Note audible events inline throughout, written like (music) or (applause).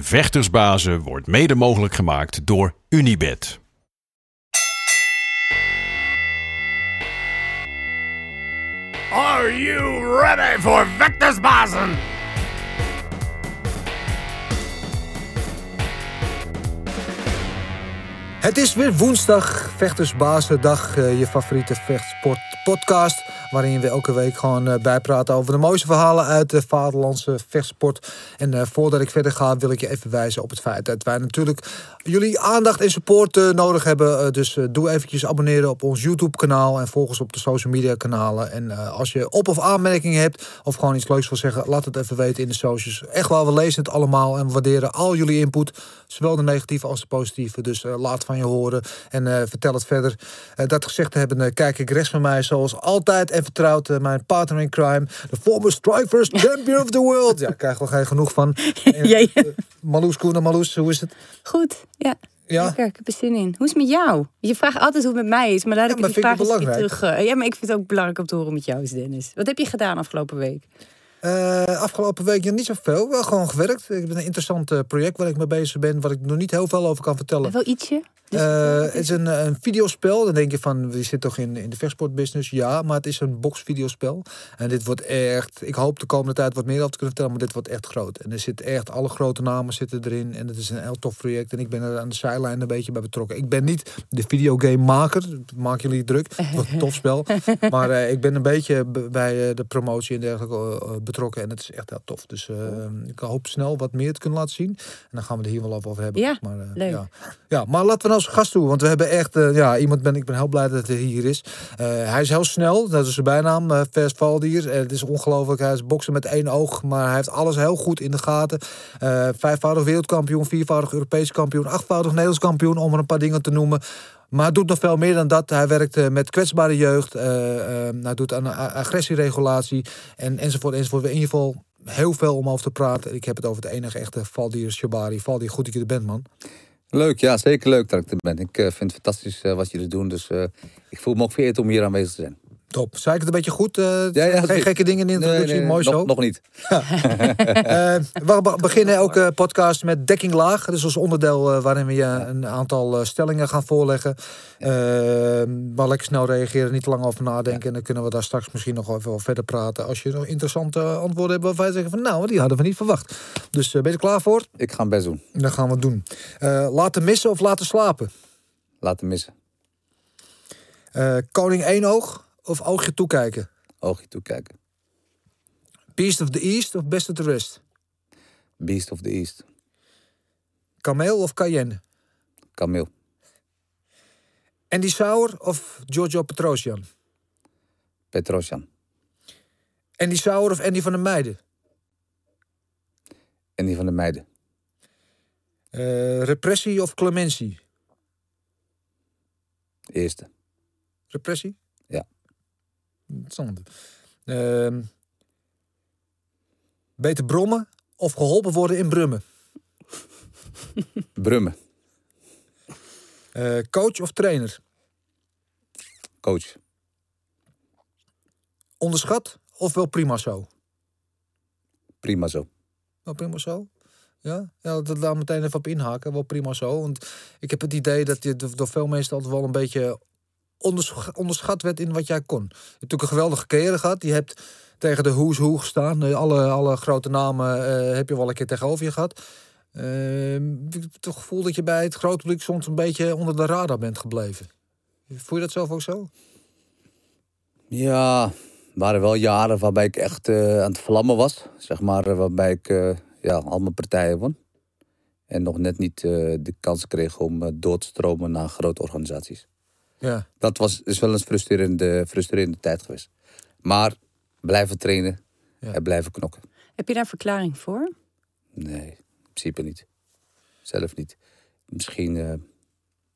Vechtersbazen wordt mede mogelijk gemaakt door Unibed. Are you ready for Vectorsbazen? Het is weer woensdag, Vechtersbazendag, eh, je favoriete vechtsport podcast. Waarin we elke week gewoon eh, bijpraten over de mooiste verhalen uit de vaderlandse vechtsport. En eh, voordat ik verder ga, wil ik je even wijzen op het feit dat wij natuurlijk jullie aandacht en support nodig hebben. Dus doe eventjes abonneren op ons YouTube kanaal en volg ons op de social media kanalen. En als je op- of aanmerkingen hebt of gewoon iets leuks wil zeggen, laat het even weten in de socials. Echt wel, we lezen het allemaal en waarderen al jullie input. Zowel de negatieve als de positieve. Dus laat van je horen en eh, vertel het verder. Eh, dat gezegd te hebben, eh, kijk ik rechts van mij zoals altijd en vertrouwd mijn partner in crime. De former Strikers Champion of the World. Ja, daar krijgen we geen genoeg van. (laughs) Eh, Marloes, Koen en Marloes, hoe is het? Goed, ja. Ja? Lekker, ik heb er zin in. Hoe is het met jou? Je vraagt altijd hoe het met mij is, maar laat Ja, ik maar die vraag eens terug. ja, maar ik vind het ook belangrijk om te horen met jou is, Dennis. Wat heb je gedaan afgelopen week? Eh, afgelopen week niet zoveel, wel gewoon gewerkt. Ik heb een interessant eh, project waar ik mee bezig ben, waar ik nog niet heel veel over kan vertellen. Wel ietsje? Dus, Eh, het is een, een videospel. Dan denk je van, je zit toch in, in de vechtsportbusiness? Ja, maar het is een boxvideospel. En dit wordt echt, ik hoop de komende tijd wat meer over te kunnen vertellen, maar dit wordt echt groot. En er zitten echt, alle grote namen zitten erin. En het is een heel tof project. En ik ben er aan de zijlijn een beetje bij betrokken. Ik ben niet de videogamemaker, maak jullie druk. Het wordt een tof spel. (laughs) Maar ik ben een beetje bij de promotie en dergelijke eh, betrokken. En het is echt heel tof. Dus eh, ik hoop snel wat meer te kunnen laten zien. En dan gaan we er hier wel over hebben. Ja, maar, eh, leuk. Ja. Ja, maar laten we onze gast toe. Want we hebben echt, eh, ja, iemand ben ik ben heel blij dat hij hier is. Hij is heel snel, dat is zijn bijnaam, eh Vers Valdier. Het is ongelooflijk, hij is boksen met één oog, maar hij heeft alles heel goed in de gaten. Vijfvoudig wereldkampioen, viervoudig Europees kampioen, achtvoudig Nederlands kampioen, om er een paar dingen te noemen. Maar doet nog veel meer dan dat. Hij werkt eh, met kwetsbare jeugd. eh, eh, hij doet aan agressieregulatie en, enzovoort, enzovoort. In ieder geval heel veel om over te praten. Ik heb het over de enige echte Valdier Shabari. Valdier, goed dat je er bent, man. Leuk, ja, zeker leuk dat ik er ben. Ik vind het fantastisch wat jullie doen, dus ik voel me ook vereerd om hier aanwezig te zijn. Top. Zei ik het een beetje goed? Eh, Ja, ja, geen gekke dingen in de introductie, mooi nog, zo. Nog niet. (laughs) Eh, we be- beginnen elke podcast met dekking laag. Dat is ons onderdeel eh, waarin we je een aantal stellingen gaan voorleggen. Maar lekker snel reageren, niet te lang over nadenken. En dan kunnen we daar straks misschien nog even over verder praten. Als je nog interessante antwoorden hebt waarvan je zeggen van nou, die hadden we niet verwacht. Dus ben je er klaar voor? Ik ga mijn best doen. Dan gaan we het doen. Laten missen of laten slapen? Laten missen. Koning één oog of oogje toekijken? Oogje toekijken. Beast of the East of Best of the Rest? Beast of the East. Kameel of Cayenne? Kameel. Andy Sauer of Giorgio Petrosian? Petrosjan. Andy Sauer of Andy van der Meijden? En die van de meiden. Eh, repressie of clementie? Eerste. Repressie? Interessant. Ehm, beter brommen of geholpen worden in brummen? Brummen. Eh, coach of trainer? Coach. Onderschat of wel prima zo? Prima zo. Wel prima zo? Ja, ja dat laat meteen even op inhaken. Wel prima zo. Want ik heb het idee dat je door door veel mensen altijd wel een beetje ondersch- onderschat werd in wat jij kon. Je hebt natuurlijk een geweldige carrière gehad. Je hebt tegen de Who's Who gestaan. Eh, Alle, alle grote namen eh, heb je wel een keer tegenover je gehad. Heb het gevoel dat je bij het grote publiek soms een beetje onder de radar bent gebleven. Voel je dat zelf ook zo? Ja, waren wel jaren waarbij ik echt eh, aan het vlammen was. Zeg maar, waarbij ik eh, ja, al mijn partijen won. En nog net niet de kans kreeg om door te stromen naar grote organisaties. Ja. Dat was, is wel een frustrerende, frustrerende tijd geweest. Maar blijven trainen Ja. en blijven knokken. Heb je daar verklaring voor? Nee, in principe niet. Zelf niet. Misschien, eh,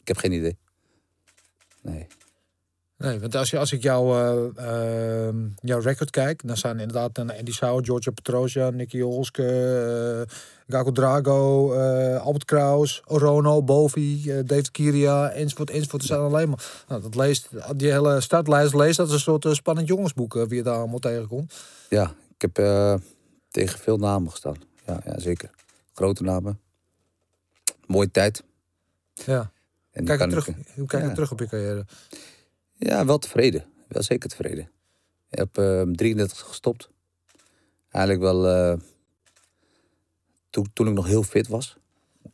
ik heb geen idee. Nee. Nee, want als, je, als ik jouw, eh, ehm, jouw record kijk, dan staan inderdaad een Andy Sauer, Giorgio Petrosja, Nicky Olske, eh Gago Drago, eh, Albert Kraus, Orono, Bovi, David Kiria, enzovoort, enzovoort. Er staan alleen maar... Nou, dat leest, die hele startlijst leest dat als een soort spannend jongensboek, wie je daar allemaal tegenkomt. Ja, ik heb tegen veel namen gestaan. Ja, ja, zeker. Grote namen. Mooie tijd. Ja. En Kijk terug, ik- hoe kijk je ja. terug op je carrière? Ja, wel tevreden. Wel zeker tevreden. Ik heb eh, 33 gestopt. Eigenlijk wel eh, toen, toen ik nog heel fit was.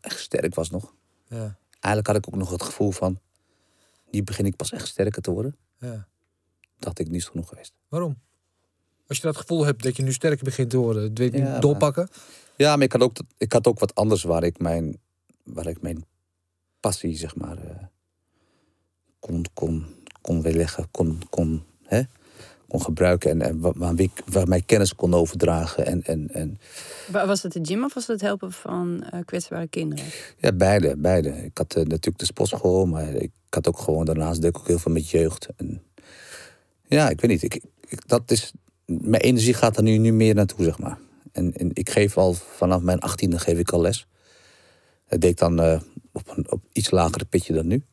Echt sterk was nog. Ja. Eigenlijk had ik ook nog het gevoel van... Nu begin ik pas echt sterker te worden. ja. Dacht ik niet genoeg geweest. Waarom? Als je dat gevoel hebt dat je nu sterker begint te worden, het weet Ja, niet maar- doorpakken. Ja, maar ik had ook, ik had ook wat anders waar ik mijn, waar ik mijn passie, zeg maar, eh, kon, kon, kon weerleggen, kon, kon, hè, kon gebruiken en, en waar, ik, waar mijn kennis kon overdragen. En, en, en Wa- Was het de gym of was het het helpen van eh, kwetsbare kinderen? ja, beide, beide. Ik had eh, natuurlijk de sportschool, maar ik had ook gewoon daarnaast deed ik ook heel veel met jeugd. En, ja, ik weet niet. Ik, ik, dat is, mijn energie gaat er nu, nu meer naartoe, zeg maar. En, en ik geef al vanaf mijn achttiende geef ik al les. Dat deed ik dan eh, op een op iets lagere pitje dan nu.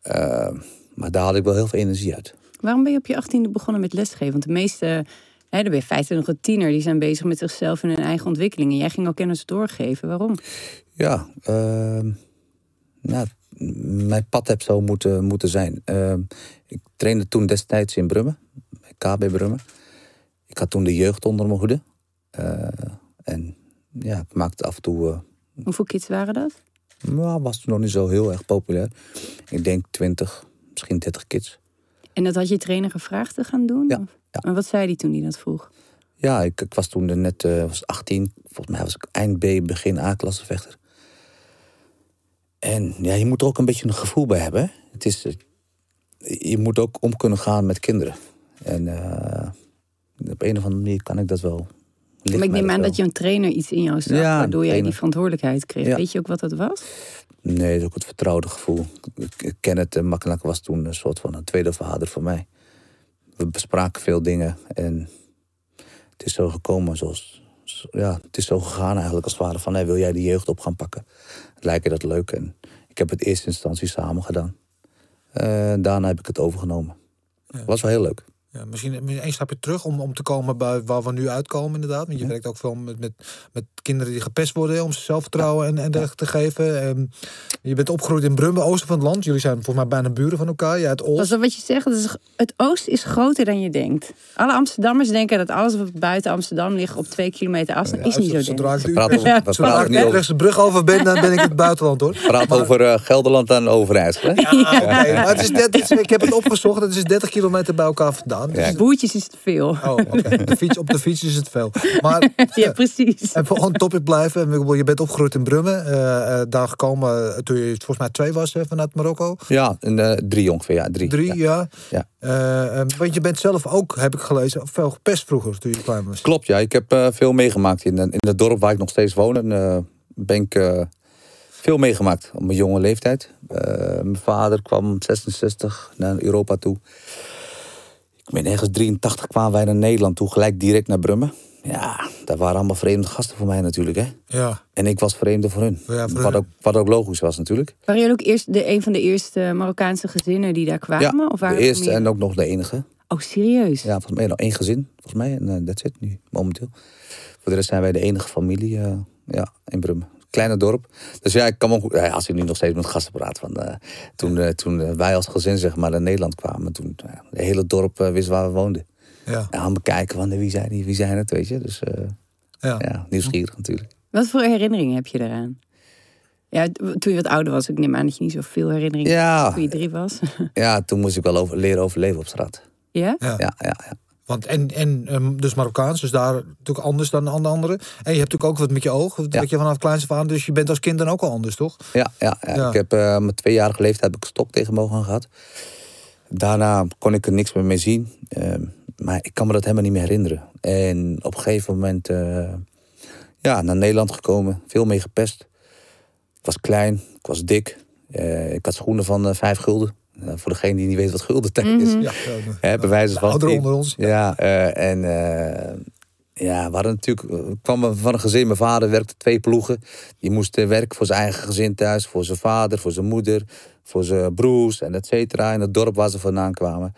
Eh, maar daar had ik wel heel veel energie uit. Waarom ben je op je achttiende begonnen met lesgeven? Want de meeste, hè, dan ben je feitelijk nog een tiener, die zijn bezig met zichzelf en hun eigen ontwikkeling. En jij ging al kennis doorgeven. Waarom? Ja, ehm, nou, mijn pad heb zo moeten, moeten zijn. Ehm, ik trainde toen destijds in Brummen, KB Brummen. Ik had toen de jeugd onder mijn hoede. Eh, en ja, ik maakte af en toe... eh, Hoeveel kids waren dat? nou, was toen nog niet zo heel erg populair. Ik denk 20, misschien 30 kids. En dat had je trainer gevraagd te gaan doen? Ja. En wat zei hij toen hij dat vroeg? Ja, ik, ik was toen net eh, was 18. Volgens mij was ik eind B, begin A-klassevechter. En ja, je moet er ook een beetje een gevoel bij hebben. Het is, eh, je moet ook om kunnen gaan met kinderen. En eh, op een of andere manier kan ik dat wel. Maar ik neem aan dat je een trainer iets in jou zag, Ja, waardoor jij die verantwoordelijkheid kreeg. Ja. Weet je ook wat dat was? Nee, het is ook het vertrouwde gevoel. Ik, ik ken het. en Makkelijk was toen een soort van een tweede vader voor mij. We bespraken veel dingen en het is zo gekomen zoals... zo- Ja, het is zo gegaan eigenlijk als ware van... Hey, wil jij die jeugd op gaan pakken? Lijkt je dat leuk? En ik heb het in eerste instantie samen gedaan. Eh, daarna heb ik het overgenomen. Was wel heel leuk. Ja, misschien één stapje terug om, om te komen bij waar we nu uitkomen, inderdaad. Want je werkt ook veel met, met, met kinderen die gepest worden, om ze zelfvertrouwen en, en dergelijke te geven. En je bent opgegroeid in Brummen, oosten van het land. Jullie zijn volgens mij bijna buren van elkaar. Jij uit Dat Oost. is wat je zegt. Het, is, het oosten is groter dan je denkt. Alle Amsterdammers denken dat alles wat buiten Amsterdam ligt op twee kilometer afstand. is niet zo. Zodra ik de de brug over ben, dan ben ik het buitenland hoor. praat over eh, Gelderland en Overijssel. Maar het is 30, ik heb het opgezocht, het is 30 kilometer bij elkaar vandaan. Dus- Ja. Boertjes is te veel. Oh, oké. (laughs) De fiets, op de fiets is het veel. Maar Ja, precies. En voor gewoon topic blijven. Je bent opgegroeid in Brummen. eh, eh, daar gekomen eh, toen je volgens mij twee was hè, vanuit Marokko. Ja, en, eh, drie ongeveer. Ja, drie. Drie, Ja. ja. Ja. Eh, eh, want je bent zelf ook, heb ik gelezen, veel gepest vroeger toen je klein was. Klopt, ja. Ik heb eh, veel meegemaakt. In, in het dorp waar ik nog steeds woon, en, eh, ben ik eh, veel meegemaakt op mijn jonge leeftijd. Eh, mijn vader kwam 66 naar Europa toe. Ik ben ergens 83 kwamen wij naar Nederland toe, gelijk direct naar Brummen. Ja, daar waren allemaal vreemde gasten voor mij natuurlijk, hè. Ja, En ik was vreemde voor hun. Ja, voor wat, ook, wat ook logisch was natuurlijk. Waren jullie ook eerst de, een van de eerste Marokkaanse gezinnen die daar kwamen? ja, of waren de er eerste meer? en ook nog de enige. Oh, serieus? Ja, volgens mij nog één gezin, volgens mij. En dat that's it nu, momenteel. Voor de rest zijn wij de enige familie eh, ja, in Brummen. Kleine dorp. Dus ja, ik kan me ook, ja, als ik nu nog steeds met gasten praat. Van, eh, toen eh, toen eh, wij als gezin zeg maar, naar Nederland kwamen. Toen uh, het hele dorp wist waar we woonden. ja, En aan bekijken van wie zijn die, wie zijn het, weet je. Dus eh, ja. ja, nieuwsgierig natuurlijk. Wat voor herinneringen heb je daaraan? Ja, toen je wat ouder was, ik neem aan dat je niet zoveel herinneringen hebt Ja, toen je drie was. (laughs) ja, toen moest ik wel over, leren overleven op straat. ja? Ja. Ja, ja, ja. Want en, en ehm, dus Marokkaans, dus daar natuurlijk anders dan aan de anderen. En je hebt natuurlijk ook wat met je oog, dat Ja. je vanaf kleins af aan. Dus je bent als kind dan ook al anders, toch? Ja, ja, ja. Ja. ik heb eh, mijn tweejarige leeftijd heb ik stok tegen mijn ogen gehad. Daarna kon ik er niks meer mee zien. Ehm, maar ik kan me dat helemaal niet meer herinneren. En op een gegeven moment eh, ja, naar Nederland gekomen. Veel mee gepest. Ik was klein, ik was dik. Eh, ik had schoenen van vijf gulden. Eh, voor degene die niet weet wat gulden tijd is. Ja, Hè, bij wijze de van. onder ons. Ja, eh, en eh, ja, we hadden natuurlijk, we kwamen van een gezin. Mijn vader werkte twee ploegen. Die moest eh, werken voor zijn eigen gezin thuis, voor zijn vader, voor zijn moeder, voor zijn broers en et cetera. In het dorp waar ze vandaan kwamen.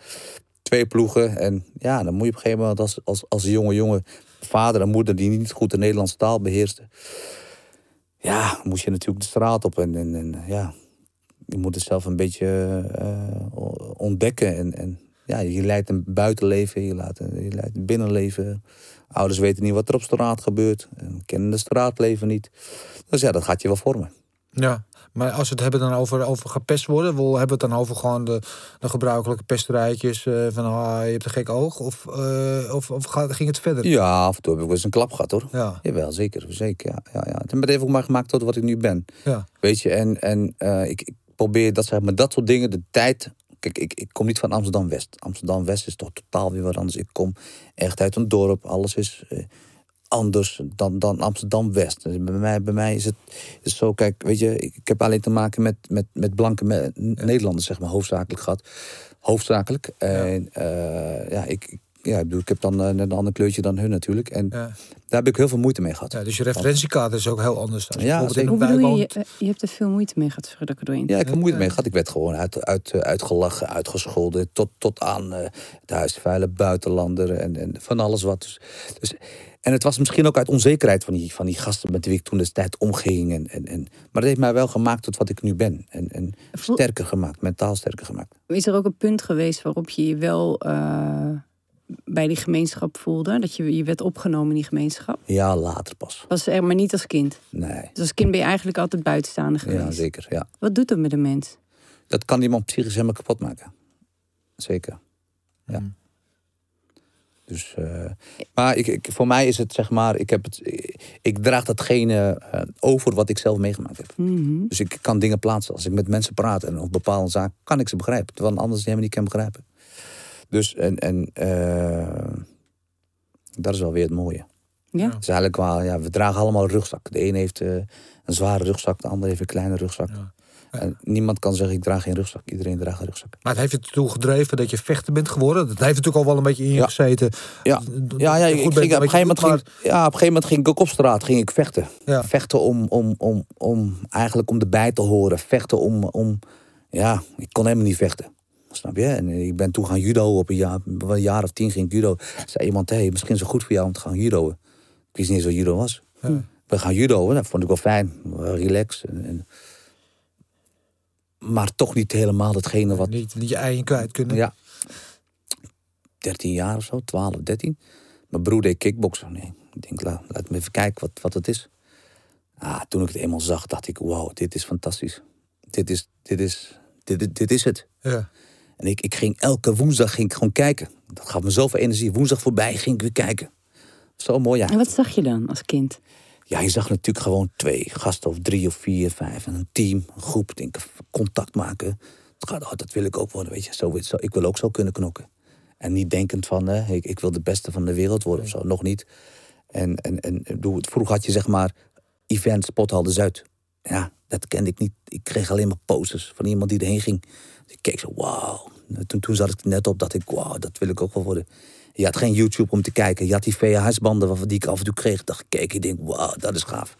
Twee ploegen. En ja, dan moet je op een gegeven moment als, als, als jonge jongen, vader en moeder die niet goed de Nederlandse taal beheersten. Ja, ja, moest je natuurlijk de straat op. En, en, en ja, je moet het zelf een beetje eh, ontdekken. En, en ja, je leidt een buitenleven, je, laat, je leidt een binnenleven. Ouders weten niet wat er op straat gebeurt. En kennen de straatleven niet. Dus ja, dat gaat je wel vormen. Ja, maar als we het hebben dan over, over gepest worden, wel hebben we het dan over gewoon de, de gebruikelijke pesterijtjes eh, van ah, je hebt een gek oog? Of, eh, of, of ging het verder? Ja, af en toe heb ik wel eens een klap gehad hoor. Ja, Jawel, zeker. zeker ja, ja, ja. Het heeft ook maar gemaakt tot wat ik nu ben. ja, Weet je, en, en ik, ik probeer dat, zeg maar, dat soort dingen, de tijd. Kijk, ik, ik kom niet van Amsterdam West. Amsterdam West is toch totaal weer wat anders. Ik kom echt uit een dorp. Alles is eh, anders dan, dan Amsterdam West. Dus bij, mij, bij mij is het is zo, kijk, weet je, ik, ik heb alleen te maken met, met, met blanke me- Nederlanders, zeg maar, hoofdzakelijk gehad. Hoofdzakelijk. En eh, ja, ik- ja, ik, bedoel, ik heb dan eh, net een ander kleurtje dan hun natuurlijk. En ja. daar heb ik heel veel moeite mee gehad. ja. Dus je referentiekader is ook heel anders. Je Ja, in Hoe bedoel je, woont. je, je hebt er veel moeite mee gehad, sorry dat ik er doorheen. Ja, ik heb moeite mee gehad. Ik werd gewoon uit, uit, eh, uitgelachen, uitgescholden. Tot, tot aan eh het huisvuile buitenlander en, en van alles wat. Dus, dus, en het was misschien ook uit onzekerheid van die, van die gasten met wie ik toen destijds omging. En, en, en, maar het heeft mij wel gemaakt tot wat ik nu ben. En, en sterker gemaakt, mentaal sterker gemaakt. Is er ook een punt geweest waarop je je wel eh, bij die gemeenschap voelde? Dat je, je werd opgenomen in die gemeenschap? Ja, later pas. Was er, maar niet als kind. Nee. Dus als kind ben je eigenlijk altijd buitenstaander geweest. Ja, zeker. Ja. Wat doet dat met een mens? Dat kan iemand psychisch helemaal kapot maken. Zeker. Ja. Mm. Dus, eh, maar ik, ik, voor mij is het zeg maar, ik, heb het, ik draag datgene eh, over wat ik zelf meegemaakt heb. Mhm. Dus ik kan dingen plaatsen. Als ik met mensen praat en op bepaalde zaken, kan ik ze begrijpen. Terwijl een ander ze helemaal niet kan begrijpen. Dus, en, en eh, dat is wel weer het mooie. Ja? Dus eigenlijk wel, ja, we dragen allemaal een rugzak. De een heeft eh, een zware rugzak, de ander heeft een kleine rugzak. Ja. En niemand kan zeggen, ik draag geen rugzak. Iedereen draagt een rugzak. Maar het heeft je ertoe gedreven dat je vechter bent geworden. Dat heeft natuurlijk al wel een beetje in je Ja. gezeten. Ja, ja, ik ging, op, een gegeven moment ging, ja, op een gegeven moment ging ik ook op straat ging ik vechten. Ja. Vechten om, om, om, om eigenlijk om erbij te horen. Vechten om, om, ja, ik kon helemaal niet vechten. Snap je? En ik ben toen gaan judo op een jaar, een jaar of tien ging ik judo. Zei iemand, hé, hey, misschien is het goed voor jou om te gaan judoën. Ik wist niet eens wat judo was. Ja. We gaan judoën, dat vond ik wel fijn. Relax. En, en- maar toch niet helemaal hetgene wat, Niet, niet je eigen kwijt kunnen. ja. 13 jaar of zo, 12, 13. Mijn broer deed kickboksen. Nee, ik denk, laat, laat me even kijken wat, wat het is. Ah, toen ik het eenmaal zag, dacht ik, wow, dit is fantastisch. Dit is, dit is, dit, dit, dit is het. Ja. En ik, ik ging elke woensdag ging ik gewoon kijken. Dat gaf me zoveel energie. Woensdag voorbij ging ik weer kijken. Zo mooi, ja. En wat zag je dan als kind? Ja, je zag natuurlijk gewoon twee gasten of drie of vier, vijf. En een team, een groep. Ik Denk, contact maken. Gaat, oh, dat wil ik ook worden, weet je. Zo, zo, ik wil ook zo kunnen knokken. En niet denkend van, eh, ik, ik wil de beste van de wereld worden of zo. Nog niet. En, en, en ik vroeger had je zeg maar event Spothalde Zuid. Ja, dat kende ik niet. Ik kreeg alleen maar posters van iemand die erheen ging. Ik keek zo, wauw. Toen, toen zat ik er net op, dat ik, wauw, dat wil ik ook wel worden. Je had geen YouTube om te kijken. Je had die VHS-banden die ik af en toe kreeg. dacht ik, keek, ik denk, wauw, dat is gaaf.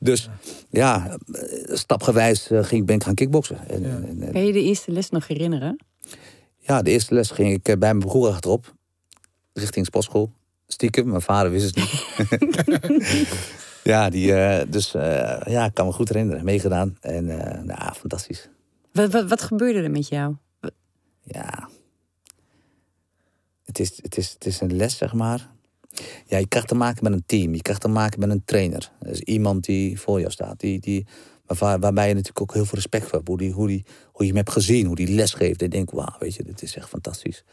Dus ja, eh, stapgewijs eh, ging, ben ik gaan kickboksen. En, Ja. en- en- Kan je de eerste les nog herinneren? ja, de eerste les ging ik eh, bij mijn broer achterop. Richting sportschool. Stiekem, mijn vader wist het niet. (laughs) ja, die, eh, dus eh, ja, ik kan me goed herinneren. Meegedaan. En eh, nou, fantastisch. Wat, wat, wat gebeurde er met jou? Ja. Het is, het, is, het is een les, zeg maar. Ja, je krijgt te maken met een team. Je krijgt te maken met een trainer. Dus iemand die voor jou staat. Die, die, waarvan- waarbij je natuurlijk ook heel veel respect voor hebt. Hoe, die, hoe, die, hoe je hem hebt gezien. Hoe die les geeft. En je denkt, wauw, weet je, dit is echt fantastisch.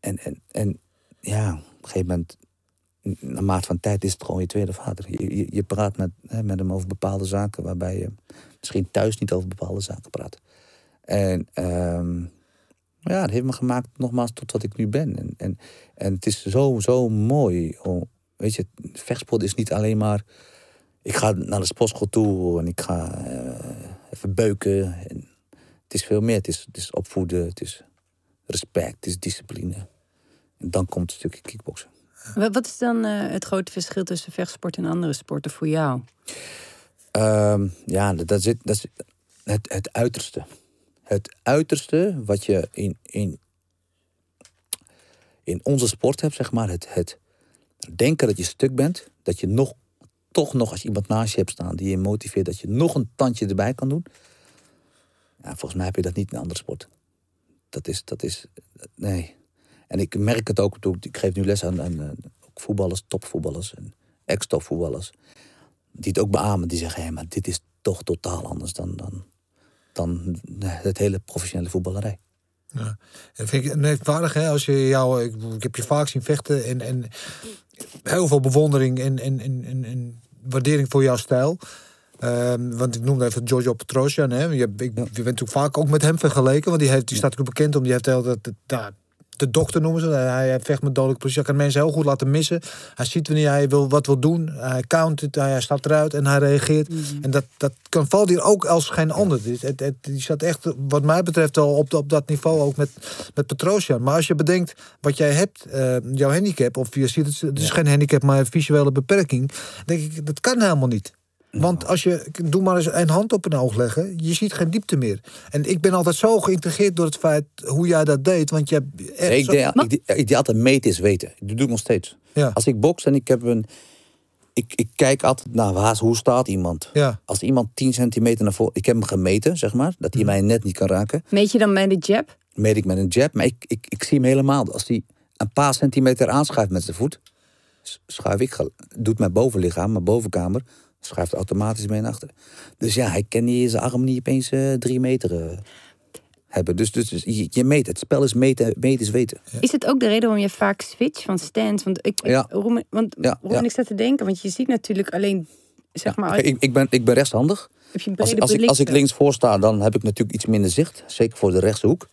En, en, en ja, op een gegeven moment... Na maat van tijd is het gewoon je tweede vader. Je, je, je praat met, hè, met hem over bepaalde zaken... waarbij je misschien thuis niet over bepaalde zaken praat. En ehm, ja, het heeft me gemaakt nogmaals tot wat ik nu ben. En, en, en het is zo, zo mooi. om- weet je, vechtsport is niet alleen maar... Ik ga naar de sportschool toe en ik ga eh, even beuken. En het is veel meer. Het is, het is opvoeden, het is respect, het is discipline. En dan komt een stukje kickboksen. Wat, wat is dan eh, het grote verschil tussen vechtsport en andere sporten voor jou? Ehm, ja, dat, zit, dat is het, het uiterste. Het uiterste wat je in, in, in onze sport hebt, zeg maar. Het, het denken dat je stuk bent. Dat je nog toch nog, als iemand naast je hebt staan die je motiveert, dat je nog een tandje erbij kan doen. Ja, volgens mij heb je dat niet in een andere sport. Dat is, dat is, nee. En ik merk het ook, ik geef nu les aan, aan, aan voetballers, topvoetballers en ex-topvoetballers. Die het ook beamen, die zeggen, hé, maar dit is toch totaal anders dan, dan, dan nee, het hele professionele voetballerij. Ja. Dat vind ik merkwaardig, hè? Als je jou, ik, ik heb je vaak zien vechten en, en heel veel bewondering en, en, en, en, waardering voor jouw stijl. Ehm, want ik noemde even Giorgio Petrosjan. Hè? Je, ik, je bent natuurlijk vaak ook met hem vergeleken. Want die, heeft, die staat ook bekend om. Die heeft dat, dat- de dokter noemen ze. Hij vecht met dodelijke precies. Hij kan mensen heel goed laten missen. Hij ziet wanneer hij wil, wat wil doen. Hij count het, hij, hij stapt eruit en hij reageert. En dat, dat kan valt hier ook als geen ander. Het, het, het- die staat echt, wat mij betreft, al op, op dat niveau ook met, met. Maar als je bedenkt wat jij hebt, eh, jouw handicap, of je ziet het, het is geen handicap, maar een visuele beperking. denk ik, dat kan helemaal niet. Want als je, doe maar eens een hand op een oog leggen, je ziet geen diepte meer. En ik ben altijd zo geïntegreerd door het feit hoe jij dat deed. Want je hebt echt ik, zo- deed, ik, deed- ik deed altijd meten is weten. Dat doe ik nog steeds. Ja. Als ik box en ik heb een. Ik, ik kijk altijd naar waar, hoe staat iemand. Ja. Als iemand 10 centimeter naar voren. Ik heb hem gemeten, zeg maar. Dat hij mij net niet kan raken. Meet je dan bij de jab? Meet ik met een jab. Maar ik, ik, ik zie hem helemaal. Als hij een paar centimeter aanschuift met zijn voet. Schuif ik. Doet mijn bovenlichaam, mijn bovenkamer. Schuift automatisch mee naar achter. Dus ja, hij kan niet zijn arm niet opeens eh, drie meter eh, hebben. Dus, dus, dus je, je meet. Het spel is meten, meten is weten. Is het ook de reden waarom je vaak switcht van stance? Want ik, Ja. want Ja, waarom ja. ik zat te denken, want je ziet natuurlijk alleen, zeg maar, ik, ik, ben, ik ben rechtshandig. heb je een Als, ik, als ik links voor sta, dan heb ik natuurlijk iets minder zicht. Zeker voor de rechtse hoek.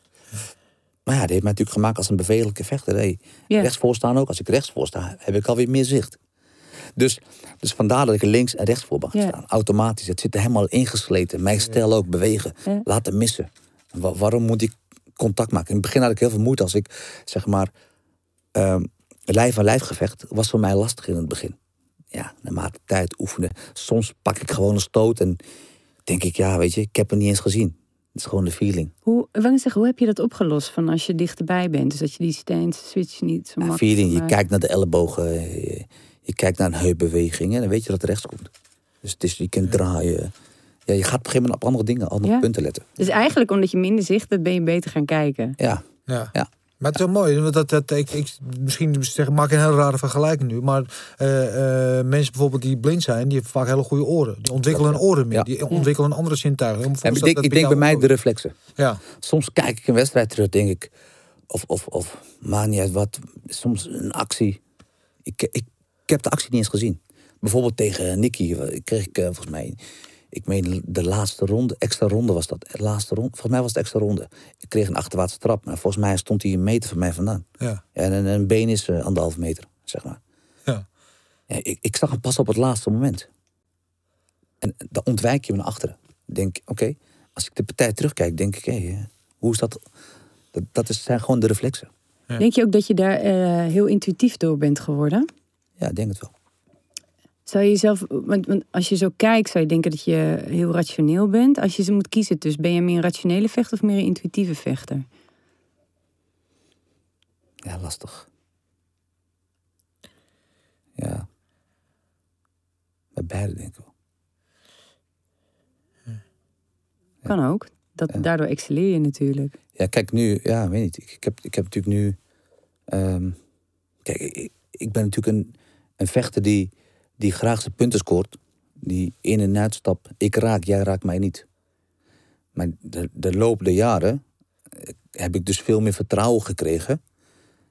Maar ja, die heeft mij natuurlijk gemaakt als een bewegelijke vechter. Hey. Rechts voor staan ook. Als ik rechts voor sta, heb ik alweer meer zicht. Dus, dus vandaar dat ik links en rechts voor mag staan. Automatisch. Het zit er helemaal ingesleten. Mijn stijl ook, bewegen. Ja. Laten missen. Wa- waarom moet ik contact maken? In het begin had ik heel veel moeite als ik, zeg maar... ehm lijf aan lijf gevecht was voor mij lastig in het begin. Ja, naarmate tijd oefenen. Soms pak ik gewoon een stoot en denk ik, ja, weet je, ik heb het niet eens gezien. Het is gewoon de feeling. Hoe, net zeggen, hoe heb je dat opgelost van als je dichterbij bent? Dus dat je die stance switch niet zo Ja, makkelijk feeling, je kijkt naar de ellebogen, je, je kijkt naar een heupbeweging en dan weet je dat het rechts komt. Dus het is, je kunt draaien. Ja, je gaat op een gegeven moment op andere dingen, andere Ja. punten letten. Dus eigenlijk omdat je minder zicht hebt, ben je beter gaan kijken. Ja, Ja. Ja. Maar het is wel mooi. Want dat, dat, ik, ik, misschien zeg, maak ik een hele rare vergelijking nu. Maar eh, eh, mensen bijvoorbeeld die blind zijn, die hebben vaak hele goede oren. Die ontwikkelen hun oren meer. Ja. Die ontwikkelen andere zintuigen. Ik en denk, dat ik denk bij mij de reflexen. Ja, Soms kijk ik een wedstrijd terug, denk ik, of, of, of maakt niet uit wat, soms een actie. Ik, ik, ik heb de actie niet eens gezien. Bijvoorbeeld tegen Nicky eh, kreeg ik eh, volgens mij, ik meen de laatste ronde, extra ronde was dat. De laatste ronde, volgens mij was het extra ronde. Ik kreeg een achterwaartse trap, maar volgens mij stond hij een meter van mij vandaan. ja, En een, een been is eh, anderhalf meter, zeg maar. ja. Ja, ik, ik zag hem pas op het laatste moment. En dan ontwijk je me naar achteren. Denk, oké, als ik de partij terugkijk, denk ik, hé, eh, hoe is dat? Dat, dat is, zijn gewoon de reflexen. Ja. Denk je ook dat je daar eh, heel intuïtief door bent geworden? Ja, ik denk het wel. Zou je jezelf, want, want als je zo kijkt, zou je denken dat je heel rationeel bent. Als je ze moet kiezen, dus ben je meer een rationele vechter of meer een intuïtieve vechter? Ja, lastig. Ja. Bij beide denk ik wel. Kan ook. Dat, Ja. Daardoor excelleer je natuurlijk. Ja, kijk nu, ja, weet niet. Ik, ik, heb, ik heb natuurlijk nu. ehm, kijk, ik, ik ben natuurlijk een, een vechter die, die graag zijn punten scoort. Die in en uitstap. Ik raak, jij raakt mij niet. Maar de, de loop der jaren eh, heb ik dus veel meer vertrouwen gekregen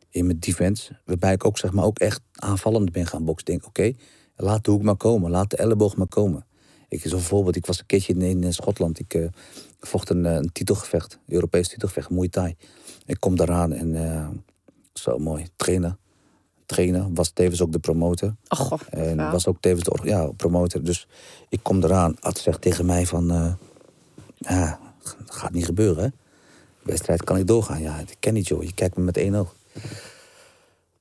in mijn defense. Waarbij ik ook, zeg maar, ook echt aanvallend ben gaan boksen. Denk, oké, laat de hoek maar komen. Laat de elleboog maar komen. Ik, zo bijvoorbeeld, ik was een keertje in, in Schotland. Ik eh, vocht een, eh, een titelgevecht, Europees titelgevecht, Muay Thai. Ik kom daaraan en zo mooi, trainer. Trainer, was tevens ook de promotor. Oh, goh, En was ook tevens de ja, promotor. Dus ik kom eraan. Ad zegt tegen mij van... eh, ja, dat gaat niet gebeuren, hè. De wedstrijd kan niet doorgaan. Ja, ik ken niet, joh. Je kijkt me met één oog.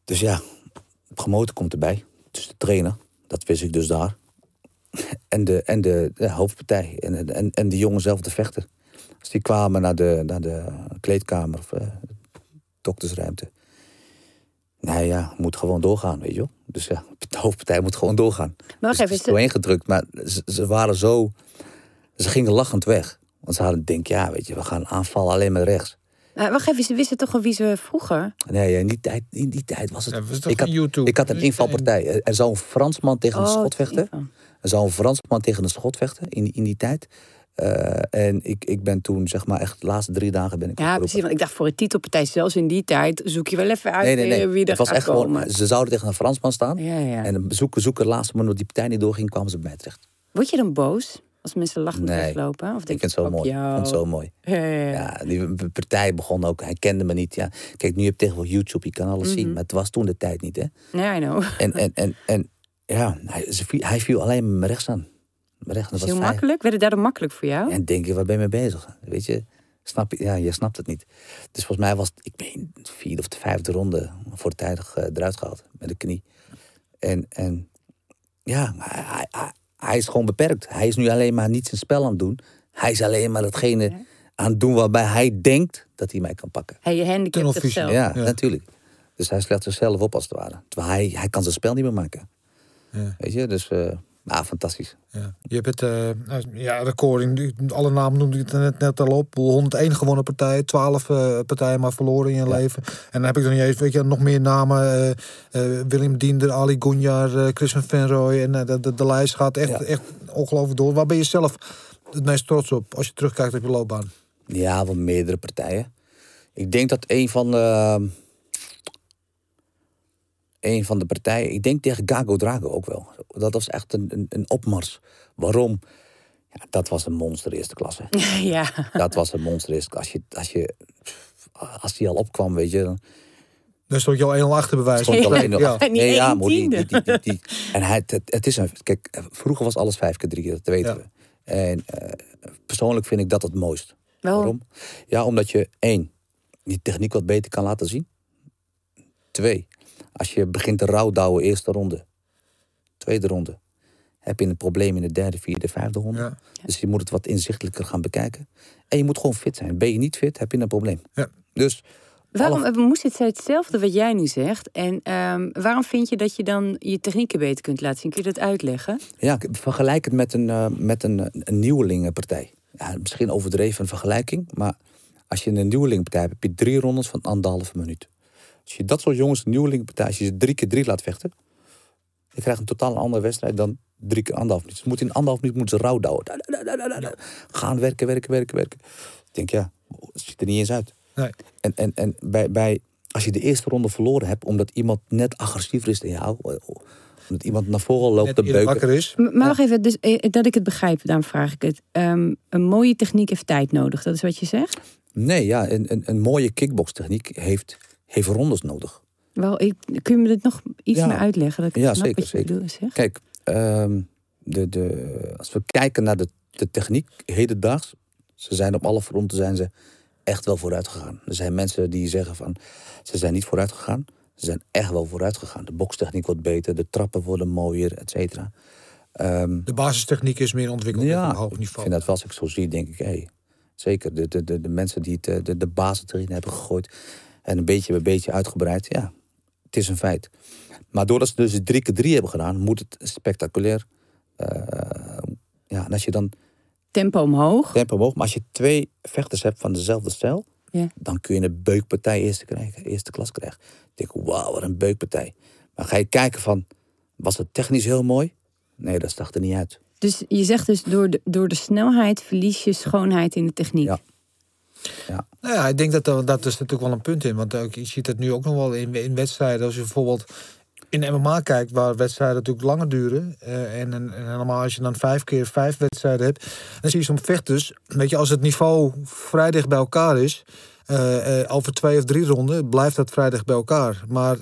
Dus ja, promotor komt erbij. Dus de trainer. Dat wist ik dus daar. (laughs) En de, en de, de hoofdpartij. En, en, en de jongen zelf, de vechter. Dus die kwamen naar de, naar de kleedkamer of eh, doktersruimte. Nou ja, moet gewoon doorgaan, weet je wel. Dus ja, (laughs) de hoofdpartij moet gewoon doorgaan. Maar wacht Dus even, is de- doorheen gedrukt, maar ze, ze waren zo... Ze gingen lachend weg. Want ze hadden denk ja, weet je, we gaan aanvallen alleen maar rechts. eh, wacht even, ze wisten toch al wie ze vroeger? Nee, in die tijd, in die tijd was het... Ja, was toch ik, had, ik had een invalpartij. Er- zou een Fransman tegen een Oh, schot vechten. Er zou een Fransman tegen een schot vechten in, die- in die tijd. Eh, en ik, ik ben toen, zeg maar, echt de laatste drie dagen ben ik Ja, opgeroepen. precies. Want ik dacht voor een titelpartij, zelfs in die tijd, zoek je wel even uit Nee, nee, nee. eh, wie er het was gaat echt komen. gewoon, ze zouden tegen een Fransman staan. Ja, ja. En zoeken, zoeken, laatste moment dat die partij niet doorging, kwamen ze bij mij terecht. Word je dan boos als mensen lachend Nee. weglopen? Of Ik denk vind het zo mooi. Ik "Fuck vind het jou"? zo mooi. Ja, ja, ja. Ja, die partij begon ook, hij kende me niet. Ja. Kijk, nu heb je tegenwoordig YouTube, je kan alles Mhm. zien. Maar het was toen de tijd niet, hè. Ja, I know. En, en, en, en ja, hij, viel, hij viel alleen rechts aan. Dat was heel makkelijk. Werd het daardoor makkelijk voor jou? En denk je, waar ben je mee bezig? Weet je, snap je? Ja, je snapt het niet. Dus volgens mij was het, ik ben de vierde of de vijfde ronde voortijdig eh, eruit gehaald met de knie. En, en ja, hij, hij, hij, hij is gewoon beperkt. Hij is nu alleen maar niet zijn spel aan het doen. Hij is alleen maar hetgene aan het doen waarbij hij denkt dat hij mij kan pakken. Hij je handicapt zichzelf. Ja, Ja. natuurlijk. Dus hij slecht zichzelf op als het ware. Terwijl hij, hij kan zijn spel niet meer maken. Ja. Weet je, dus eh nou, fantastisch. Ja. Je hebt het eh, ja, record. in- Alle namen noemde ik het net, net al op. 101 gewonnen partijen, 12 eh, partijen maar verloren in je Ja. leven. En dan heb ik dan niet eens, weet je, nog meer namen. eh, Willem Diender, Ali Gunjar, Chris van Venrooy. En de, de, de lijst gaat echt, Ja. echt ongelooflijk door. Waar ben je zelf het meest trots op als je terugkijkt op je loopbaan? Ja, wel meerdere partijen. Ik denk dat een van de. Een van de partijen. Ik denk tegen Gago Drago ook wel. Dat was echt een, een, een opmars. Waarom? Ja, dat was een monster eerste klasse. (laughs) ja. Dat was een monster eerste klasse. Als je, als je. Als die al opkwam, weet je. Dan Dan stond je al 1-0 achter bewijs. stond al één- Ja. En niet één maar die, die, die, die, die- En hij, het, het is een. Kijk, vroeger was alles vijf keer drie, dat weten Ja. we. En eh, persoonlijk vind ik dat het mooist. Waarom? Waarom? Ja, omdat je één, die techniek wat beter kan laten zien. Twee, als je begint te rouwdouwen eerste ronde, tweede ronde, heb je een probleem in de derde, vierde, vijfde ronde. Ja. Dus je moet het wat inzichtelijker gaan bekijken. En je moet gewoon fit zijn. Ben je niet fit, heb je een probleem. Ja. Dus Waarom alle- eh, moest het hetzelfde wat jij nu zegt? En ehm, waarom vind je dat je dan je technieken beter kunt laten zien? Kun je dat uitleggen? ja, vergelijk het met een, eh, met een, een nieuwelingenpartij. Ja, misschien overdreven vergelijking, maar als je een nieuwelingenpartij hebt, heb je drie rondes van anderhalve minuut. Als je dat soort jongens, een nieuwelingenpartij, als je ze drie keer drie laat vechten, je krijgt een totaal andere wedstrijd dan drie keer anderhalf minuut. Ze moeten in anderhalf minuut moeten ze rouw douwen. Da, da, da, da, da, da. Gaan werken, werken, werken, werken. Ik denk, ja, het ziet er niet eens uit. Nee. En, en, en bij, bij, als je de eerste ronde verloren hebt, omdat iemand net agressiever is dan jou, omdat iemand naar voren loopt Net te beuken. wakker is. Maar wacht even, dus, eh, dat ik het begrijp, daarom vraag ik het. Ehm, een mooie techniek heeft tijd nodig, dat is wat je zegt? Nee, ja, een, een, een mooie kickbokstechniek heeft, heeft rondes nodig. Wel, ik, kun je me dit nog iets Ja. meer uitleggen? Dat ik Ja, snap zeker, wat je zeker. bedoelt, zeg? Kijk, ehm, de, de, als we kijken naar de, de techniek hedendaags, ze zijn op alle fronten zijn ze echt wel vooruit gegaan. Er zijn mensen die zeggen van, ze zijn niet vooruit gegaan. Ze zijn echt wel vooruit gegaan. De bokstechniek wordt beter, de trappen worden mooier, et cetera. Ehm, De basistechniek is meer ontwikkeld op ja, een hoog ik niveau. vind dat wel als ik zo zie, denk ik, hé, zeker. De, de, de, de mensen die het, eh, de, de basis erin hebben gegooid en een beetje bij beetje uitgebreid, ja, het is een feit. Maar doordat ze dus drie keer drie hebben gedaan, moet het spectaculair. eh, ja, en als je dan Tempo omhoog. tempo omhoog, maar als je twee vechters hebt van dezelfde stijl, Ja. dan kun je een beukpartij eerste, krijgen, eerste klas krijgen. Ik denk, wauw, wat een beukpartij. Maar ga je kijken van, was het technisch heel mooi? Nee, dat zag er niet uit. Dus je zegt dus door de, door de snelheid verlies je schoonheid in de techniek. Ja. Nou ja, ik denk dat er- dat is natuurlijk wel een punt in. Want ook, je ziet het nu ook nog wel in, in wedstrijden. Als je bijvoorbeeld in MMA kijkt, waar wedstrijden natuurlijk langer duren. eh, en, en, als je dan vijf keer vijf wedstrijden hebt. Dan zie je soms vechters. Weet je, als het niveau vrij dicht bij elkaar is. eh, eh, over twee of drie ronden blijft dat vrij dicht bij elkaar. Maar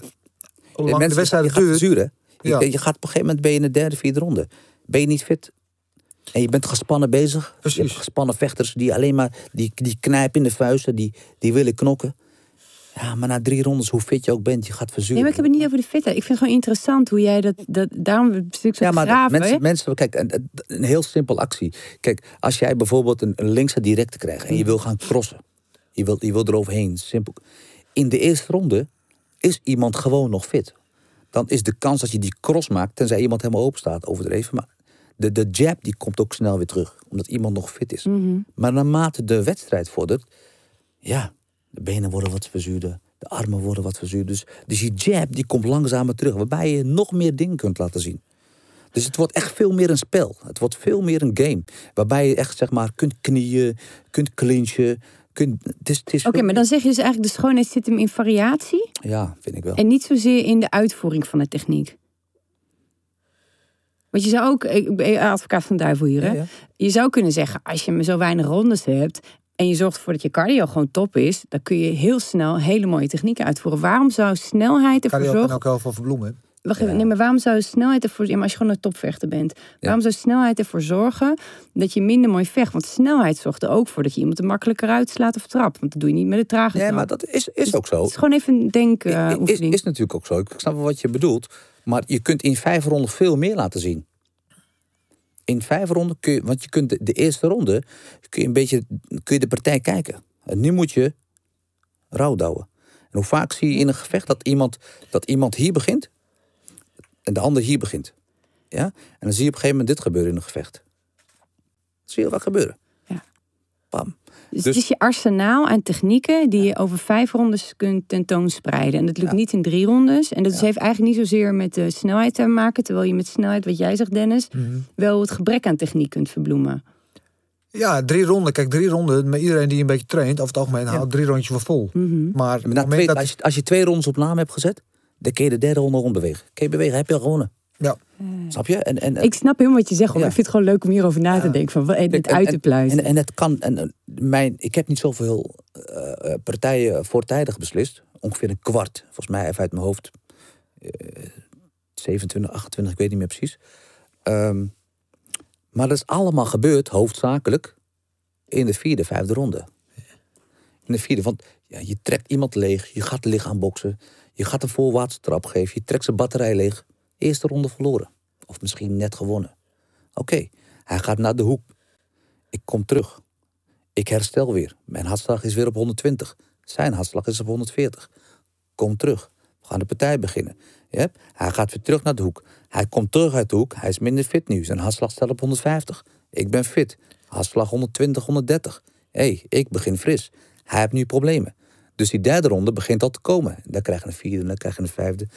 hoe lang de wedstrijd duurt. zuren. Je, Ja. je gaat op een gegeven moment ben je in de derde, vierde ronde. Ben je niet fit? En je bent gespannen bezig. Precies. Je hebt gespannen vechters die alleen maar die, die knijpen in de vuisten, die, die willen knokken. Ja, maar na drie rondes, hoe fit je ook bent, je gaat verzuren. Nee, maar ik heb het niet over de fitheid. Ik vind het gewoon interessant hoe jij dat... dat daarom een stuk zo Ja, maar graven. mensen, mensen, kijk, een, heel simpel actie. Kijk, als jij bijvoorbeeld een, een linkse directe krijgt en je wil gaan crossen. Je wilt, je wilt eroverheen, simpel. In de eerste ronde is iemand gewoon nog fit. Dan is de kans dat je die cross maakt, tenzij iemand helemaal open staat, overdreven. Maar de, de jab die komt ook snel weer terug, omdat iemand nog fit is. Maar naarmate de wedstrijd vordert, ja, de benen worden wat verzuurder, de armen worden wat verzuurder. Dus, dus die jab die komt langzamer terug, waarbij je nog meer dingen kunt laten zien. Dus het wordt echt veel meer een spel. Het wordt veel meer een game. Waarbij je echt zeg maar kunt knieën, kunt clinchen. Kunt, het is, het is Oké, maar dan zeg je dus eigenlijk de schoonheid zit hem in variatie Ja, vind ik wel. en niet zozeer in de uitvoering van de techniek. Want je zou ook, ik ben advocaat van duivel hier, hè? Ja, ja. Je zou kunnen zeggen, als je maar zo weinig rondes hebt en je zorgt ervoor dat je cardio gewoon top is, dan kun je heel snel hele mooie technieken uitvoeren. Waarom zou snelheid ervoor Cardio kan zorgen? ook heel veel verbloemen. hè? Wacht even, nee, maar waarom zou snelheid ervoor, ja, maar als je gewoon een topvechter bent, waarom zou snelheid ervoor zorgen dat je minder mooi vecht? Want snelheid zorgt er ook voor dat je iemand er makkelijker uitslaat of trapt. Want dat doe je niet met de trage Nee, trap. maar dat is, is ook zo. Het is gewoon even een is, denkoefening. is natuurlijk ook zo. Ik snap wel wat je bedoelt. Maar je kunt in vijf ronden veel meer laten zien. In vijf ronden kun je, want je kunt de, de eerste ronde kun je een beetje kun je de partij kijken. En nu moet je rouwdouwen. En hoe vaak zie je in een gevecht dat iemand, dat iemand hier begint en de ander hier begint. Ja? En dan zie je op een gegeven moment dit gebeuren in een gevecht. Dat zie je wat gebeuren. Ja. Bam. Dus, Dus- het is je arsenaal aan technieken die je over vijf rondes kunt tentoonspreiden. En dat lukt Ja. niet in drie rondes. En dat heeft eigenlijk niet zozeer met de snelheid te maken. Terwijl je met snelheid, wat jij zegt Dennis, Mhm. wel het gebrek aan techniek kunt verbloemen. Ja, drie ronden. Kijk, drie ronden. Met iedereen die een beetje traint, over het algemeen houdt drie rondjes wel vol. Mhm. Maar Maar na twee, dat... als, je, als je twee rondes op naam hebt gezet, dan kun je de derde ronde rondbewegen. Kun je bewegen, heb je al gewonnen. Ja. Snap je? En, en, Ik snap helemaal wat je zegt, Ja. ik vind het gewoon leuk om hierover na te denken. Van, wat- dit en- uit te en- pluizen. En, en het kan. En, en mijn, ik heb niet zoveel eh, eh, partijen voortijdig beslist. Ongeveer een kwart. Volgens mij even uit mijn hoofd. eh 27, 28, ik weet niet meer precies. Ehm, maar dat is allemaal gebeurd, hoofdzakelijk, in de vierde, vijfde ronde. In de vierde, want ja, je trekt iemand leeg, je gaat lichaam boksen, je gaat een voorwaartse trap geven, je trekt zijn batterij leeg. Eerste ronde verloren. Of misschien net gewonnen. Oké, hij gaat naar de hoek. Ik kom terug. Ik herstel weer. Mijn hartslag is weer op 120. Zijn hartslag is op 140. Kom terug. We gaan de partij beginnen. Ja? Hij gaat weer terug naar de hoek. Hij komt terug uit de hoek. Hij is minder fit nu. Zijn hartslag staat op 150. Ik ben fit. Hartslag 120, 130. Hé, hey, ik begin fris. Hij heeft nu problemen. Dus die derde ronde begint al te komen. Dan krijg je een vierde, dan krijg je een vijfde.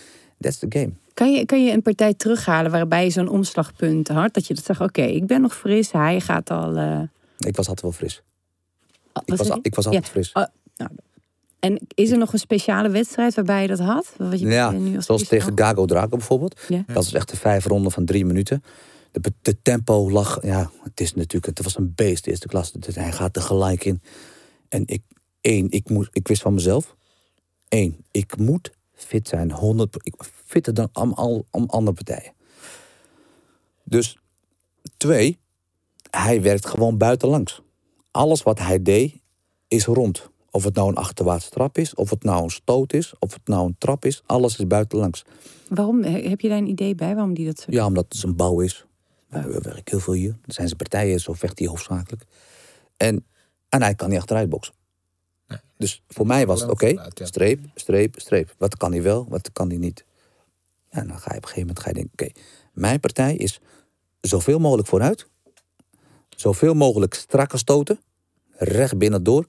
That's the game. Kan je, kan je een partij terughalen waarbij je zo'n omslagpunt had? Dat je dat zegt, oké, ik ben nog fris, hij gaat al... eh, Ik was altijd wel fris. wat Ik was, al- ik was altijd Ja. fris. Oh, nou, en is er nog een speciale wedstrijd waarbij je dat had? Wat je Ja, nu als zoals tegen Gago Drago bijvoorbeeld. Ja. Dat is echt de vijf ronden van drie minuten. De, de tempo lag, ja, het is natuurlijk, het was een beest, de eerste klas. Hij gaat er gelijk in. En ik, één, ik, moest, ik wist van mezelf. Één, ik moet fit zijn, 100, ik, fitter dan am, al, am andere partijen. Dus twee, hij werkt gewoon buitenlangs. Alles wat hij deed, is rond. Of het nou een achterwaartse trap is, of het nou een stoot is, of het nou een trap is, alles is buitenlangs. Waarom? He- Heb je daar een idee bij waarom die dat zo Ja, omdat het een bouw is. We werken heel veel hier. Er zijn ze partijen, zo vecht hij hoofdzakelijk. En, en hij kan niet achteruit boksen. Dus voor mij was het oké, streep, streep, streep. Wat kan hij wel, wat kan hij niet. Ja, en dan ga je op een gegeven moment ga je denken, oké, mijn partij is zoveel mogelijk vooruit. Zoveel mogelijk strakke stoten. Recht binnendoor.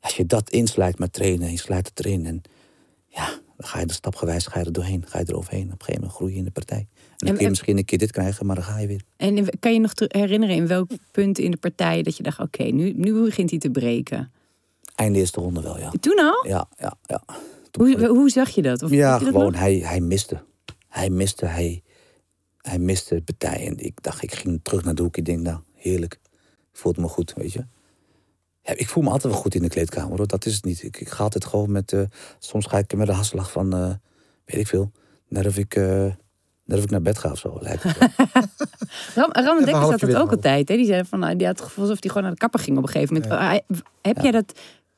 Als je dat inslijt met trainen, en je slijt het erin. En ja, dan ga je er stapgewijs ga je er doorheen. Ga je er overheen. Op een gegeven moment groei je in de partij. En dan En- kun je en- misschien een keer dit krijgen, maar dan ga je weer. En kan je nog herinneren in welk punt in de partij dat je dacht, oké, nu, nu begint hij te breken? Einde eerste ronde wel, ja. Toen al? Ja, ja, ja. Toen Hoe, hoe zag je dat? Of Ja, je dat gewoon, hij, hij miste. Hij miste, hij, hij miste de partij. En ik dacht, ik ging terug naar de hoek. Ik denk, nou, heerlijk. Ik voelde me goed, weet je. Ja, ik voel me altijd wel goed in de kleedkamer, hoor. Dat is het niet. Ik, ik ga altijd gewoon met... eh, soms ga ik met een hasslag van, eh, weet ik veel... Net of ik, eh, net of ik naar bed ga of zo, lijkt het. (laughs) Ram, Ram Dekker zat dat ook altijd. Hè? Die zei van, nou, die had het gevoel alsof hij gewoon naar de kapper ging op een gegeven moment. Ah, Heb jij dat...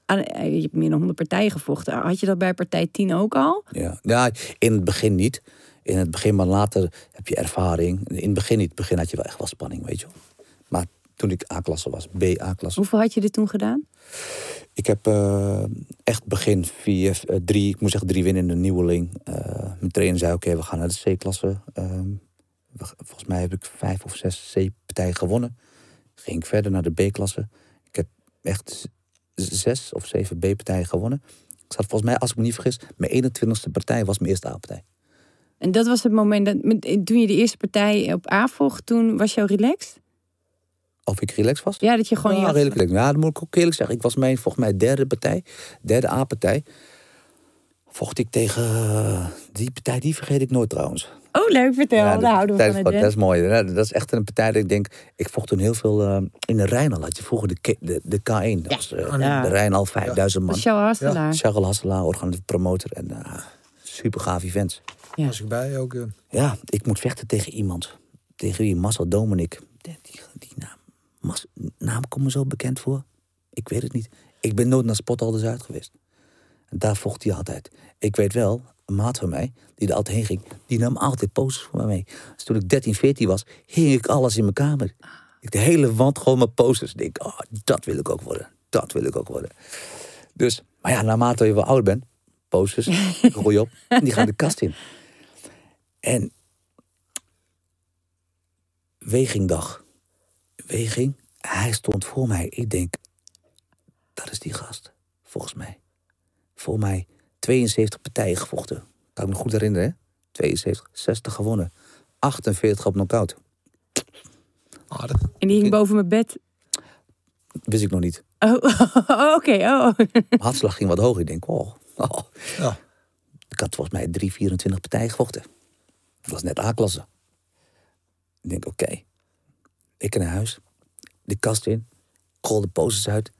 aan- Je hebt meer dan 100 partijen gevochten. Had je dat bij partij 10 ook al? Ja. ja, in het begin niet. In het begin, maar later heb je ervaring. In het begin niet. In het begin had je wel echt wel spanning, weet je wel. Maar toen ik A-klasse was, B-A-klasse... Hoeveel had je dit toen gedaan? Ik heb eh, echt begin vier, eh, drie, ik moet zeggen drie winnende nieuweling. Eh mijn trainer zei, oké, we gaan naar de C-klasse. Ehm, volgens mij heb ik vijf of zes C-partijen gewonnen. Ging ik verder naar de B-klasse. Ik heb echt zes of zeven B-partijen gewonnen. Ik zat volgens mij, als ik me niet vergis, mijn 21ste partij was mijn eerste A-partij. En dat was het moment dat toen je de eerste partij op A vocht, toen was jou relaxed? Of ik relaxed was? Ja, dat je gewoon ja, je redelijk relaxed. Ja, dat moet ik ook eerlijk zeggen. Ik was mijn, volgens mij derde partij, derde A-partij. Vocht ik tegen eh, die partij, die vergeet ik nooit trouwens. Oh, leuk, vertel. Ja, Daar dat- houden we tijdens- van. hè, Dat is mooi. Dat is echt een partij dat ik denk... Ik vocht toen heel veel... eh, in de Rijnal had je vroeger de, K- de, de K1. Dat was eh, Ja. de Rijnal, 5000 man. Dat jouw Hasselaar. Charles Hasselaar, organisatie promotor. En super gaaf events. Ja. Was ik bij ook. Ja, ik moet vechten tegen iemand. Tegen wie? Marcel Dominik. Die, die, die naam, Mas, naam komt me zo bekend voor. Ik weet het niet. Ik ben nooit naar Spot al Zuid geweest. Daar vocht hij altijd. Ik weet wel, een maat van mij, die er altijd heen ging, die nam altijd posters voor mij mee. Dus toen ik 13, 14 was, hing ik alles in mijn kamer. Ik de hele wand gewoon met posters. Ik denk, oh, dat wil ik ook worden. Dat wil ik ook worden. Dus, maar ja, naarmate je wel ouder bent, posters, (laughs) gooi je op, en die gaan de kast in. En wegingdag. Weging, hij stond voor mij. Ik denk, dat is die gast, volgens mij. Voor mij 72 partijen gevochten. Kan ik me goed herinneren, hè? 72, 60 gewonnen. 48 op knockout. Aardig. En die hing boven mijn bed. Wist ik nog niet. Oh, (laughs) oh, oké. Oh. Mijn hartslag ging wat hoog. Ik denk, oh, oh. (laughs) Ja. Ik had volgens mij 3, 24 partijen gevochten. Dat was net A-klasse. Ik denk, oké. Ik naar huis. De kast in. Rol de posters uit.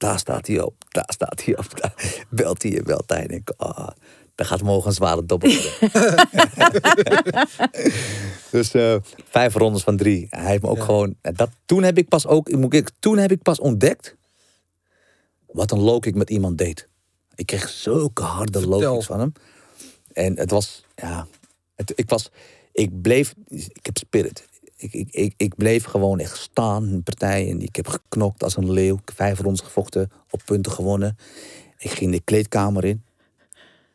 Daar staat hij op. Daar staat hij op. Daar belt hij, belt hij. En ik denk, ah, daar gaat morgen een zware dobbel (laughs) dus eh, vijf rondes van drie. Hij heeft me ook gewoon... Dat, toen heb ik pas ook... ik Moet ik, toen heb ik pas ontdekt... wat een low kick met iemand deed. Ik kreeg zulke harde kicks van hem. En het was, ja, het, ik was, ik bleef, ik heb spirit. Ik, ik, ik, ik bleef gewoon echt staan in partijen. En ik heb geknokt als een leeuw. Ik heb vijf rondes gevochten, op punten gewonnen. Ik ging de kleedkamer in.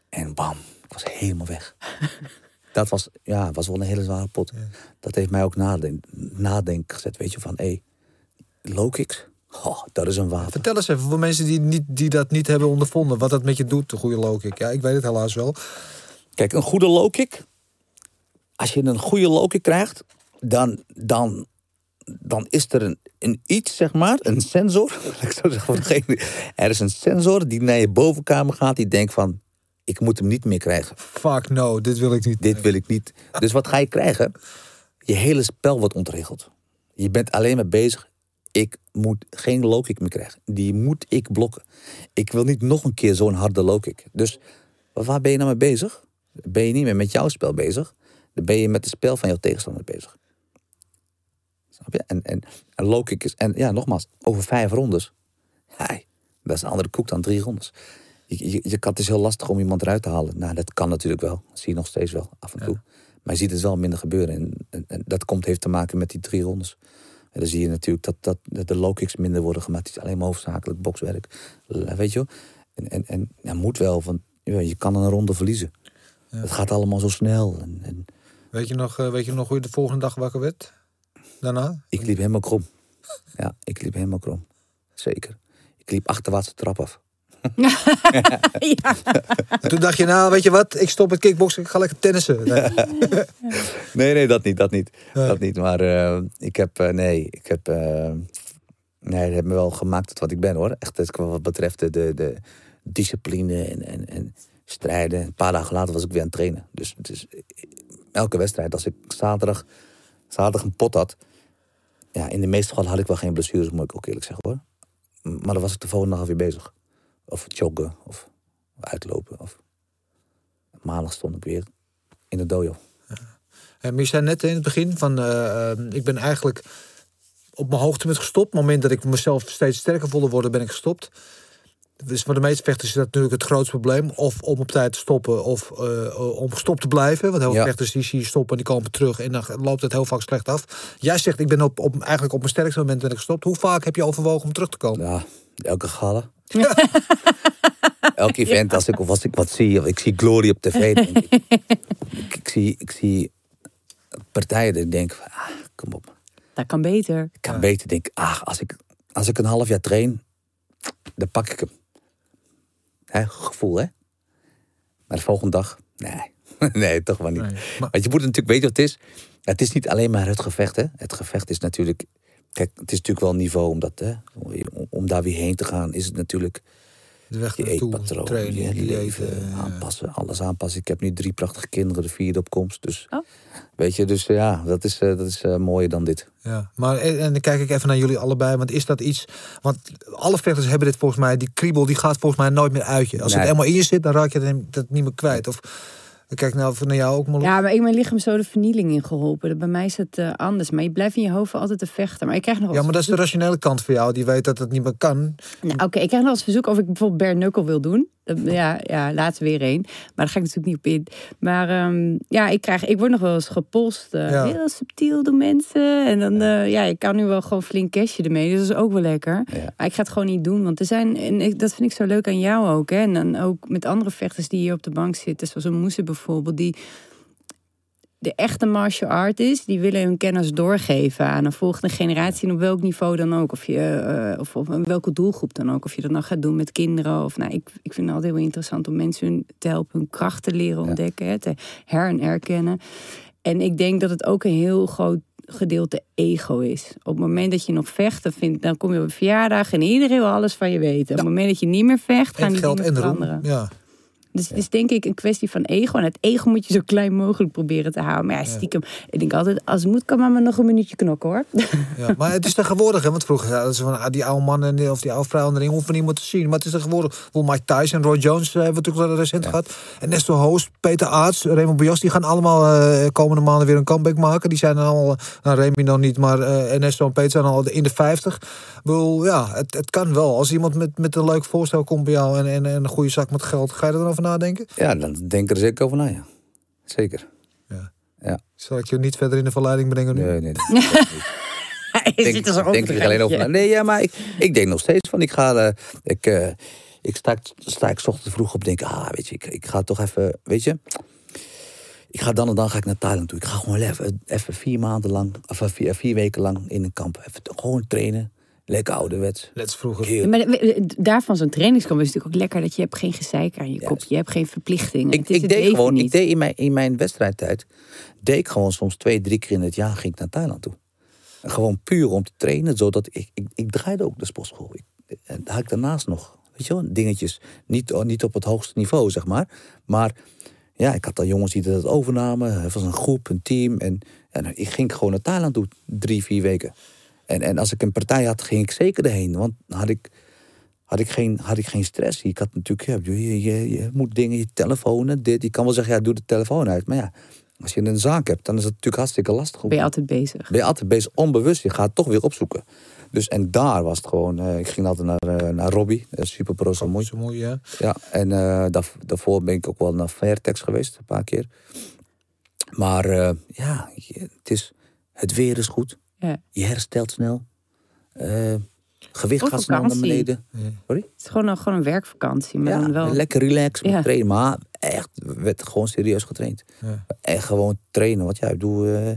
En bam, ik was helemaal weg. (laughs) Dat was, ja, was wel een hele zware pot. Dat heeft mij ook nadenken, nadenken gezet. Weet je, van hé, hey, low kicks, oh, dat is een wapen. Vertel eens even voor mensen die, niet, die dat niet hebben ondervonden. Wat dat met je doet, de goede low kick. Ja, ik weet het helaas wel. Kijk, een goede low kick. Als je een goede low kick krijgt, dan, dan, dan is er een, een iets, zeg maar, een sensor. (laughs) Ik zo zeggen, er is een sensor die naar je bovenkamer gaat, die denkt van, ik moet hem niet meer krijgen. Fuck no, dit wil ik niet. Dit wil ik niet. Dus wat ga je krijgen? Je hele spel wordt ontregeld. Je bent alleen maar bezig. Ik moet geen low kick meer krijgen. Die moet ik blokken. Ik wil niet nog een keer zo'n harde low kick. Dus waar ben je nou mee bezig? Ben je niet meer met jouw spel bezig? Dan ben je met het spel van jouw tegenstander bezig. En, en een low kick is... En ja, nogmaals, over vijf rondes. Hey, dat is een andere koek dan drie rondes. Je, je, je kan, het is heel lastig om iemand eruit te halen. Nou, dat kan natuurlijk wel. Dat zie je nog steeds wel, af en toe. Maar je ziet het wel minder gebeuren. En, en, en dat komt, heeft te maken met die drie rondes. En dan zie je natuurlijk dat, dat, dat de low kicks minder worden gemaakt. Het is alleen maar hoofdzakelijk bokswerk. Weet je wel? En, en, en ja, moet wel, want je kan een ronde verliezen. Het gaat allemaal zo snel. En, en Weet, je nog, eh, weet je nog hoe je de volgende dag wakker werd? Daarna? ik liep helemaal krom. (laughs) Ja, ik liep helemaal krom. Zeker. Ik liep achterwaarts de trap af. (laughs) ja. En toen dacht je, nou, weet je wat? Ik stop met kickboksen, ik ga lekker tennissen. Nee. (laughs) Nee, nee, dat niet, dat niet. Dat niet, maar eh, ik heb, eh, nee, ik heb, eh, nee, dat heeft me wel gemaakt tot wat ik ben hoor. Echt, het- wat betreft de, de, de discipline en, en, en strijden. Een paar dagen later was ik weer aan het trainen. Dus het is, elke wedstrijd, als ik zaterdag, zaterdag een pot had, ja, in de meeste gevallen had ik wel geen blessures, moet ik ook eerlijk zeggen hoor. Maar dan was ik de volgende dag alweer bezig. Of joggen, of uitlopen. Of... Maandag stond ik weer in de dojo. En maar je zei net in het begin van, eh, eh, ik ben eigenlijk op mijn hoogtepunt gestopt. Op het moment dat ik mezelf steeds sterker voelde worden, ben ik gestopt. Dus voor de meeste vechters is dat natuurlijk het grootste probleem. Of om op tijd te stoppen, of eh, om gestopt te blijven. Want heel veel Ja. vechters die zie je stoppen en die komen terug. En dan loopt het heel vaak slecht af. Jij zegt, ik ben op, op, eigenlijk op mijn sterkste moment ben ik gestopt. Hoe vaak heb je overwogen om terug te komen? Ja, elke gala. (laughs) Elk event, als ik, of als ik wat zie, of ik zie Glory op tv, denk ik, ik, ik zie, ik zie partijen dat ik denk, ah, kom op. Dat kan beter. Ik kan beter denken, ah, als ik, als ik een half jaar train, dan pak ik hem. Hè, gevoel, hè? Maar de volgende dag, nee. (laughs) nee, toch wel niet. Nee, maar- Want je moet natuurlijk weten wat het is. Het is niet alleen maar het gevecht, hè. Het gevecht is natuurlijk... Kijk, het is natuurlijk wel een niveau om, dat, hè, om- om daar weer heen te gaan. Is het natuurlijk De weg je eetpatroon, trainen, je leven eh, aanpassen. Alles aanpassen. Ik heb nu drie prachtige kinderen, de vierde op komst. Dus, Oh. weet je, dus ja, dat is, eh, dat is eh, mooier dan dit. Ja, maar en, dan kijk ik even naar jullie allebei. Want is dat iets. Want alle vechters hebben dit volgens mij. Die kriebel die gaat volgens mij nooit meer uit je. Als Nee. het helemaal in je zit, dan raak je het dat niet meer kwijt. Of ik kijk nou van naar jou ook, Molly. Ja, maar ik mijn lichaam zo de vernieling in geholpen. Bij mij is het eh, anders. Maar je blijft in je hoofd altijd te vechten. Maar ik krijg nog Ja, maar dat is de rationele kant voor jou. Die weet dat het niet meer kan. Nou, Oké, ik krijg nog eens verzoek of ik bijvoorbeeld bare knuckle wil doen. Dat- Ja, ja, laatst weer één. Maar daar ga ik natuurlijk niet op in. Maar ehm, ja, ik, krijg, ik word nog wel eens gepolst. eh, Ja. Heel subtiel doen mensen. En dan, eh, ja, ik kan nu wel gewoon flink cashje ermee. Dus dat is ook wel lekker. Ja. Maar ik ga het gewoon niet doen. Want er zijn, en ik, dat vind ik zo leuk aan jou ook. Hè? En dan ook met andere vechters die hier op de bank zitten. Zoals een Moese bijvoorbeeld. Die de echte martial artists, die willen hun kennis doorgeven aan een volgende generatie. En op welk niveau dan ook. Of, je, eh, of, of welke doelgroep dan ook. Of je dat nou gaat doen met kinderen. Of, nou, ik, ik vind het altijd heel interessant om mensen hun, te helpen hun kracht te leren ontdekken. Hè, te her- en herkennen. En ik denk dat het ook een heel groot gedeelte ego is. Op het moment dat je nog vecht, dan, vind, dan kom je op een verjaardag en iedereen wil alles van je weten. Op het moment dat je niet meer vecht, gaan die geld dingen veranderen. Ja. Dus het is denk ik een kwestie van ego. En het ego moet je zo klein mogelijk proberen te houden. Maar ja, stiekem, ik denk altijd, als het moet, kan mama nog een minuutje knokken hoor. (laughs) Ja, maar het is tegenwoordig, hè, want vroeger hadden ze van ah, die oude man en die, of die oude vrouw in de ring hoeven niet meer te zien. Maar het is tegenwoordig. Bijvoorbeeld Mike Tyson, Roy Jones eh, hebben we natuurlijk recent gehad. En Nestor Hoos, Peter Aarts, Raymond Bios, die gaan allemaal eh, komende maanden weer een comeback maken. Die zijn dan allemaal, nou Remy nog niet, maar eh en Nestor en Peter zijn al in de 50. Ik bedoel, ja, het, het kan wel. Als iemand met, met een leuk voorstel komt bij jou en, en, en een goede zak met geld, ga je er dan over nadenken? Ja, dan denk ik er zeker over na, ja. Zeker. Zal ik je niet verder in de verleiding brengen nu? Nee, nee. nee. (laughs) Je denk, denk ik er alleen over na. Nee, ja, maar ik, ik denk nog steeds van, ik ga, eh, ik, eh, ik sta, sta ik 's ochtends vroeg op, denk, ah, weet je, ik, ik ga toch even, weet je, ik ga dan en dan ga ik naar Thailand toe. Ik ga gewoon even, even vier maanden lang, of eh, vier, vier weken lang in een kamp, even gewoon trainen, lekker ouderwets. Net als vroeger. Heel- Maar daarvan zo'n trainingskamp is natuurlijk ook lekker dat je hebt geen gezeik aan je kop. Je hebt geen verplichtingen. Ik, ik deed gewoon, niet. ik deed in mijn, in mijn wedstrijdtijd, deed ik gewoon soms twee, drie keer in het jaar ging ik naar Thailand toe. En gewoon puur om te trainen, zodat ik, ik, ik draaide ook de sportschool. Ik, en daar had ik daarnaast nog, weet je wel, dingetjes. Niet, oh, niet op het hoogste niveau, zeg maar. Maar ja, ik had dan jongens die dat overnamen. Het was een groep, een team. En, en ik ging gewoon naar Thailand toe, drie, vier weken. En, en als ik een partij had, ging ik zeker erheen. Want dan had ik, had ik, geen, had ik geen stress. Ik had natuurlijk, ja, je, je, je moet dingen, je telefoon, dit. Je kan wel zeggen, ja, doe de telefoon uit. Maar ja, als je een zaak hebt, dan is het natuurlijk hartstikke lastig. Ben je altijd bezig. ben je altijd bezig, onbewust. Je gaat het toch weer opzoeken. Dus en daar was het gewoon. eh, ik ging altijd naar, eh, naar Robbie, uh, super pro zo mooi. Zo mooi, ja. Ja, en eh, daar, daarvoor ben ik ook wel naar Fairtex geweest, een paar keer. Maar eh, ja, het, is, het weer is goed. Ja. Je herstelt snel. Eh, gewicht gaat snel naar beneden. Sorry? Het is gewoon een, gewoon een werkvakantie. Maar Ja, dan wel... lekker relax met Ja. trainen. Maar echt, werd gewoon serieus getraind. Ja. Echt gewoon trainen. Want ja, ik bedoel, eh,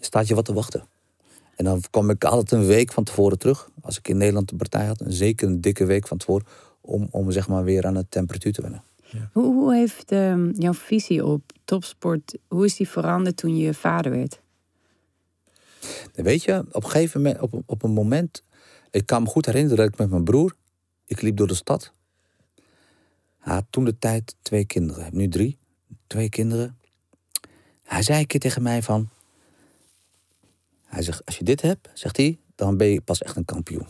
staat je wat te wachten. En dan kwam ik altijd een week van tevoren terug. Als ik in Nederland een partij had. En zeker een dikke week van tevoren. Om, om zeg maar weer aan de temperatuur te wennen. Hoe, hoe heeft ehm, jouw visie op topsport, hoe is die veranderd toen je vader werd? Weet je, op een gegeven moment, op, op een moment... Ik kan me goed herinneren dat ik met mijn broer... Ik liep door de stad. Hij had toen de tijd twee kinderen. Nu drie. Twee kinderen. Hij zei een keer tegen mij van... Hij zegt, als je dit hebt, zegt hij... Dan ben je pas echt een kampioen.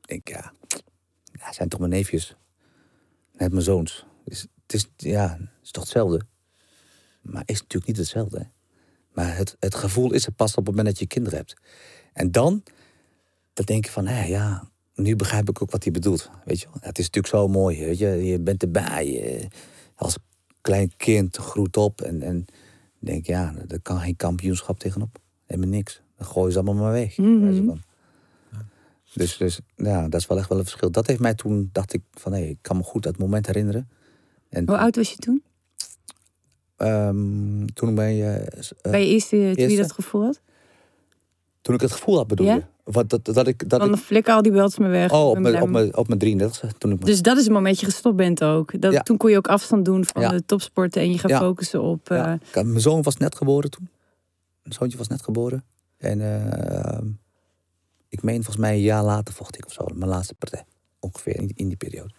Ik denk, ja... ja zijn toch mijn neefjes. Net mijn zoons. Het is, ja, het is toch hetzelfde. Maar is natuurlijk niet hetzelfde. Hè? Maar het, het gevoel is er pas op het moment dat je kinderen hebt. En dan, dan denk je van, hé, ja, nu begrijp ik ook wat hij bedoelt. Weet je? Het is natuurlijk zo mooi, weet je. Je bent erbij. je- als klein kind groeit op. En, en denk, ja, er kan geen kampioenschap tegenop. Helemaal niks. Dan gooi je ze allemaal maar weg. Mhm. Dus, dus ja, dat is wel echt wel een verschil. Dat heeft mij toen, dacht ik van hé, ik kan me goed dat moment herinneren. En Hoe oud was je toen? Ehm, toen ben je. eh, Bij je eerste, toen je eerste? dat gevoel had? toen ik het gevoel had bedoel Ja? je? Wat, dat, dat ik. Dat Dan ik flikker al die belts me weg. oh, op mijn, op met- mijn, op mijn 33 toen ik Dus dat is het moment dat je gestopt bent ook. Dat, Ja. Toen kon je ook afstand doen van Ja. de topsporten en je gaat Ja. focussen op... Ja, eh, had- mijn zoon was net geboren toen. Mijn zoontje was net geboren. En eh, ik meen volgens mij een jaar later vocht ik of zo. Mijn laatste partij. Ongeveer in, in die periode.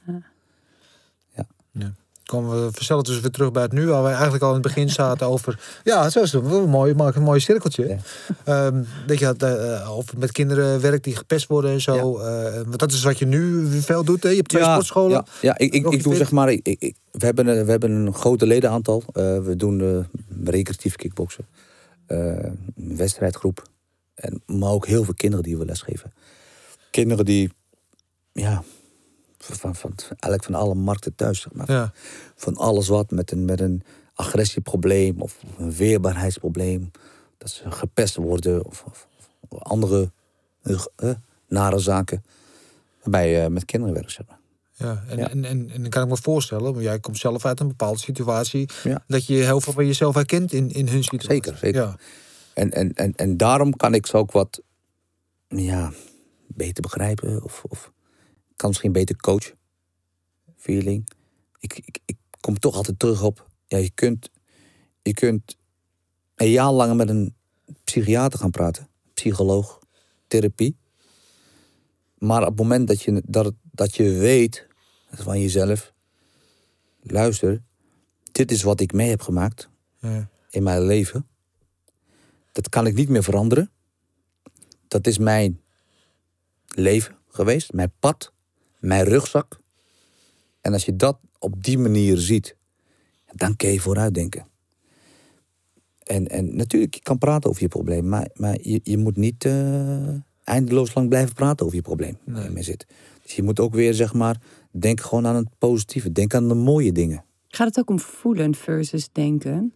Komen we vanzelf dus weer terug bij het nu, waar wij eigenlijk al in het begin zaten over. Ja, zo is het. Mooi, maak een mooi cirkeltje. Ja. Ehm, dat je had, eh, of met kinderen werkt die gepest worden en zo. eh, want dat is wat je nu veel doet. Hè? Je hebt twee sportscholen. Ja, ja ik, ik, ik doe zeg maar, ik, ik- we, hebben, een- we hebben een grote ledenaantal. Eh, we doen eh, recreatief kickboksen. Eh, een wedstrijdgroep. En, maar ook heel veel kinderen die we lesgeven. Kinderen die, ja, van, van, eigenlijk van alle markten thuis, zeg maar. Ja. Van alles wat met een, met een agressieprobleem of een weerbaarheidsprobleem. Dat ze gepest worden of, of- of andere eh, eh, nare zaken. Waarbij je met kinderen werkt, zeg maar. Ja, en, Ja. En, en, en dan kan ik me voorstellen, want jij komt zelf uit een bepaalde situatie, Ja. dat je heel veel van jezelf herkent in, in hun situatie. Zeker, zeker. Ja. En, en, en, en daarom kan ik ze ook wat ja, beter begrijpen. Of, of kan misschien beter coachen. Feeling. Ik, ik, ik kom toch altijd terug op. Ja, je kunt, je kunt een jaar lang met een psychiater gaan praten. Psycholoog. Therapie. Maar op het moment dat je, dat, dat je weet van jezelf. Luister, dit is wat ik mee heb gemaakt Ja. in mijn leven. Dat kan ik niet meer veranderen. Dat is mijn leven geweest, mijn pad, mijn rugzak. En als je dat op die manier ziet, dan kun je vooruitdenken. En, en natuurlijk, je kan praten over je probleem, maar, maar je, je moet niet eh, eindeloos lang blijven praten over je probleem waar je mee zit. Dus je moet ook weer, zeg maar, denk gewoon aan het positieve. Denk aan de mooie dingen. Gaat het ook om voelen versus denken?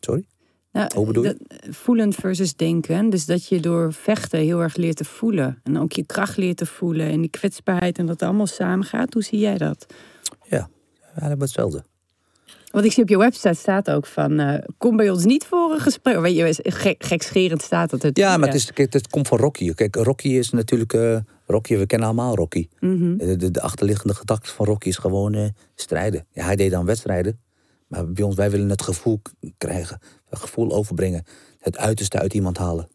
Sorry? Nou, Hoe bedoel je? dat- voelen versus denken. Dus dat je door vechten heel erg leert te voelen. En ook je kracht leert te voelen. En die kwetsbaarheid en dat het allemaal samen gaat. Hoe zie jij dat? Ja, hebben hetzelfde. Want ik zie op je website staat ook van... eh, kom bij ons niet voor een gesprek. Weet je, gek, gekscherend staat dat. Het, Ja, maar het, is, kijk, het komt van Rocky. Kijk, Rocky is natuurlijk... eh, Rocky, we kennen allemaal Rocky. Mhm. De, de, de achterliggende gedachte van Rocky is gewoon eh, strijden. Ja, hij deed dan wedstrijden. Maar bij ons, wij willen het gevoel krijgen. Het gevoel overbrengen. Het uiterste uit iemand halen.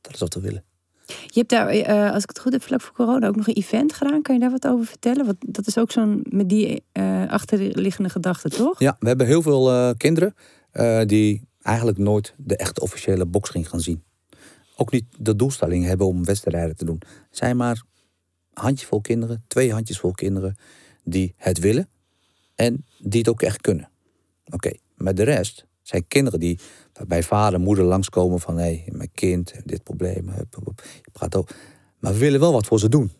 Dat is wat we willen. Je hebt daar, eh, als ik het goed heb, vlak voor corona ook nog een event gedaan. Kan je daar wat over vertellen? Want dat is ook zo'n met die eh, achterliggende gedachte, toch? Ja, we hebben heel veel eh, kinderen... eh, die eigenlijk nooit de echte officiële boksring gaan zien. Ook niet de doelstelling hebben om wedstrijden te doen. Het zijn maar handjevol kinderen, twee handjesvol kinderen... die het willen en die het ook echt kunnen. Oké, maar de rest zijn kinderen die bij vader en moeder langskomen van... hé, hey, mijn kind dit probleem, hup, hup, je praat ook. Maar we willen wel wat voor ze doen.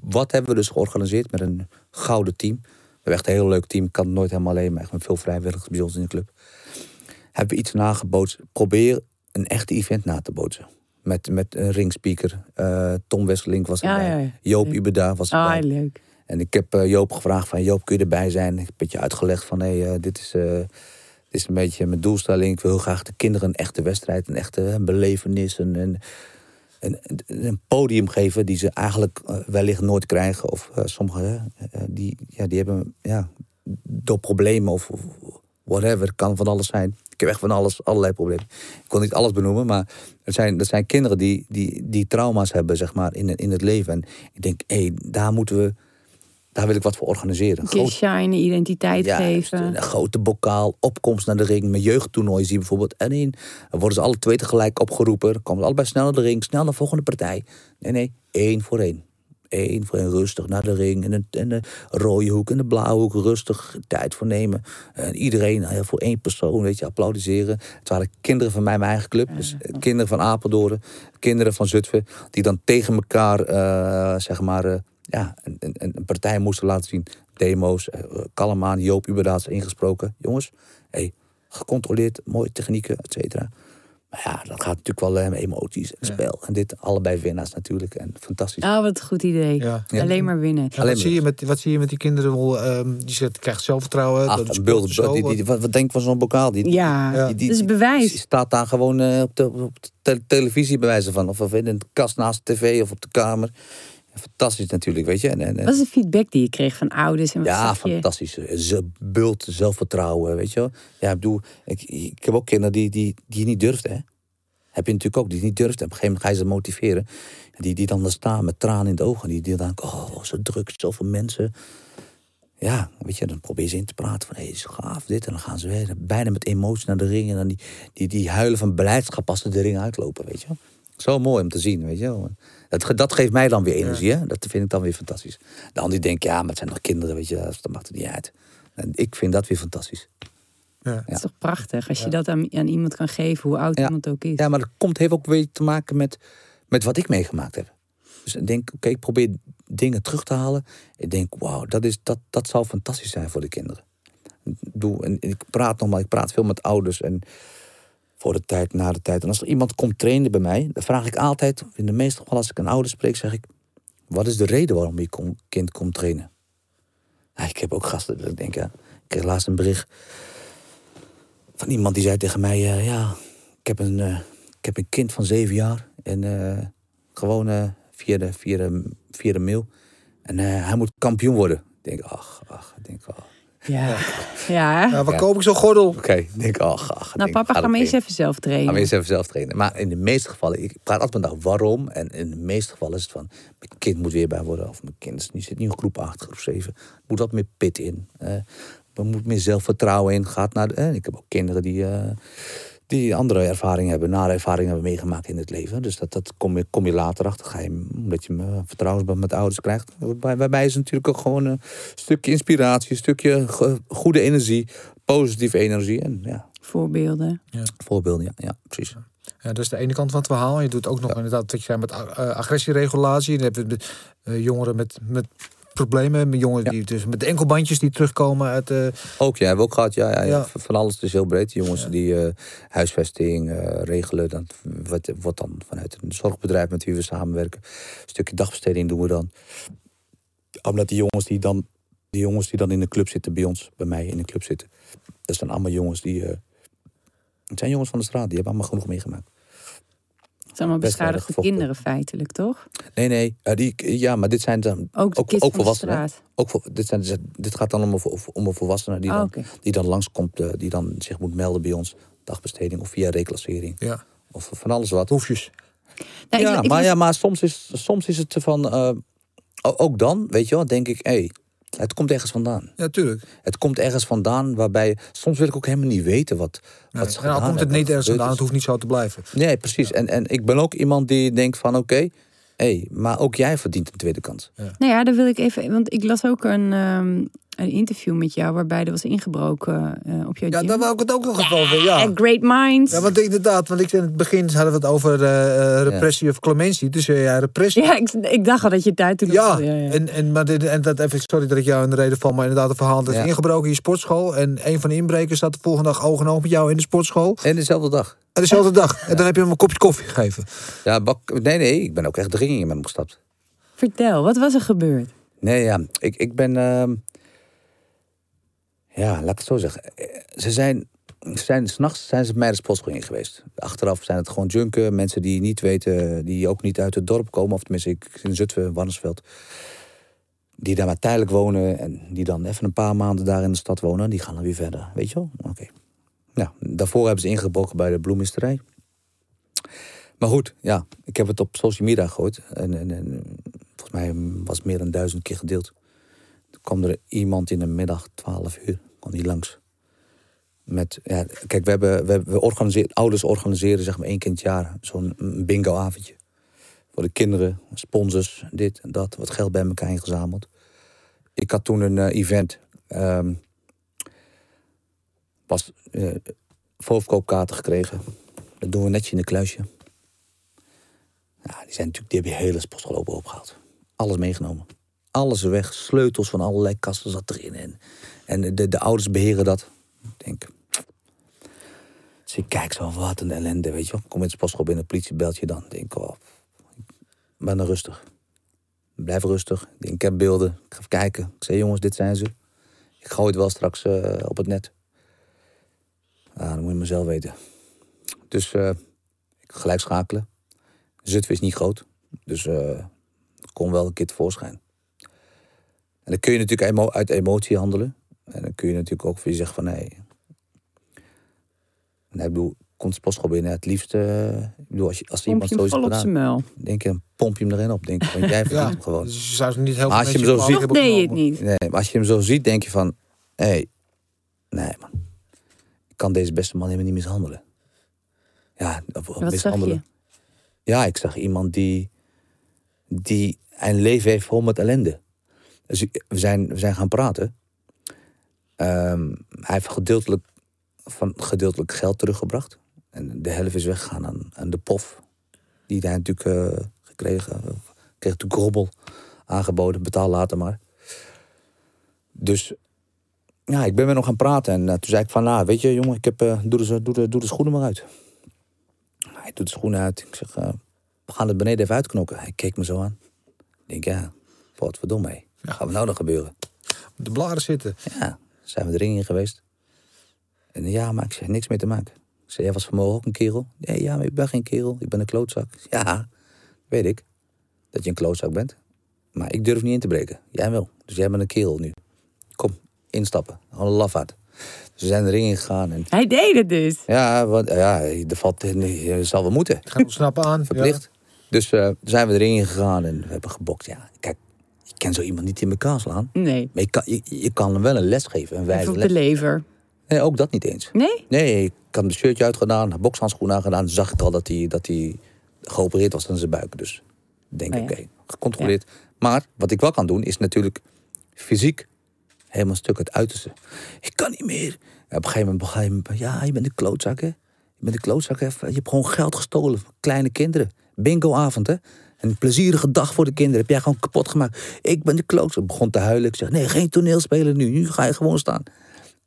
Wat hebben we dus georganiseerd met een gouden team? We hebben echt een heel leuk team. Ik kan het nooit helemaal alleen, maar echt met veel vrijwilligers bij ons in de club. Hebben we iets nagebootst. Probeer een echte event na te bootsen. Met, met een ringspeaker. Eh, Tom Wesseling was erbij. ja, ja. Joop. Ubeda was erbij. Ah, leuk. En ik heb eh, Joop gevraagd van Joop, kun je erbij zijn? Ik heb een beetje uitgelegd van hé, eh, dit, is, eh, dit is een beetje mijn doelstelling. Ik wil heel graag de kinderen een echte wedstrijd, een echte belevenis, een, een, een, podium geven die ze eigenlijk wellicht nooit krijgen. Of eh, sommigen, die, ja, die hebben ja, door problemen of, whatever, kan van alles zijn. Ik heb echt van alles, allerlei problemen. Ik kon niet alles benoemen, maar er zijn, er zijn kinderen die, die, die trauma's hebben, zeg maar, in, in het leven. En ik denk, hé, hey, daar moeten we, daar wil ik wat voor organiseren. Groot- shine, identiteit ja, geven. Een grote bokaal, opkomst naar de ring, met jeugdtoernooien zie je bijvoorbeeld. En in, dan worden ze alle twee tegelijk opgeroepen. Dan komen ze allebei snel naar de ring, snel naar de volgende partij. Nee, nee, één voor één. Eén voor één, rustig naar de ring. En de, en de rode hoek en de blauwe hoek, rustig tijd voor nemen. En iedereen nou ja, voor één persoon, weet je, applaudisseren. Het waren kinderen van mij, mijn eigen club. Dus kinderen van Apeldoorn, kinderen van Zutphen. Die dan tegen elkaar, eh, zeg maar, eh, ja, een, een, een partij moesten laten zien. Demo's, eh, kalm aan, Joop Uberdaats ingesproken. Jongens, hey, gecontroleerd, mooie technieken, et cetera. Maar ja, dat gaat natuurlijk wel eh, emoties en Ja. spel. En dit, allebei winnaars natuurlijk. En fantastisch. Ah, wat een goed idee. Ja. Ja. Alleen maar winnen. Ja, Alleen wat, zie je met, wat zie je met die kinderen? Wel, ehm, die zegt, krijgt zelfvertrouwen. Ach, dat is een beeld, zo, die, die, wat, wat denk je van zo'n bokaal? Die, Ja, Ja. die, die, dat is die bewijs. staat daar gewoon eh, op, de, op de te- televisie bij wijze van. Of, of in een kast naast de tv of op de kamer. Fantastisch natuurlijk, weet je. En, en, en- Wat is de feedback die je kreeg van ouders? En wat ja, fantastisch. Ze bult zelfvertrouwen, weet je wel. Ja, ik bedoel, ik, ik heb ook kinderen die, die, die niet durfden, hè. Heb je natuurlijk ook, die niet durfden. Op een gegeven moment ga je ze motiveren. En die, die dan daar staan met tranen in de ogen. Die, die dan denken, oh, zo druk, zoveel mensen. Ja, weet je, dan probeer je ze in te praten van, hé, hey, is gaaf, dit. En dan gaan ze weer bijna met emotie naar de ring. En dan die, die, die huilen van blijdschap als ze de ring uitlopen, weet je wel. Zo mooi om te zien, weet je wel. Dat, dat geeft mij dan weer energie, hè. Dat vind ik dan weer fantastisch. De ander die denkt, ja, maar het zijn nog kinderen, weet je. Dat maakt het niet uit. En ik vind dat weer fantastisch. Ja. Dat is toch prachtig als je dat aan, aan iemand kan geven, hoe oud Ja. iemand ook is. Ja, maar dat komt, heeft ook weer te maken met, met wat ik meegemaakt heb. Dus ik denk, oké, ik probeer dingen terug te halen. Ik denk, wauw, dat, is, dat, dat zou fantastisch zijn voor de kinderen. Ik, bedoel, en ik praat nog maar, ik praat veel met ouders en voor de tijd, na de tijd. En als er iemand komt trainen bij mij, dan vraag ik altijd, in de meeste gevallen als ik een ouder spreek, zeg ik, wat is de reden waarom je kom- kind komt trainen? Ik heb ook gasten dat ik denk, ik kreeg laatst een bericht van iemand die zei tegen mij, eh, ja, ik heb een, eh, ik heb een kind van zeven jaar en eh, gewoon via, de, via, de, via de mail. En hij moet kampioen worden. Ik denk, ach, ach, ik denk, ach. Ja, ja. hè? Ja, waar Ja. koop ik zo'n gordel? Oké, ik denk, ach, ach. ik Nou, denk, papa, ga maar eens even zelf Ga trainen. maar eens even zelf trainen. Maar in de meeste gevallen, ik praat altijd met dag waarom. En in de meeste gevallen is het van, mijn kind moet weer bij worden. Of mijn kind is, nu zit nu in groep 8, groep 7. Moet wat meer pit in. eh er moet meer zelfvertrouwen in. Gaat naar de, ik heb ook kinderen die, eh, die andere ervaringen hebben, nare ervaringen hebben meegemaakt in het leven. Dus dat, dat kom, je, kom je later achter. Ga je, omdat je vertrouwensband met ouders krijgt. Waarbij, waarbij is natuurlijk ook gewoon een stukje inspiratie, een stukje go- goede energie, positieve energie. En ja, Voorbeelden. voorbeelden, ja, ja precies. Ja, dat is de ene kant van het verhaal. Je doet ook nog inderdaad wat je zei met eh, agressieregulatie. Dan heb je eh, jongeren met, met problemen. Met jongeren Ja. die dus met enkelbandjes die terugkomen uit eh, Ook, ja, hebben we ook gehad. Ja, ja, ja. Van alles is heel breed. Die jongens die eh, huisvesting eh, regelen. Dat wordt, wordt dan vanuit een zorgbedrijf met wie we samenwerken. Een stukje dagbesteding doen we dan. Omdat die jongens die dan, die jongens die dan in de club zitten bij ons, bij mij in de club zitten. Dat zijn allemaal jongens die. het zijn jongens van de straat, die hebben allemaal genoeg meegemaakt. Het zijn allemaal beschadigde kinderen feitelijk, toch? Nee, nee, eh, die, ja, maar dit zijn dan Ook de ook, kids ook volwassenen. Ook voor, dit, zijn, dit gaat dan om een, om een volwassene die Oh, dan die dan langskomt, eh, die dan zich moet melden bij ons. Dagbesteding of via reclassering. ja, Of van alles wat. hoefjes. Nou, ja, ik maar, ja, maar soms is, soms is het van... eh, ook dan, weet je wel, denk ik... Hé, het komt ergens vandaan. Ja, tuurlijk. Het komt ergens vandaan waarbij... Soms wil ik ook helemaal niet weten wat, Nee, wat ze gedaan komt het niet ergens vandaan. Het hoeft niet zo te blijven. Nee, precies. En, en ik ben ook iemand die denkt van... Oké, hé, maar ook jij verdient een tweede kans. Nou ja, daar wil ik even. Want ik las ook een, ehm, een interview met jou waarbij er was ingebroken eh, op jouw Ja, gym. daar wou ik het ook nog even over. Ja. Great minds. Ja, want inderdaad, want ik in het begin hadden we het over eh, eh, repressie of clementie. Dus ja, repressie. Ja, ik, ik dacht al dat je het uit toen Ja, ja, ja. En, en, maar dit, en dat even, sorry dat ik jou in de reden val, maar inderdaad, een verhaal dat is Ja. ingebroken in je sportschool. En een van de inbrekers zat de volgende dag oog in oog met jou in de sportschool. En dezelfde dag. En dezelfde dag. En dan heb je hem een kopje koffie gegeven. Ja, bak, nee, nee, ik ben ook echt dringend met hem gestapt. Vertel, wat was er gebeurd? Nee, ja, ik, ik ben. ehm, ja, laat ik het zo zeggen. Eh, Ze zijn. Zijn s'nachts zijn ze bij geweest. Achteraf zijn het gewoon junken. Mensen die niet weten, die ook niet uit het dorp komen. Of tenminste, ik in Zutphen, Warnsveld. Die daar maar tijdelijk wonen. En die dan even een paar maanden daar in de stad wonen. Die gaan dan weer verder. Weet je wel? Oké. Nou, daarvoor hebben ze ingebroken bij de bloemisterij. Maar goed, ja, ik heb het op social media gegooid. En, en, en volgens mij was het meer dan duizend keer gedeeld. Toen kwam er iemand in de middag, 12 uur, kwam die langs. Met, ja, kijk, we, hebben, we, we ouders organiseren zeg maar één keer het jaar zo'n bingo-avondje. Voor de kinderen, sponsors, dit en dat, wat geld bij elkaar ingezameld. Ik had toen een eh, event. ehm was eh voorverkoopkaarten gekregen. Dat doen we netjes in een kluisje. Ja, die zijn natuurlijk, die hebben je hele sportschool open opgehaald. Alles meegenomen. Alles weg. Sleutels van allerlei kasten zat erin. En, en de, de ouders beheren dat. Ik denk. Dus ik kijk zo, wat een ellende, weet je. Kom in de sportschool binnen, politie belt je dan. Denk ik, oh, ik ben dan rustig. Blijf rustig. Ik denk, heb beelden. Ik ga even kijken. Ik zei, jongens, dit zijn ze. Ik gooi het wel straks eh, op het net. Ja, dan moet je mezelf weten. Dus eh, ik gelijk schakelen. Zutphen is niet groot. Dus eh ik kon wel een keer tevoorschijn. En dan kun je natuurlijk uit emotie handelen. En dan kun je natuurlijk ook voor je zeggen van... nee. Nee, ik bedoel, komt de sportschool binnen. Het liefst, eh, ik bedoel, als, je, als Pomp iemand zo vol op gedaan... zijn muil. denk je, pomp je hem erin op. Denk je, want jij (laughs) verdient Ja, hem gewoon. dus je zou ze niet heel Maar veel als je mensen hem zo ziet- deed je het niet. Nee, maar als je hem zo ziet, denk je van... Hé, hey, nee man. Ik kan deze beste man helemaal niet mishandelen. Ja, of, of Wat zag mishandelen. je? Ja, ik zag iemand die, die een leven heeft vol met ellende. Dus we zijn, we zijn gaan praten. Ehm, hij heeft gedeeltelijk, van, gedeeltelijk geld teruggebracht. En de helft is weggegaan aan, aan de pof. Die hij natuurlijk eh, gekregen. kreeg natuurlijk robbel aangeboden. Betaal later maar. Dus ja, ik ben met hem gaan praten. En eh, toen zei ik van, nou, weet je jongen, ik heb, eh, doe, de, doe, de, doe de schoenen maar uit. Hij doet de schoenen uit. Ik zeg, we gaan het beneden even uitknokken. Hij keek me zo aan. Ik denk, ja, wat verdomme. hé. Wat gaat er nou nog gebeuren? De blaren zitten. Ja, zijn we de ring in geweest. En ja, maar ik zeg, niks mee te maken. Ik zei, jij was vanmorgen ook een kerel? Nee, ja, maar ik ben geen kerel. Ik ben een klootzak. (laughs) Ja, weet ik. Dat je een klootzak bent. Maar ik durf niet in te breken. Jij wel. Dus jij bent een kerel nu. Kom, instappen. Gewoon een lafaard. Dus we zijn de ring in gegaan. En Hij deed het dus. ja, want, ja, er valt, nee, je zal wel moeten. Gaan ontsnappen aan. (laughs) Verplicht. Dus eh, zijn we erin gegaan en we hebben gebokst. Ja, kijk, je kan zo iemand niet in elkaar slaan. Nee. Maar je kan, je, je kan hem wel een les geven, een wijze op de les. lever. Nee, ook dat niet eens. Nee? Nee, ik had mijn shirtje uitgedaan, bokshandschoenen aangedaan. Toen zag ik al dat hij, dat hij geopereerd was aan zijn buik. Dus ik denk, Oh ja. oké, gecontroleerd. Maar wat ik wel kan doen, is natuurlijk fysiek helemaal een stuk het uiterste. Ik kan niet meer. En op een gegeven moment begon je, ja, je bent een klootzak, hè. Je bent een klootzak, hè. Je hebt gewoon geld gestolen van kleine kinderen. Bingoavond, hè. Een plezierige dag voor de kinderen. Heb jij gewoon kapot gemaakt. Ik ben de klootzak. Begon te huilen. Ik zeg, nee, geen toneelspelen nu. Nu ga je gewoon staan.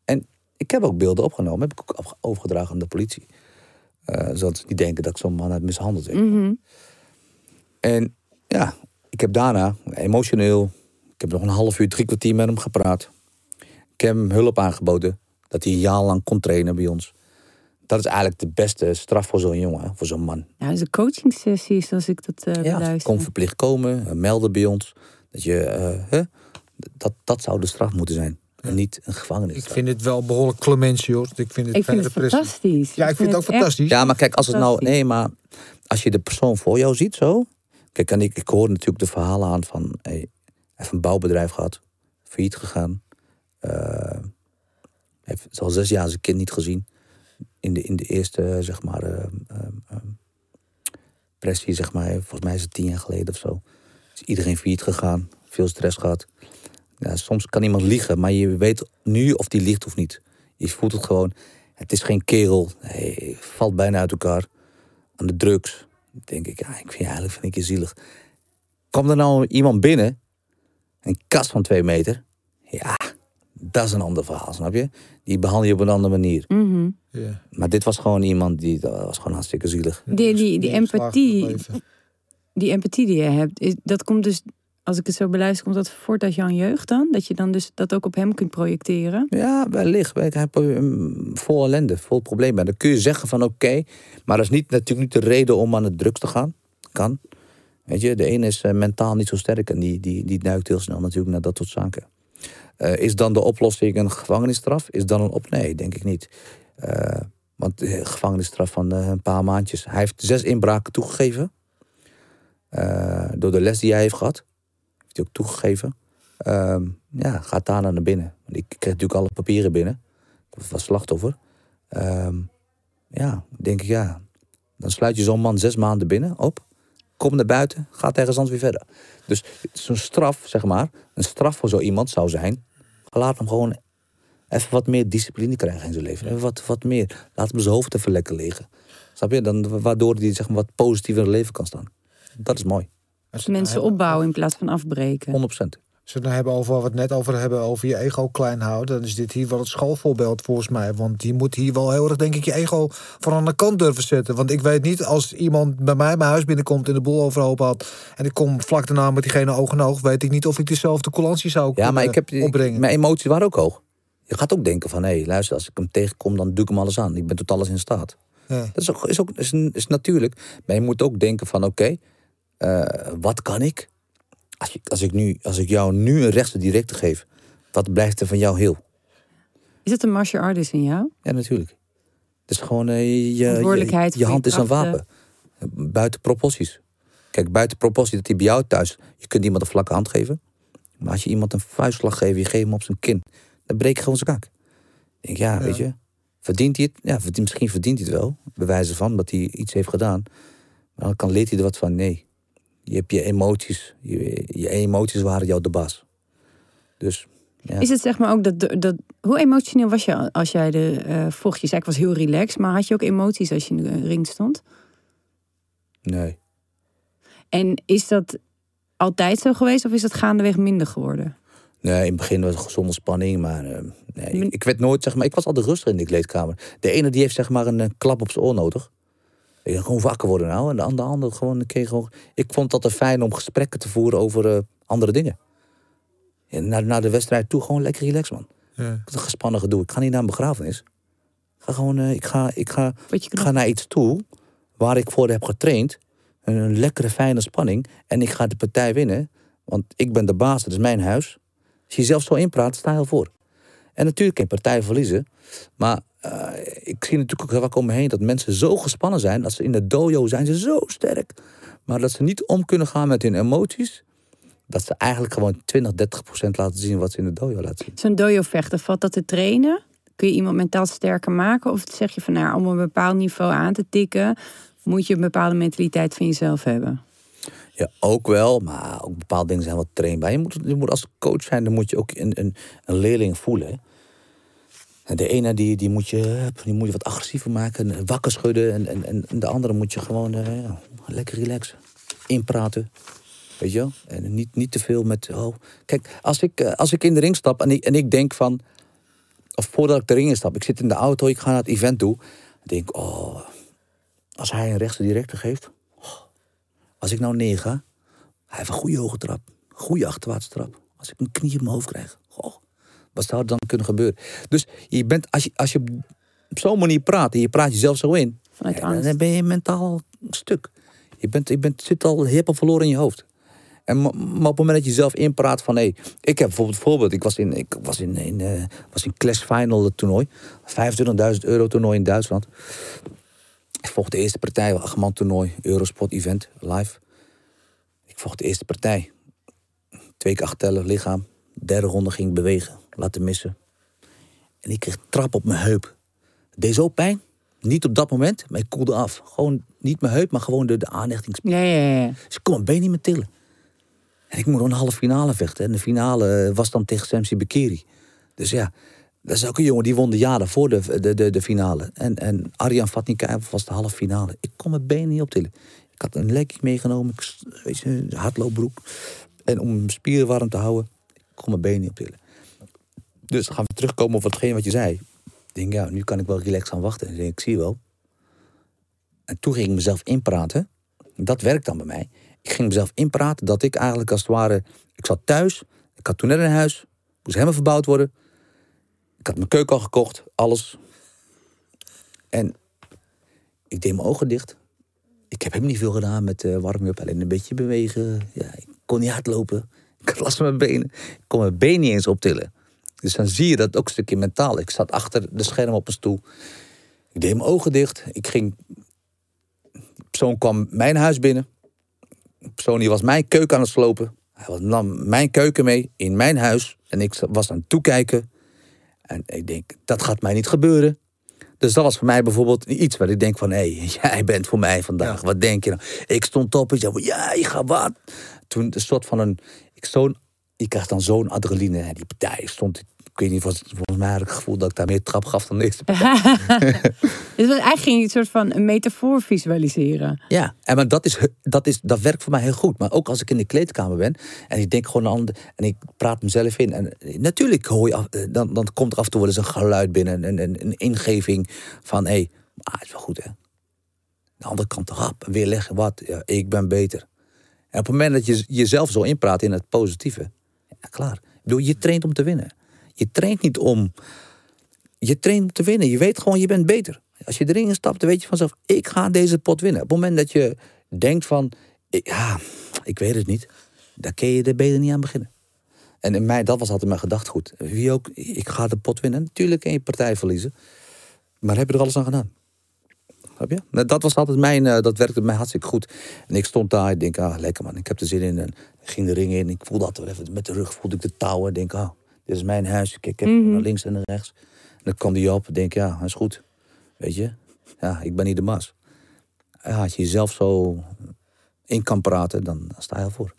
En ik heb ook beelden opgenomen. Heb ik ook overgedragen aan de politie. Eh, zodat ze niet denken dat ik zo'n man heb mishandeld. je. Mhm. En ja, ik heb daarna emotioneel. Ik heb nog een half uur, drie kwartier met hem gepraat. Ik heb hem hulp aangeboden. Dat hij een jaar lang kon trainen bij ons. Dat is eigenlijk de beste straf voor zo'n jongen, voor zo'n man. Ja, dat is een coachingsessie, zoals ik dat eh Ja, beluister. kon verplicht komen, eh, melden bij ons. Dat, je, eh, hè, dat, dat zou de straf moeten zijn. En niet een Ik gevangenisstraf. vind het wel behoorlijk clementie, hoor. Ik vind het, Ik vind het fantastisch. Ja, ik vind het ook fantastisch. Ja, maar kijk, als het nou. Nee, maar als je de persoon voor jou ziet zo. Kijk, en ik, ik hoor natuurlijk de verhalen aan van. Hey, hij heeft een bouwbedrijf gehad, failliet gegaan. eh, heeft al zes jaar zijn kind niet gezien. In de, in de eerste, zeg maar. eh, eh, eh, pressie, zeg maar. Volgens mij is het tien jaar geleden of zo. Is iedereen failliet gegaan, veel stress gehad. Ja, soms kan iemand liegen, maar je weet nu of die liegt of niet. Je voelt het gewoon. Het is geen kerel. Hij valt bijna uit elkaar. Aan de drugs. Denk ik, ja, ik vind je eigenlijk vind ik je zielig. Komt er nou iemand binnen, een kast van twee meter. Ja, dat is een ander verhaal, snap je? Die behandel je op een andere manier. Mhm. Ja. Maar dit was gewoon iemand die, dat was gewoon hartstikke zielig. Die, die, die, empathie, die empathie die je hebt, is, dat komt dus, als ik het zo beluister, komt dat voort uit jouw jeugd dan? Dat je dan dus dat ook op hem kunt projecteren? Ja, wellicht. Hij heeft mm, vol ellende, vol problemen. Dan kun je zeggen van oké, maar dat is niet, natuurlijk niet de reden om aan de drugs te gaan. Kan. Weet je, de ene is eh, mentaal niet zo sterk en die, die, die duikt heel snel natuurlijk naar dat soort zaken. Eh, is dan de oplossing een gevangenisstraf? Is dan een op? Nee, denk ik niet. Eh, want de gevangenisstraf van eh, een paar maandjes. Hij heeft zes inbraken toegegeven. Eh, door de les die hij heeft gehad. Heeft hij ook toegegeven. Ehm, ja, gaat daarna naar binnen. Want ik kreeg natuurlijk alle papieren binnen. Ik was slachtoffer. Ehm, ja, denk ik ja. Dan sluit je zo'n man zes maanden binnen op. Komt naar buiten, gaat ergens anders weer verder. Dus zo'n straf, zeg maar. Een straf voor zo iemand zou zijn. Laat hem gewoon even wat meer discipline krijgen in zijn leven. Even wat, wat meer. Laat hem zijn hoofd even lekker liggen. Snap je? Dan, waardoor hij zeg maar, wat positiever in het leven kan staan. Dat is mooi. Mensen opbouwen in plaats van afbreken. 100% ze nou hebben over wat we het net over hebben, over je ego klein houden, dan is dit hier wel het schoolvoorbeeld volgens mij. Want je moet hier wel heel erg, denk ik, je ego van aan de kant durven zetten. Want ik weet niet, als iemand bij mij mijn huis binnenkomt in de boel overhoop had. en ik kom vlak daarna met diegene oog in oog, weet ik niet of ik dezelfde coulantie zou ja, maar ik heb, mijn emoties waren ook hoog. Je gaat ook denken: van hé, hey, luister, als ik hem tegenkom, dan duw ik hem alles aan. Ik ben tot alles in staat. Dat is ook, is ook is, natuurlijk. Maar je moet ook denken: van oké, eh, wat kan ik? Als, je, als, ik nu, als ik jou nu een rechtse directe geef, wat blijft er van jou heel? Is het een martial artist in jou? Ja, natuurlijk. Het is gewoon, eh, je, je, hand is een wapen. Buiten proporties. Kijk, buiten proporties dat hij bij jou thuis... Je kunt iemand een vlakke hand geven. Maar als je iemand een vuistslag geeft, je geeft hem op zijn kin... dan breek je gewoon zijn kak. Ik denk, ja, Ja. weet je... Verdient hij het? Ja, verdient, misschien verdient hij het wel. Bewijzen van dat hij iets heeft gedaan. Maar dan kan leert hij er wat van. Nee, je hebt je emoties. Je, je emoties waren jou de baas. Dus, ja. Is het zeg maar ook dat, dat hoe emotioneel was je als jij de vocht? Je zei ik was heel relaxed, maar had je ook emoties als je in de ring stond? Nee. En is dat altijd zo geweest of is dat gaandeweg minder geworden? Nee, in het begin was het gezonde spanning, maar eh, nee, ik, ik werd nooit, zeg maar, ik was altijd rustig in de kleedkamer. De ene die heeft zeg maar een, eh, klap op zijn oor nodig. Ik gewoon wakker worden nou. En de andere, andere gewoon, een keer gewoon. Ik vond het altijd fijn om gesprekken te voeren over eh, andere dingen. En naar, naar de wedstrijd toe gewoon lekker relaxed, man. Ja. Dat gespannen gedoe. Ik ga niet naar een begrafenis. Ik ga gewoon, eh, ik ga, ik ga, ik ga naar iets toe waar ik voor heb getraind. Een, een lekkere, fijne spanning. En ik ga de partij winnen. Want ik ben de baas, het is mijn huis. Als je zelf zo inpraat, sta je al voor. En natuurlijk kan je partij verliezen. Maar eh, ik zie natuurlijk ook heel vaak om me heen dat mensen zo gespannen zijn. Dat ze in de dojo zijn ze zo sterk. Maar dat ze niet om kunnen gaan met hun emoties. Dat ze eigenlijk gewoon 20, 30 procent laten zien wat ze in de dojo laten zien. Zo'n dojo vechten, valt dat te trainen? Kun je iemand mentaal sterker maken? Of zeg je van nou, om een bepaald niveau aan te tikken, moet je een bepaalde mentaliteit van jezelf hebben? Ja, ook wel, maar ook bepaalde dingen zijn wat trainbaar. Je moet, je moet als coach zijn, dan moet je ook een, een, een leerling voelen. En de ene die, die, moet je, die moet je wat agressiever maken, en wakker schudden. En, en, en de andere moet je gewoon eh, ja, lekker relaxen. Inpraten. Weet je wel? En niet, niet te veel met. Oh. Kijk, als ik, eh, als ik in de ring stap en ik, en ik denk van. Of voordat ik de ring instap, ik zit in de auto, ik ga naar het event toe. Dan denk oh. Als hij een rechtse directe geeft. Als ik nou ga, hij heeft een goede hoge trap. Goede achterwaartse trap. Als ik een knie op mijn hoofd krijg. Goh, wat zou er dan kunnen gebeuren? Dus je bent, als je, als je op zo'n manier praat en je praat jezelf zo in. Vanuit ja, angst. dan ben je mentaal stuk. Je, bent, je bent, zit al helemaal verloren in je hoofd. En ma- maar op het moment dat je zelf inpraat van... Hé, ik heb bijvoorbeeld voorbeeld. Ik was in, ik was in, in, eh, was in Clash Final het toernooi. 25.000 euro toernooi in Duitsland. Ik vocht de eerste partij, een toernooi. Eurosport event, live. Ik vocht de eerste partij. Twee keer acht tellen, lichaam. Derde ronde ging ik bewegen, laten missen. En ik kreeg trap op mijn heup. Het deed zo pijn. Niet op dat moment, maar ik koelde af. Gewoon niet mijn heup, maar gewoon de, de aanhechtingsspier. Ja, ja, ja. Dus ik kon mijn been niet meer tillen. En ik moet nog een halve finale vechten. En de finale was dan tegen Samsi Bekiri. Dus ja, dat is ook een jongen die won de jaar daarvoor de, de, de, de finale. En, en Arjan Vatnika was de halve finale. Ik kon mijn been niet optillen. Ik had een lekje meegenomen, ik, weet je, een hardloopbroek. En om mijn spieren warm te houden, ik kon mijn been niet optillen. Dus dan gaan we terugkomen op hetgeen wat je zei. Denk, ja, nu kan ik wel relaxed aan wachten. Ik denk, ik zie wel. En toen ging ik mezelf inpraten. Dat werkt dan bij mij. Ik ging mezelf inpraten dat ik eigenlijk als het ware... Ik zat thuis, ik had toen net een huis. Moest helemaal verbouwd worden. Ik had mijn keuken al gekocht, alles. En ik deed mijn ogen dicht. Ik heb helemaal niet veel gedaan met eh warming-up. Alleen een beetje bewegen. Ja, ik kon niet hardlopen. Ik had last van mijn benen. Ik kon mijn been niet eens optillen. Dus dan zie je dat ook een stukje mentaal. Ik zat achter de scherm op een stoel. Ik deed mijn ogen dicht. Ik ging... Die persoon kwam mijn huis binnen. De persoon die was mijn keuken aan het slopen. Hij nam mijn keuken mee in mijn huis. En ik was aan het toekijken. En ik denk, dat gaat mij niet gebeuren. Dus dat was voor mij bijvoorbeeld iets waar ik denk van... hé, (laughs) jij bent voor mij vandaag. Wat denk je nou? Ik stond op en zei, ja, je gaat wat? Toen een soort van een... Ik, zo'n, je krijgt dan zo'n adrenaline. En die partij stond... Ik weet niet, volgens, volgens mij had ik het gevoel dat ik daar meer trap gaf dan de eerste. (laughs) Dus eigenlijk ging je een soort van een metafoor visualiseren. Ja, en maar dat, is, dat, is, dat werkt voor mij heel goed. Maar ook als ik in de kleedkamer ben en ik denk gewoon aan en ik praat mezelf in. En natuurlijk hoor je af, eh, dan, dan komt er af en toe wel eens een geluid binnen, een, een, een ingeving van hé, hey, ah, het is wel goed hè. De andere kant hap, weer leggen wat, ja, ik ben beter. En op het moment dat je jezelf zo inpraat in het positieve, ja, klaar. Je traint om te winnen. Je traint niet om. Je traint om te winnen. Je weet gewoon, je bent beter. Als je erin stapt, dan weet je vanzelf, ik ga deze pot winnen. Op het moment dat je denkt van, ja, ik weet het niet, dan kun je er beter niet aan beginnen. En in mij, dat was altijd mijn gedachtegoed. Wie ook, ik ga de pot winnen. Natuurlijk kan je partij verliezen. Maar heb je er alles aan gedaan? Snap je? Nou, dat was altijd mijn, uh, dat werkte mij hartstikke goed. En ik stond daar, ik denk, ah, lekker man, ik heb er zin in. Ging de ring in, ik voelde altijd even, met de rug voelde ik de touwen. Ik denk, ah, dit is mijn huis, ik kijk Mhm. naar links en naar rechts. En dan kwam die op, ik denk, ja, dat is goed. Weet je, ja, ik ben niet de mas. Ja, als je jezelf zo in kan praten, dan sta je al voor.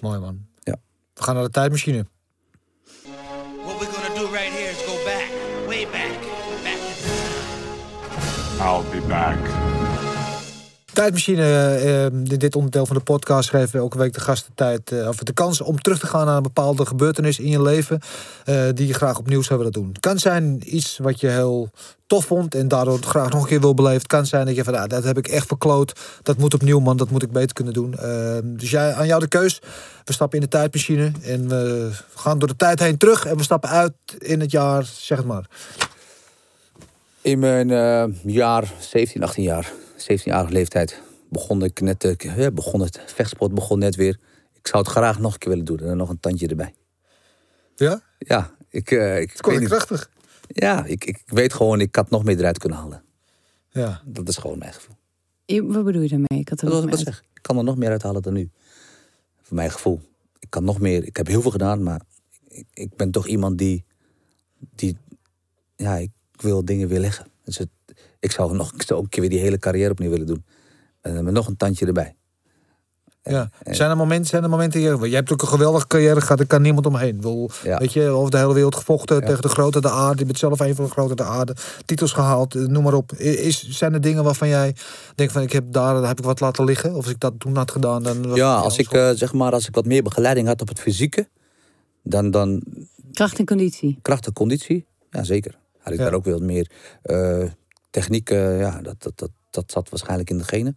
Mooi man. Ja. We gaan naar de tijdmachine. What we're gonna do right here is go back, way back, back I'll be back. Tijdmachine, eh, eh, dit onderdeel van de podcast geven we elke week de gasten tijd, eh, of de kans om terug te gaan naar een bepaalde gebeurtenis in je leven die je graag opnieuw zou willen doen. Kan zijn iets wat je heel tof vond en daardoor graag nog een keer wil beleven. Kan zijn dat je van, ah, dat heb ik echt verkloot, dat moet opnieuw man, dat moet ik beter kunnen doen. Eh, dus jij, aan jou de keus. We stappen in de tijdmachine en we gaan door de tijd heen terug en we stappen uit in het jaar, zeg het maar. In mijn jaar, 17, 18 jaar, 17-jarige leeftijd, begon ik net, eh, begon het vechtsport begon net weer. Ik zou het graag nog een keer willen doen en dan nog een tandje erbij. Ja? Ja, ik, eh, ik, Het kon ik niet- krachtig. ja ik, ik weet gewoon, ik had nog meer eruit kunnen halen. Ja. Dat is gewoon mijn gevoel. Je- Wat bedoel je daarmee? Ik had er ik mee wat zeg. Ik kan er nog meer uithalen dan nu. Voor mijn gevoel. Ik kan nog meer. Ik heb heel veel gedaan, maar ik, ik ben toch iemand die, die. Ja, ik wil dingen weer leggen. Dus het, ik zou nog ik zou ook een keer weer die hele carrière opnieuw willen doen. En met nog een tandje erbij. Ja. Zijn er momenten, zijn er momenten je, je hebt ook een geweldige carrière gehad, er kan niemand omheen. Ja. Weet je, over de hele wereld gevochten Ja. tegen de grote de aarde. Je bent zelf een van de grote de aarde. Titels gehaald, eh, noem maar op. Is, zijn er dingen waarvan jij denkt van ik heb daar, daar heb ik wat laten liggen? Of als ik dat toen had gedaan, dan Ja, als ik, eh, zeg maar, als ik wat meer begeleiding had op het fysieke, dan, dan Kracht en conditie. kracht en conditie, ja zeker. Had ik Ja. daar ook weer wat meer eh, techniek, eh, ja, dat, dat, dat, dat zat waarschijnlijk in de genen.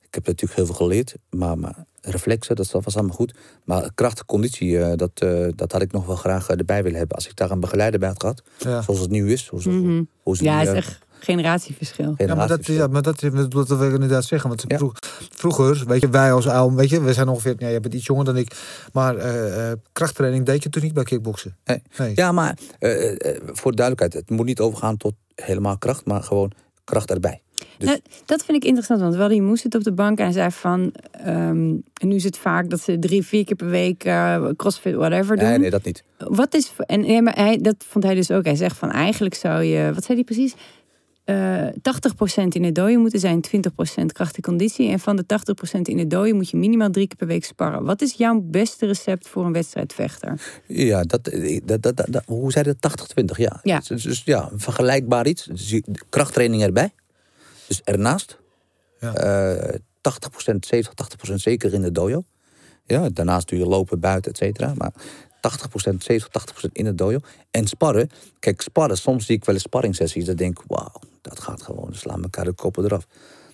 Ik heb natuurlijk heel veel geleerd, maar, maar reflexen, dat was allemaal goed. Maar kracht en conditie, eh, dat, eh, dat had ik nog wel graag erbij willen hebben. Als ik daar een begeleider bij had gehad, ja. zoals het nu is. Zoals, Mhm. hoe ze Ja, nu, het is echt generatieverschil. Ja, maar dat, ja, maar dat, dat wil ik inderdaad zeggen. Want Ja. vroeg- vroeger, weet je, wij als oude, weet je, we zijn ongeveer, ja, je bent iets jonger dan ik. Maar eh, eh, krachttraining deed je toen niet bij kickboksen. Nee. Nee. Ja, maar eh, eh, voor de duidelijkheid, het moet niet overgaan tot helemaal kracht, maar gewoon kracht erbij. Dus- Nou, dat vind ik interessant, want wel die moest het op de bank en zei van, ehm, en nu is het vaak dat ze drie, vier keer per week crossfit, whatever doen. Nee, nee, dat niet. Wat is, en nee, maar hij, dat vond hij dus ook. Hij zegt van, eigenlijk zou je, wat zei hij precies? Eh 80% in het dooien moeten zijn, 20% kracht en conditie. En van de 80% in het dooien moet je minimaal drie keer per week sparren. Wat is jouw beste recept voor een wedstrijdvechter? Ja, dat, eh, dat, dat, dat- hoe zei dat? 80-20, ja. Ja. Dus, dus ja, een vergelijkbaar iets. Dus krachttraining erbij. Dus ernaast. Ja. Eh, 80%, 70, 80% zeker in de dojo. Ja, daarnaast doe je lopen, buiten, et cetera. Maar 80%, 70, 80% in het dojo. En sparren. Kijk, sparren, soms zie ik wel eens sparringsessies. Dat denk ik, wauw, dat gaat gewoon. Dan slaan elkaar de koppen eraf.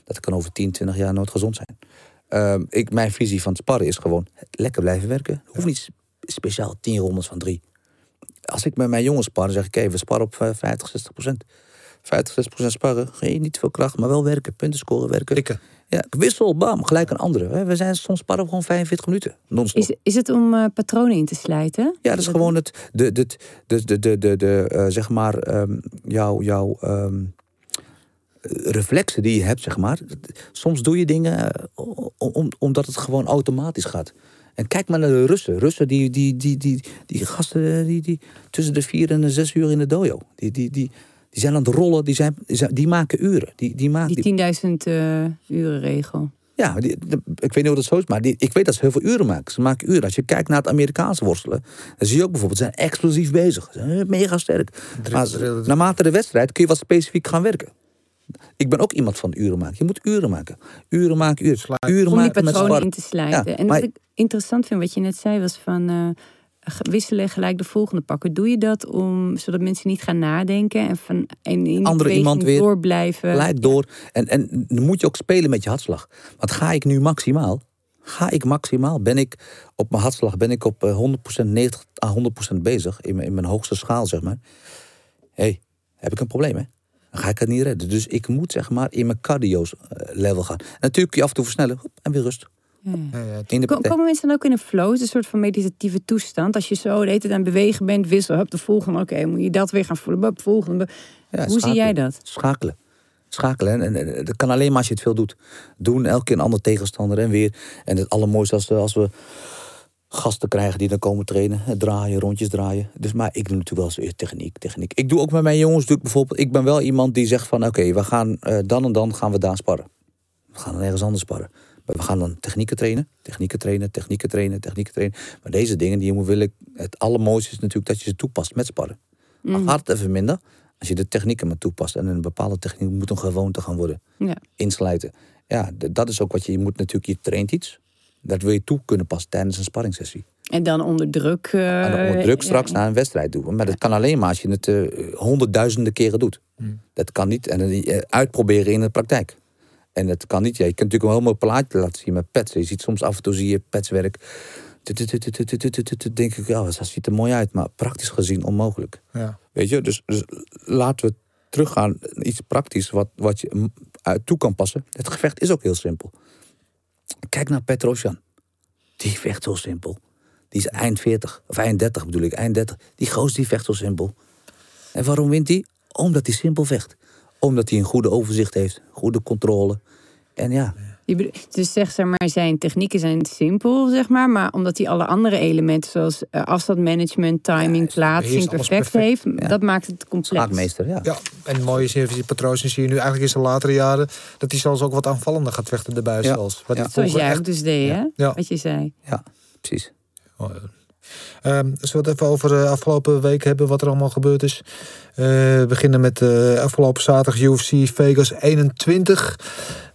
Dat kan over 10, 20 jaar nooit gezond zijn. Ehm, ik, mijn visie van sparren is gewoon lekker blijven werken. Hoeft niet sp- speciaal 10 rondes van drie. Als ik met mijn jongens spar, dan zeg ik, oké, we sparren op eh, 50, 60 procent. 50, 60 procent sparren, geen niet veel kracht, maar wel werken, punten scoren, werken. Tikken. Ja, wissel, bam, gelijk een andere. We zijn soms sparren gewoon 45 minuten. Is, is het om eh, patronen in te slijten? Ja, dat is gewoon het, de, de, de, de, de, de, de eh, zeg maar, ehm, jouw, jouw ehm, reflexen die je hebt, zeg maar. Soms doe je dingen eh, om, om, omdat het gewoon automatisch gaat. En kijk maar naar de Russen. Russen, die, die, die, die, die gasten, die, die tussen de vier en de zes uur in de dojo. Die, die, die, die zijn aan het rollen, die, zijn, die, maken uren. Die, die maken, Die 10.000 eh uren regel. Ja, die, de- ik weet niet hoe dat zo is, maar die, ik weet dat ze heel veel uren maken. Ze maken uren. Als je kijkt naar het Amerikaanse worstelen, dan zie je ook bijvoorbeeld, ze zijn explosief bezig. Ze zijn mega sterk. Maar ze- drillen- naarmate de wedstrijd kun je wat specifiek gaan werken. Ik ben ook iemand van uren maken. Je moet uren maken. Uren maken, uren. Uren Om die maken met patronen sparren. in te slijten. Ja, en maar- wat ik interessant vind, wat je net zei, was van eh, wisselen en gelijk de volgende pakken. Doe je dat om, zodat mensen niet gaan nadenken en van en in Andere iemand weer. door blijven? Door. En, en dan moet je ook spelen met je hartslag. Want ga ik nu maximaal? Ga ik maximaal? Ben ik op mijn hartslag ben ik op eh, 100%, 90 à 100% bezig. In mijn, in mijn hoogste schaal, zeg maar. Hé, hey, heb ik een probleem, hè? Dan ga ik het niet redden. Dus ik moet, zeg maar, in mijn cardio eh, level gaan. En natuurlijk kun je af en toe versnellen. Hop, en weer rust. Ja. Ja, ja, In de Ko- partij. Komen mensen dan ook in een flow? Het een soort van meditatieve toestand. Als je zo de aan het bewegen bent, wissel, hup, de volgende. Oké, moet je dat weer gaan voelen. Hup, volgende. Ja, Hoe zie jij dat? Schakelen. Schakelen. En, en, en dat kan alleen maar als je het veel doet. Doen, elke keer een andere tegenstander en weer. En het allermooiste als, als we gasten krijgen die dan komen trainen. eh, Draaien, rondjes draaien. Dus, maar ik doe natuurlijk wel eens techniek, techniek. Ik doe ook met mijn jongens, bijvoorbeeld... Ik ben wel iemand die zegt van... Oké, we gaan eh, dan en dan gaan we daar sparren. We gaan dan ergens anders sparren. Maar we gaan dan technieken trainen. Technieken trainen, technieken trainen, technieken trainen. Maar deze dingen, die moet wil ik... Het allermooiste is natuurlijk dat je ze toepast met sparren. Dan gaat het even minder. Als je de technieken maar toepast. En een bepaalde techniek moet een gewoonte gaan worden. Ja. Inslijten. Ja, dat is ook wat je, je moet natuurlijk... Je traint iets. Dat wil je toe kunnen passen tijdens een sparringssessie. En dan onder druk. eh, En dan onder druk straks ja. naar een wedstrijd doen. Maar dat kan alleen maar als je het eh, honderdduizenden keren doet. Dat kan niet. En dan eh, uitproberen in de praktijk. En dat kan niet. Ja, je kunt natuurlijk een heel mooi plaatje laten zien met pets. Je ziet soms af en toe zie je petswerk. denk ik, ja, dat ziet er mooi uit. Maar praktisch gezien onmogelijk. ja. Weet je, dus, dus laten we teruggaan naar iets praktisch wat, wat je toe kan passen. Het gevecht is ook heel simpel. Kijk naar Petrosjan. Die vecht zo simpel. Die is eind 40, of eind 30 bedoel ik, eind 30. Die goos die vecht zo simpel. En waarom wint hij? Omdat hij simpel vecht. Omdat hij een goede overzicht heeft, goede controle. En ja, Je Dus zeg zeg maar, zijn technieken zijn simpel, zeg maar. Maar omdat hij alle andere elementen, zoals eh, afstandmanagement, timing, plaatsing, perfect, perfect. heeft, dat maakt het complex. schaakmeester, ja. Ja, en het mooie is die patronen zie je nu eigenlijk in zijn latere jaren dat hij zelfs ook wat aanvallender gaat vechten erbij Ja. zelfs. Wat Ja. hij Zoals jij echt- ook dus deed, hè? Ja. Wat je zei. Ja, precies. Oh, Ehm, zullen we het even over de afgelopen week hebben, wat er allemaal gebeurd is? Eh, we beginnen met eh, afgelopen zaterdag UFC Vegas 21.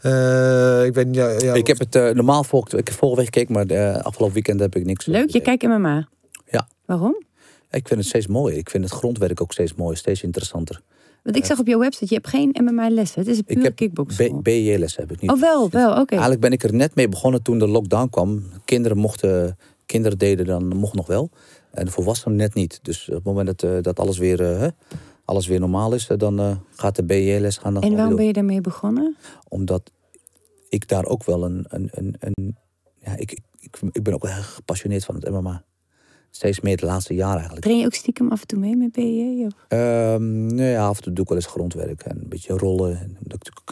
Eh, ik weet niet, ja, ja, Ik heb het eh, normaal volgd, ik heb vorige week gekeken, maar de afgelopen weekend heb ik niks. Leuk, je kijkt MMA. Ja. Waarom? Ik vind het steeds mooier. Ik vind het grondwerk ook steeds mooier, steeds interessanter. Want ik zag op jouw website, je hebt geen MMA-lessen. Het is een Ik puur heb kickboxen. B- BJ-les heb ik niet. Oh, wel, wel, oké. Eigenlijk ben ik er net mee begonnen toen de lockdown kwam. Kinderen mochten, kinderen deden dan mocht nog wel. En de volwassenen net niet. Dus op het moment dat, eh, dat alles, weer, eh, hè, alles weer normaal is, eh, dan gaat de BJ-les gaan. Dan En waarom ben je daarmee begonnen? Omdat ik daar ook wel een... een, een, een ja, ik, ik, ik ben ook erg gepassioneerd van het MMA. Steeds meer de laatste jaren eigenlijk. Train je ook stiekem af en toe mee met BJ? Of? Ehm nou ja, af en toe doe ik wel eens grondwerk en een beetje rollen. En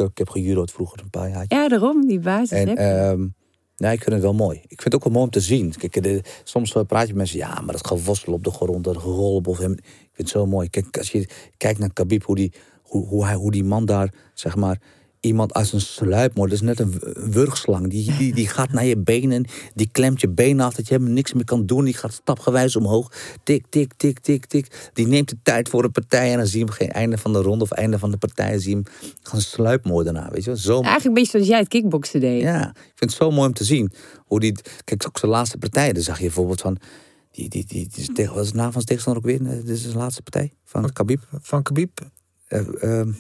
ik, heb gejudo'd vroeger een paar jaar. Ja, daarom, die basis En ja, ik vind het wel mooi. Ik vind het ook wel mooi om te zien. Kijk, soms eh, praat je met mensen, ja, maar dat geworstel op de grond, dat gerol op hem. Ik vind het zo mooi. Kijk, als je kijkt naar Khabib, hoe die, hoe, hoe, hij, hoe die man daar, zeg maar, iemand als een sluipmoord, dat is net een wurgslang. Die, die, die gaat naar je benen, die klemt je benen af, dat je helemaal niks meer kan doen. Die gaat stapgewijs omhoog. Tik, tik, tik, tik, tik. Die neemt de tijd voor een partij en dan zie je hem geen einde van de ronde of einde van de partij. Zie je hem gaan sluipmoordenaar, weet je wel. Zo Eigenlijk een beetje zoals jij het kickboksen deed. ja, ik vind het zo mooi om te zien. Hoe die, kijk, ook zijn laatste partij, daar zag je bijvoorbeeld van... Die, die, die, die, die wat is de naam van zijn tegenstander ook weer? Eh, Dit is de laatste partij van Khabib. van Khabib. Eh, ehm,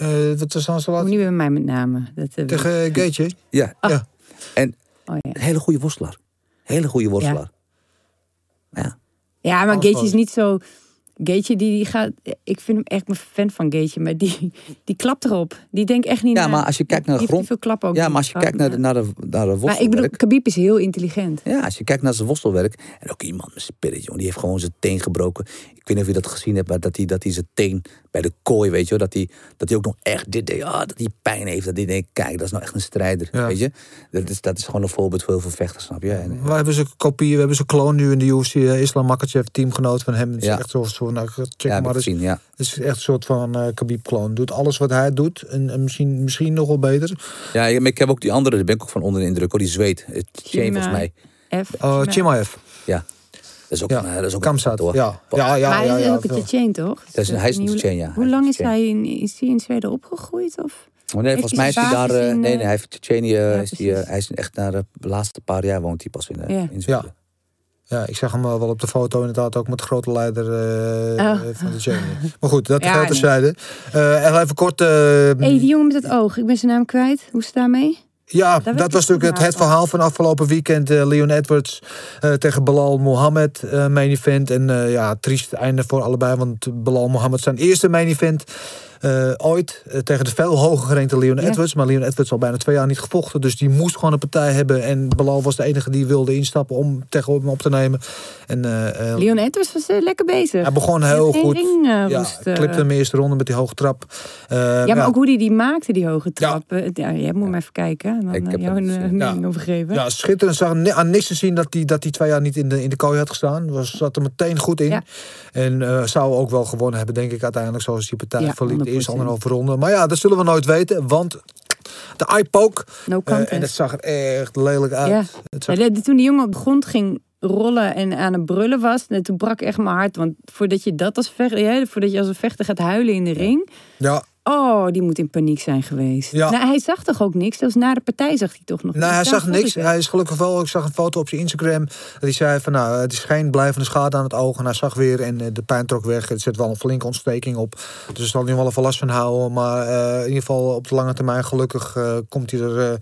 Eh wat was dan zo Moet laat? niet bij mij met name. Dat, eh, Tegen Gaetje. ja, Ja. en oh, ja. een hele goede worstelaar. Hele goede worstelaar. Ja. ja, maar Alles Gaetje is niet zo... Gaetje, die, die gaat... Ik vind hem echt een fan van Gaetje, maar die, die klapt erop. Die denkt echt niet Ja, na. maar als je kijkt naar de grond- veel klappen ook ja, maar als je kijkt naar de, naar de, naar de Maar ik bedoel. Khabib is heel intelligent. Ja, als je kijkt naar zijn worstelwerk. En ook iemand met spirit, jongen. Die heeft gewoon zijn teen gebroken. Ik weet niet of je dat gezien hebt, maar dat hij, dat hij zijn teen bij de kooi, weet je wel. Dat hij dat hij ook nog echt dit deed. Ah, dat hij pijn heeft. Dat hij denkt, kijk, dat is nou echt een strijder. Ja. Weet je. Dat is, dat is gewoon een voorbeeld voor heel veel vechters, snap je. En, We hebben zijn kopie, we hebben zijn kloon nu in de UFC. eh, Islam Makachev, teamgenoot van hem. Is Ja. echt zo'n soort, nou, check ja, maar ik eens. gezien, ja. Het is echt een soort van eh Khabib-kloon. Doet alles wat hij doet en, en misschien, misschien nog wel beter. Ja, ik- maar ik heb ook die andere, daar ben ik ook van onder de indruk. Hoor, die zweet. Het Shane volgens mij. F. Uh, Chimaev, Ja. Dat is ook, Ja. een- dat is ook Kamsat. hoor. Ja, ja, ja. maar ja, hij is ja, ook een. Tsjetsjen, toch? Dat is een- hij is een Hoe- Tsjetsjen, ja. Hoe lang is hij, in, is hij in Zweden opgegroeid? Of? Oh, nee, volgens mij is hij daar. eh, in, nee, eh, nee, hij heeft eh, precies. hij is echt naar de laatste paar jaar woont hij pas in, eh, Ja. in Zweden. Ja, ik zag hem wel op de foto inderdaad ook met de grote leider eh, Oh. eh, van de Chain. Maar goed, dat (laughs) Ja, geldt terzijde. En even kort... hey, die jongen met het oog. Ik ben zijn naam kwijt. Hoe is het daarmee? Ja, dat was natuurlijk het, het verhaal van afgelopen weekend. Leon Edwards tegen Belal Mohammed main event. En ja, triest einde voor allebei. Want Belal Mohammed zijn eerste main event eh, ooit. eh, tegen de veel hoger gerankte Leon Ja. Edwards. Maar Leon Edwards al bijna twee jaar niet gevochten. Dus die moest gewoon een partij hebben. En Belal was de enige die wilde instappen om tegen hem op te nemen. En eh, eh, Leon Edwards was lekker bezig. hij begon Hij heel goed. ring, ja, klipte hem de eerste ronde met die hoge trap. Eh, ja, maar ook hoe die die maakte, die hoge trap. Ja, jij moet maar even kijken. En dan Ik heb jou hem een mening Ja. over geven. Ja, schitterend. Zag aan niks te zien dat hij dat die twee jaar niet in de, in de kooi had gestaan. Was, zat er meteen goed in. Ja. En eh, zou ook wel gewonnen hebben, denk ik, uiteindelijk. Zoals die partij Ja, verliep de eerste 100%. anderhalve ronde. Maar ja, dat zullen we nooit weten. Want de eye-poke. No eh, en het zag er echt lelijk uit. Ja. Het zag- Ja, toen die jongen op de grond ging rollen en aan het brullen was, en toen brak echt mijn hart. Want voordat je dat als vechter, ja, voordat je als een vechter gaat huilen in de ring, ja, oh, die moet in paniek zijn geweest. Ja. Nou, hij zag toch ook niks? Zelfs na de partij zag hij toch nog Nou, hij zag niks. ik het. Hij is gelukkig wel. Ik zag een foto op zijn Instagram. Dat hij zei van nou, het is geen blijvende schade aan het oog. En hij zag weer en eh, de pijn trok weg. Er zit wel een flinke ontsteking op. Dus er zal nu wel even last van houden. Maar eh, in ieder geval op de lange termijn gelukkig eh, komt hij er eh,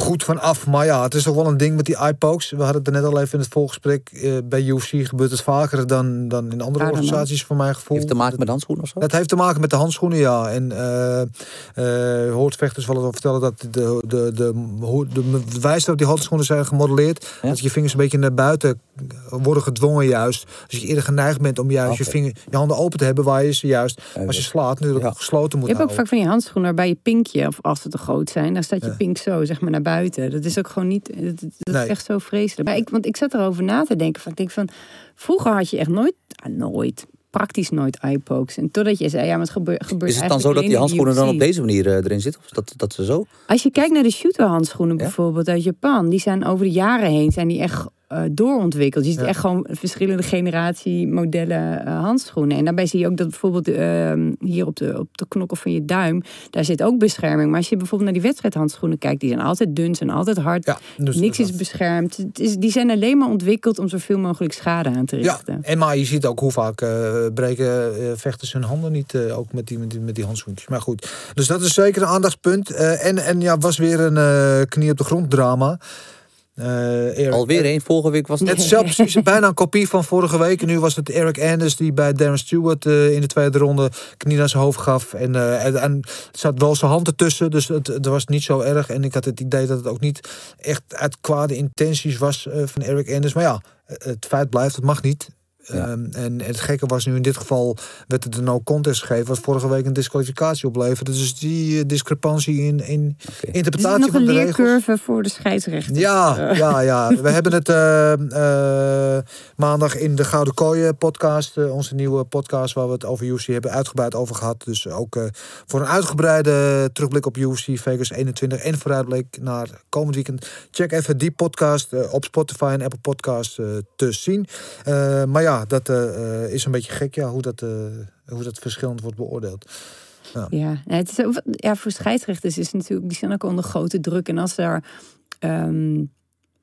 goed van af. Maar ja, het is toch wel een ding met die eye-pokes. We hadden het er net al even in het voorgesprek. Eh, bij UFC gebeurt het vaker dan, dan in andere organisaties voor mijn gevoel. Heeft te maken met handschoenen of zo? Dat heeft te maken met de handschoenen, ja. En eh eh, je hoort vechters wel vertellen dat de, de, de, de, hoe- de wijze waarop die handschoenen zijn gemodelleerd, Ja. dat je vingers een beetje naar buiten worden gedwongen juist. Dus je eerder geneigd bent om juist je, vinger, je handen open te hebben waar je ze juist, Ja, als je ja. slaat, natuurlijk Ja. gesloten moet Je hebt ook vaak van die handschoenen waarbij je pinkje, of als ze te groot zijn, dan staat je Ja. pink zo, zeg maar, naar buiten. Dat is ook gewoon niet, dat, dat Nee. is echt zo vreselijk. Maar ik, want ik zat erover na te denken, van, ik denk van, vroeger had je echt nooit, ah, nooit, praktisch nooit eyepokes. En totdat je zei, ja, maar het gebeurt, gebeurt Is het dan zo dat die handschoenen dan op deze manier eh, erin zitten? Of dat, dat ze zo? Als je kijkt naar de shooterhandschoenen Ja? bijvoorbeeld uit Japan, die zijn over de jaren heen zijn die echt eh, doorontwikkeld. Je ziet Ja. echt gewoon verschillende generatie modellen eh, handschoenen. En daarbij zie je ook dat bijvoorbeeld ehm, hier op de, op de knokken van je duim, daar zit ook bescherming. Maar als je bijvoorbeeld naar die wedstrijdhandschoenen kijkt, die zijn altijd dun, zijn altijd hard. Ja, dus Niks is beschermd. Het is, die zijn alleen maar ontwikkeld om zoveel mogelijk schade aan te Ja, richten. en maar je ziet ook hoe vaak eh, breken vechters hun handen niet, ook met die, met, die, met die handschoentjes. Maar goed, dus dat is zeker een aandachtspunt. En, en ja, was weer een knie op de grond drama. Eh, Eric- Alweer één. Vorige week was het. Het is zelf precies bijna een kopie van vorige week. En nu was het Eric Anders die bij Darren Stewart eh, in de tweede ronde knie naar zijn hoofd gaf. En, eh, en, en er zat wel zijn hand ertussen, dus het, het was niet zo erg. En ik had het idee dat het ook niet echt uit kwade intenties was van Eric Anders. Maar ja, het feit blijft, het mag niet. Ja. Ehm, en het gekke was nu in dit geval werd het een no contest gegeven, wat vorige week een disqualificatie opleverde. Dus die eh, discrepantie in, in Er interpretatie nog van een de regels. leercurve voor de scheidsrechter. Ja, (laughs) ja, ja. We hebben het eh, eh, maandag in de Gouden Kooi podcast, eh, onze nieuwe podcast waar we het over UFC hebben, uitgebreid over gehad. Dus ook eh, voor een uitgebreide terugblik op UFC Vegas 21 en vooruitblik naar komend weekend. Check even die podcast eh, op Spotify en Apple Podcasts eh, te zien. Eh, maar ja, dat eh, eh, is een beetje gek ja, hoe, dat, eh, hoe dat verschillend wordt beoordeeld. Ja, nee, het is ja, voor scheidsrechters is het natuurlijk, die zijn ook onder grote druk. En als er ehm,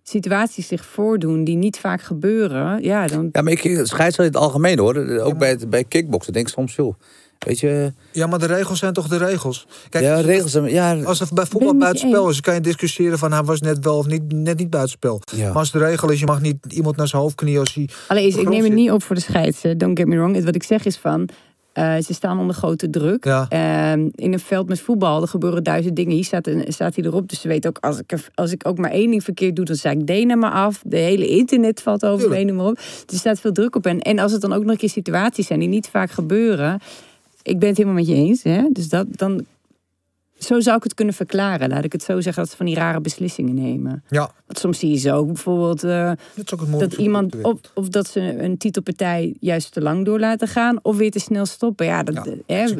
situaties zich voordoen die niet vaak gebeuren, ja, dan. Ja, maar ik scheidsrechter in het algemeen hoor. Ook bij, bij kickboksen denk ik soms, joh. Weet je, Ja, maar de regels zijn toch de regels? Kijk, ja, regels. zijn- Ja, Als er bij voetbal buitenspel is, dan kan je discussiëren van hij was net wel of niet, net niet buitenspel. ja. Maar als de regel is, je mag niet iemand naar zijn hoofd knieën als hij. Allereerst, ik neem het niet op voor de scheids. hè. Don't get me wrong. Wat ik zeg is van. eh, ze staan onder grote druk. Ja. Ehm, in een veld met voetbal, er gebeuren duizend dingen. Hier staat, een, staat hij erop. Dus ze weet ook, als ik, als ik ook maar één ding verkeerd doe, dan zei ik Dena maar af. De hele internet valt over me, noem maar op. Dus er staat veel druk op. En, en als het dan ook nog een keer situaties zijn die niet vaak gebeuren. Ik ben het helemaal met je eens. Hè? Dus dat, dan, zo zou ik het kunnen verklaren. Laat ik het zo zeggen dat ze van die rare beslissingen nemen. Ja, Want soms zie je zo bijvoorbeeld eh, dat is ook dat iemand op, of dat ze een titelpartij juist te lang door laten gaan of weer te snel stoppen. Ja, dat, Ja. hè,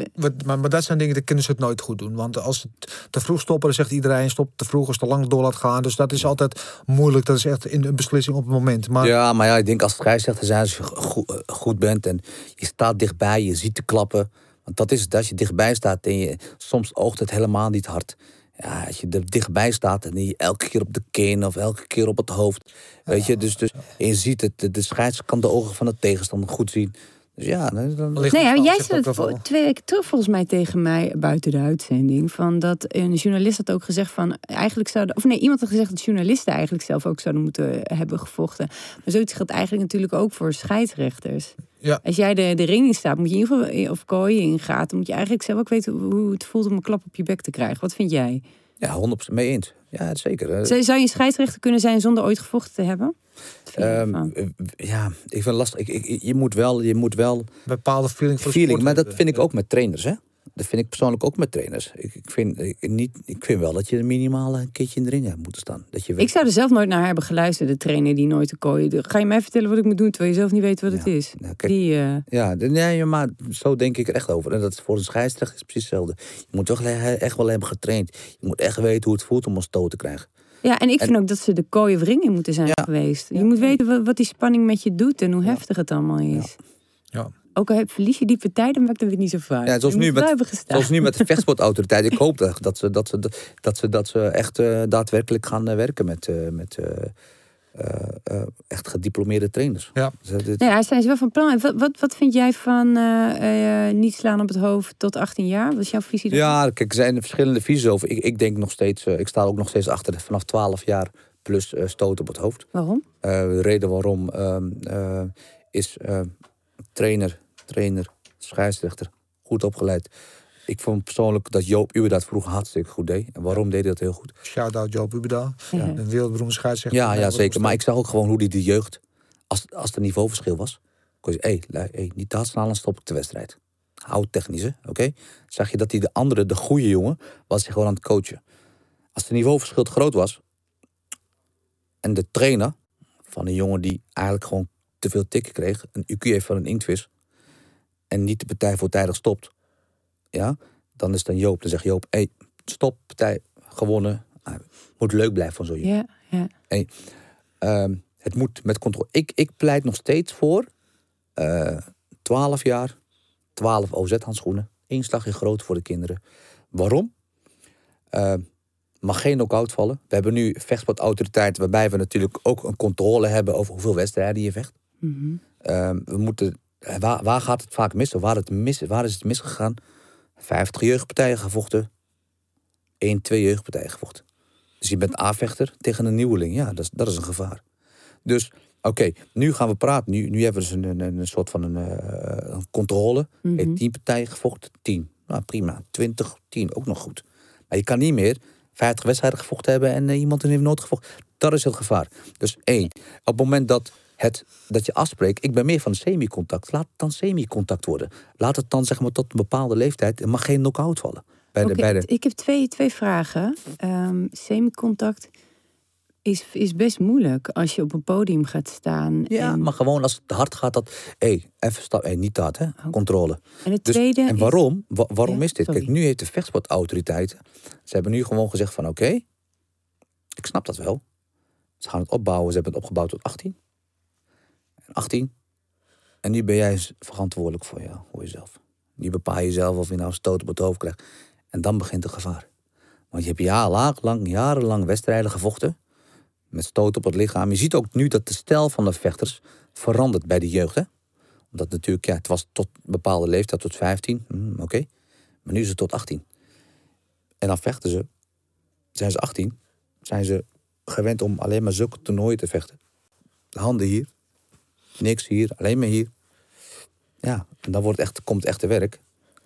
maar, maar dat zijn dingen, die kunnen ze het nooit goed doen. Want als het te vroeg stoppen, dan zegt iedereen stop te vroeg als te lang door laat gaan. Dus dat is altijd moeilijk. Dat is echt in een beslissing op het moment. Maar Ja, maar ja, ik denk als scheidsrechter zijn als je goed, eh, goed bent en je staat dichtbij, je ziet de klappen. Want dat is het, als je dichtbij staat en je, soms oogt het helemaal niet hard. Ja, als je er dichtbij staat en je elke keer op de kin of elke keer op het hoofd. Weet je, dus, dus en je ziet het, de, de scheids kan de ogen van de tegenstander goed zien. Dus ja, dan, dan- Ligt Nee, ja, jij zegt zei het wel twee weken terug volgens mij tegen mij buiten de uitzending. Van dat een journalist had ook gezegd van eigenlijk zouden. Of nee, iemand had gezegd dat journalisten eigenlijk zelf ook zouden moeten hebben gevochten. Maar zoiets geldt eigenlijk natuurlijk ook voor scheidsrechters. Ja. Als jij de, de ring in staat, moet je in ieder geval, of kooi in gaat, dan moet je eigenlijk zelf ook weten hoe het voelt om een klap op je bek te krijgen. Wat vind jij? Ja, 100% mee eens. Ja, zeker. Zou je een scheidsrechter kunnen zijn zonder ooit gevochten te hebben? Ehm, eh, ja, ik vind het lastig. Ik, ik, je moet wel, je moet wel bepaalde feeling voor de feeling. sport Maar dat vind ik ook met trainers, hè? Dat vind ik persoonlijk ook met trainers. Ik, ik, vind, ik, niet, ik vind wel dat je minimaal een keertje in de ring hebt moeten staan. Dat je weet, Ik zou er zelf nooit naar hebben geluisterd, de trainer die nooit te kooien. Ga je mij vertellen wat ik moet doen terwijl je zelf niet weet wat het Ja. is? Nou, kijk, Die, eh, Ja, de- nee, maar zo denk ik er echt over. En dat is voor een scheidsrechter is precies hetzelfde. Je moet toch echt wel hebben getraind. Je moet echt weten hoe het voelt om een stoot te krijgen. Ja, en ik En- vind ook dat ze de kooi of ring in moeten zijn Ja. geweest. Je moet weten wat, wat die spanning met je doet en hoe heftig het allemaal is. Ja. Ook al heb- verlies je die partij, dan maakt het weer niet zo vaak. Ja, zoals, nu met, zoals nu met de (laughs) vechtsportautoriteit. Ik hoop dat, dat, ze, dat, ze, dat, ze, dat ze echt eh, daadwerkelijk gaan eh, werken met, eh, met eh, eh, eh, echt gediplomeerde trainers. Ja. Dus, dit- Nou ja, zijn ze wel van plan. Wat, wat, wat vind jij van eh, eh, niet slaan op het hoofd tot 18 jaar? Wat is jouw visie? Ja, kijk, er zijn verschillende visies over. Ik, ik denk nog steeds, ik sta ook nog steeds achter vanaf 12 jaar plus stoot op het hoofd. Waarom? Eh, de reden waarom ehm, eh, is eh, trainer, trainer, scheidsrechter, goed opgeleid. Ik vond persoonlijk dat Joop Uwe dat vroeger hartstikke goed deed. En waarom deed hij dat heel goed? Shout-out Joop Ubeda. Ja. Een wereldberoemde scheidsrechter. Ja, ja zeker. Maar ik zag ook gewoon hoe die de jeugd, als, als er niveauverschil was, kon je zeggen, hé, hey, hey, niet te hard slaan, dan stop ik de wedstrijd. Hou technisch, oké? Zag je dat hij de andere, de goede jongen, was hij gewoon aan het coachen. Als het niveauverschil te groot was, en de trainer van een jongen die eigenlijk gewoon te veel tikken kreeg, een IQ heeft van een inktvis, en niet de partij voortijdig stopt, ja, dan is dan Joop. Dan zegt Joop, hey, stop, partij gewonnen. Ah, moet leuk blijven van zo'n jongen. Ja, ja. Ehm, het moet met controle. Ik, ik pleit nog steeds voor eh 12 jaar, 12 OZ-handschoenen. Eén slagje groot voor de kinderen. Waarom? Ehm, mag geen knock-out vallen. We hebben nu vechtsportautoriteiten waarbij we natuurlijk ook een controle hebben over hoeveel wedstrijden je vecht. Mhm. Ehm, we moeten, waar, waar gaat het vaak mis? Of Waar, het mis? waar is het misgegaan? 50 jeugdpartijen gevochten. 1, 2 jeugdpartijen gevochten. Dus je bent aanvechter tegen een nieuweling. Ja, dat is, dat is een gevaar. Dus, oké, nu gaan we praten. Nu, nu hebben we dus een, een, een soort van een, eh, een controle. Heeft 10 partijen gevochten? 10. Nou, prima. 20, 10, ook nog goed. Maar je kan niet meer 50 wedstrijden gevochten hebben en eh, iemand heeft nooit gevochten. Dat is het gevaar. Dus één, op het moment dat, het, dat je afspreekt, ik ben meer van semi-contact, laat het dan semi-contact worden. Laat het dan zeg maar tot een bepaalde leeftijd, er mag geen knock-out vallen. Bij de, Oké, bij de, Ik heb twee, twee vragen. Ehm semicontact is, is best moeilijk als je op een podium gaat staan. ja, en, maar gewoon als het hard gaat, dat, hé, even stap, hé, niet dat, hè, controle. en het Dus, tweede. en is- waarom? Wa- waarom Ja, is dit? sorry. Kijk, nu heeft de vechtsportautoriteiten, ze hebben nu gewoon gezegd van oké, ik snap dat wel. Ze gaan het opbouwen, ze hebben het opgebouwd tot 18. En 18. En nu ben jij verantwoordelijk voor, jou, voor jezelf. Nu bepaal je zelf of je nou stoot op het hoofd krijgt. En dan begint het gevaar. Want je hebt jarenlang, jarenlang wedstrijden gevochten. Met stoot op het lichaam. Je ziet ook nu dat de stijl van de vechters verandert bij de jeugd. Hè? Omdat natuurlijk, ja, het was tot een bepaalde leeftijd, tot 15. hm, Oké. Maar nu is het tot 18. En dan vechten ze. Zijn ze 18, zijn ze gewend om alleen maar zulke toernooien te vechten. De handen hier. Niks hier, alleen maar hier. Ja, en dan wordt echt, komt het echte werk.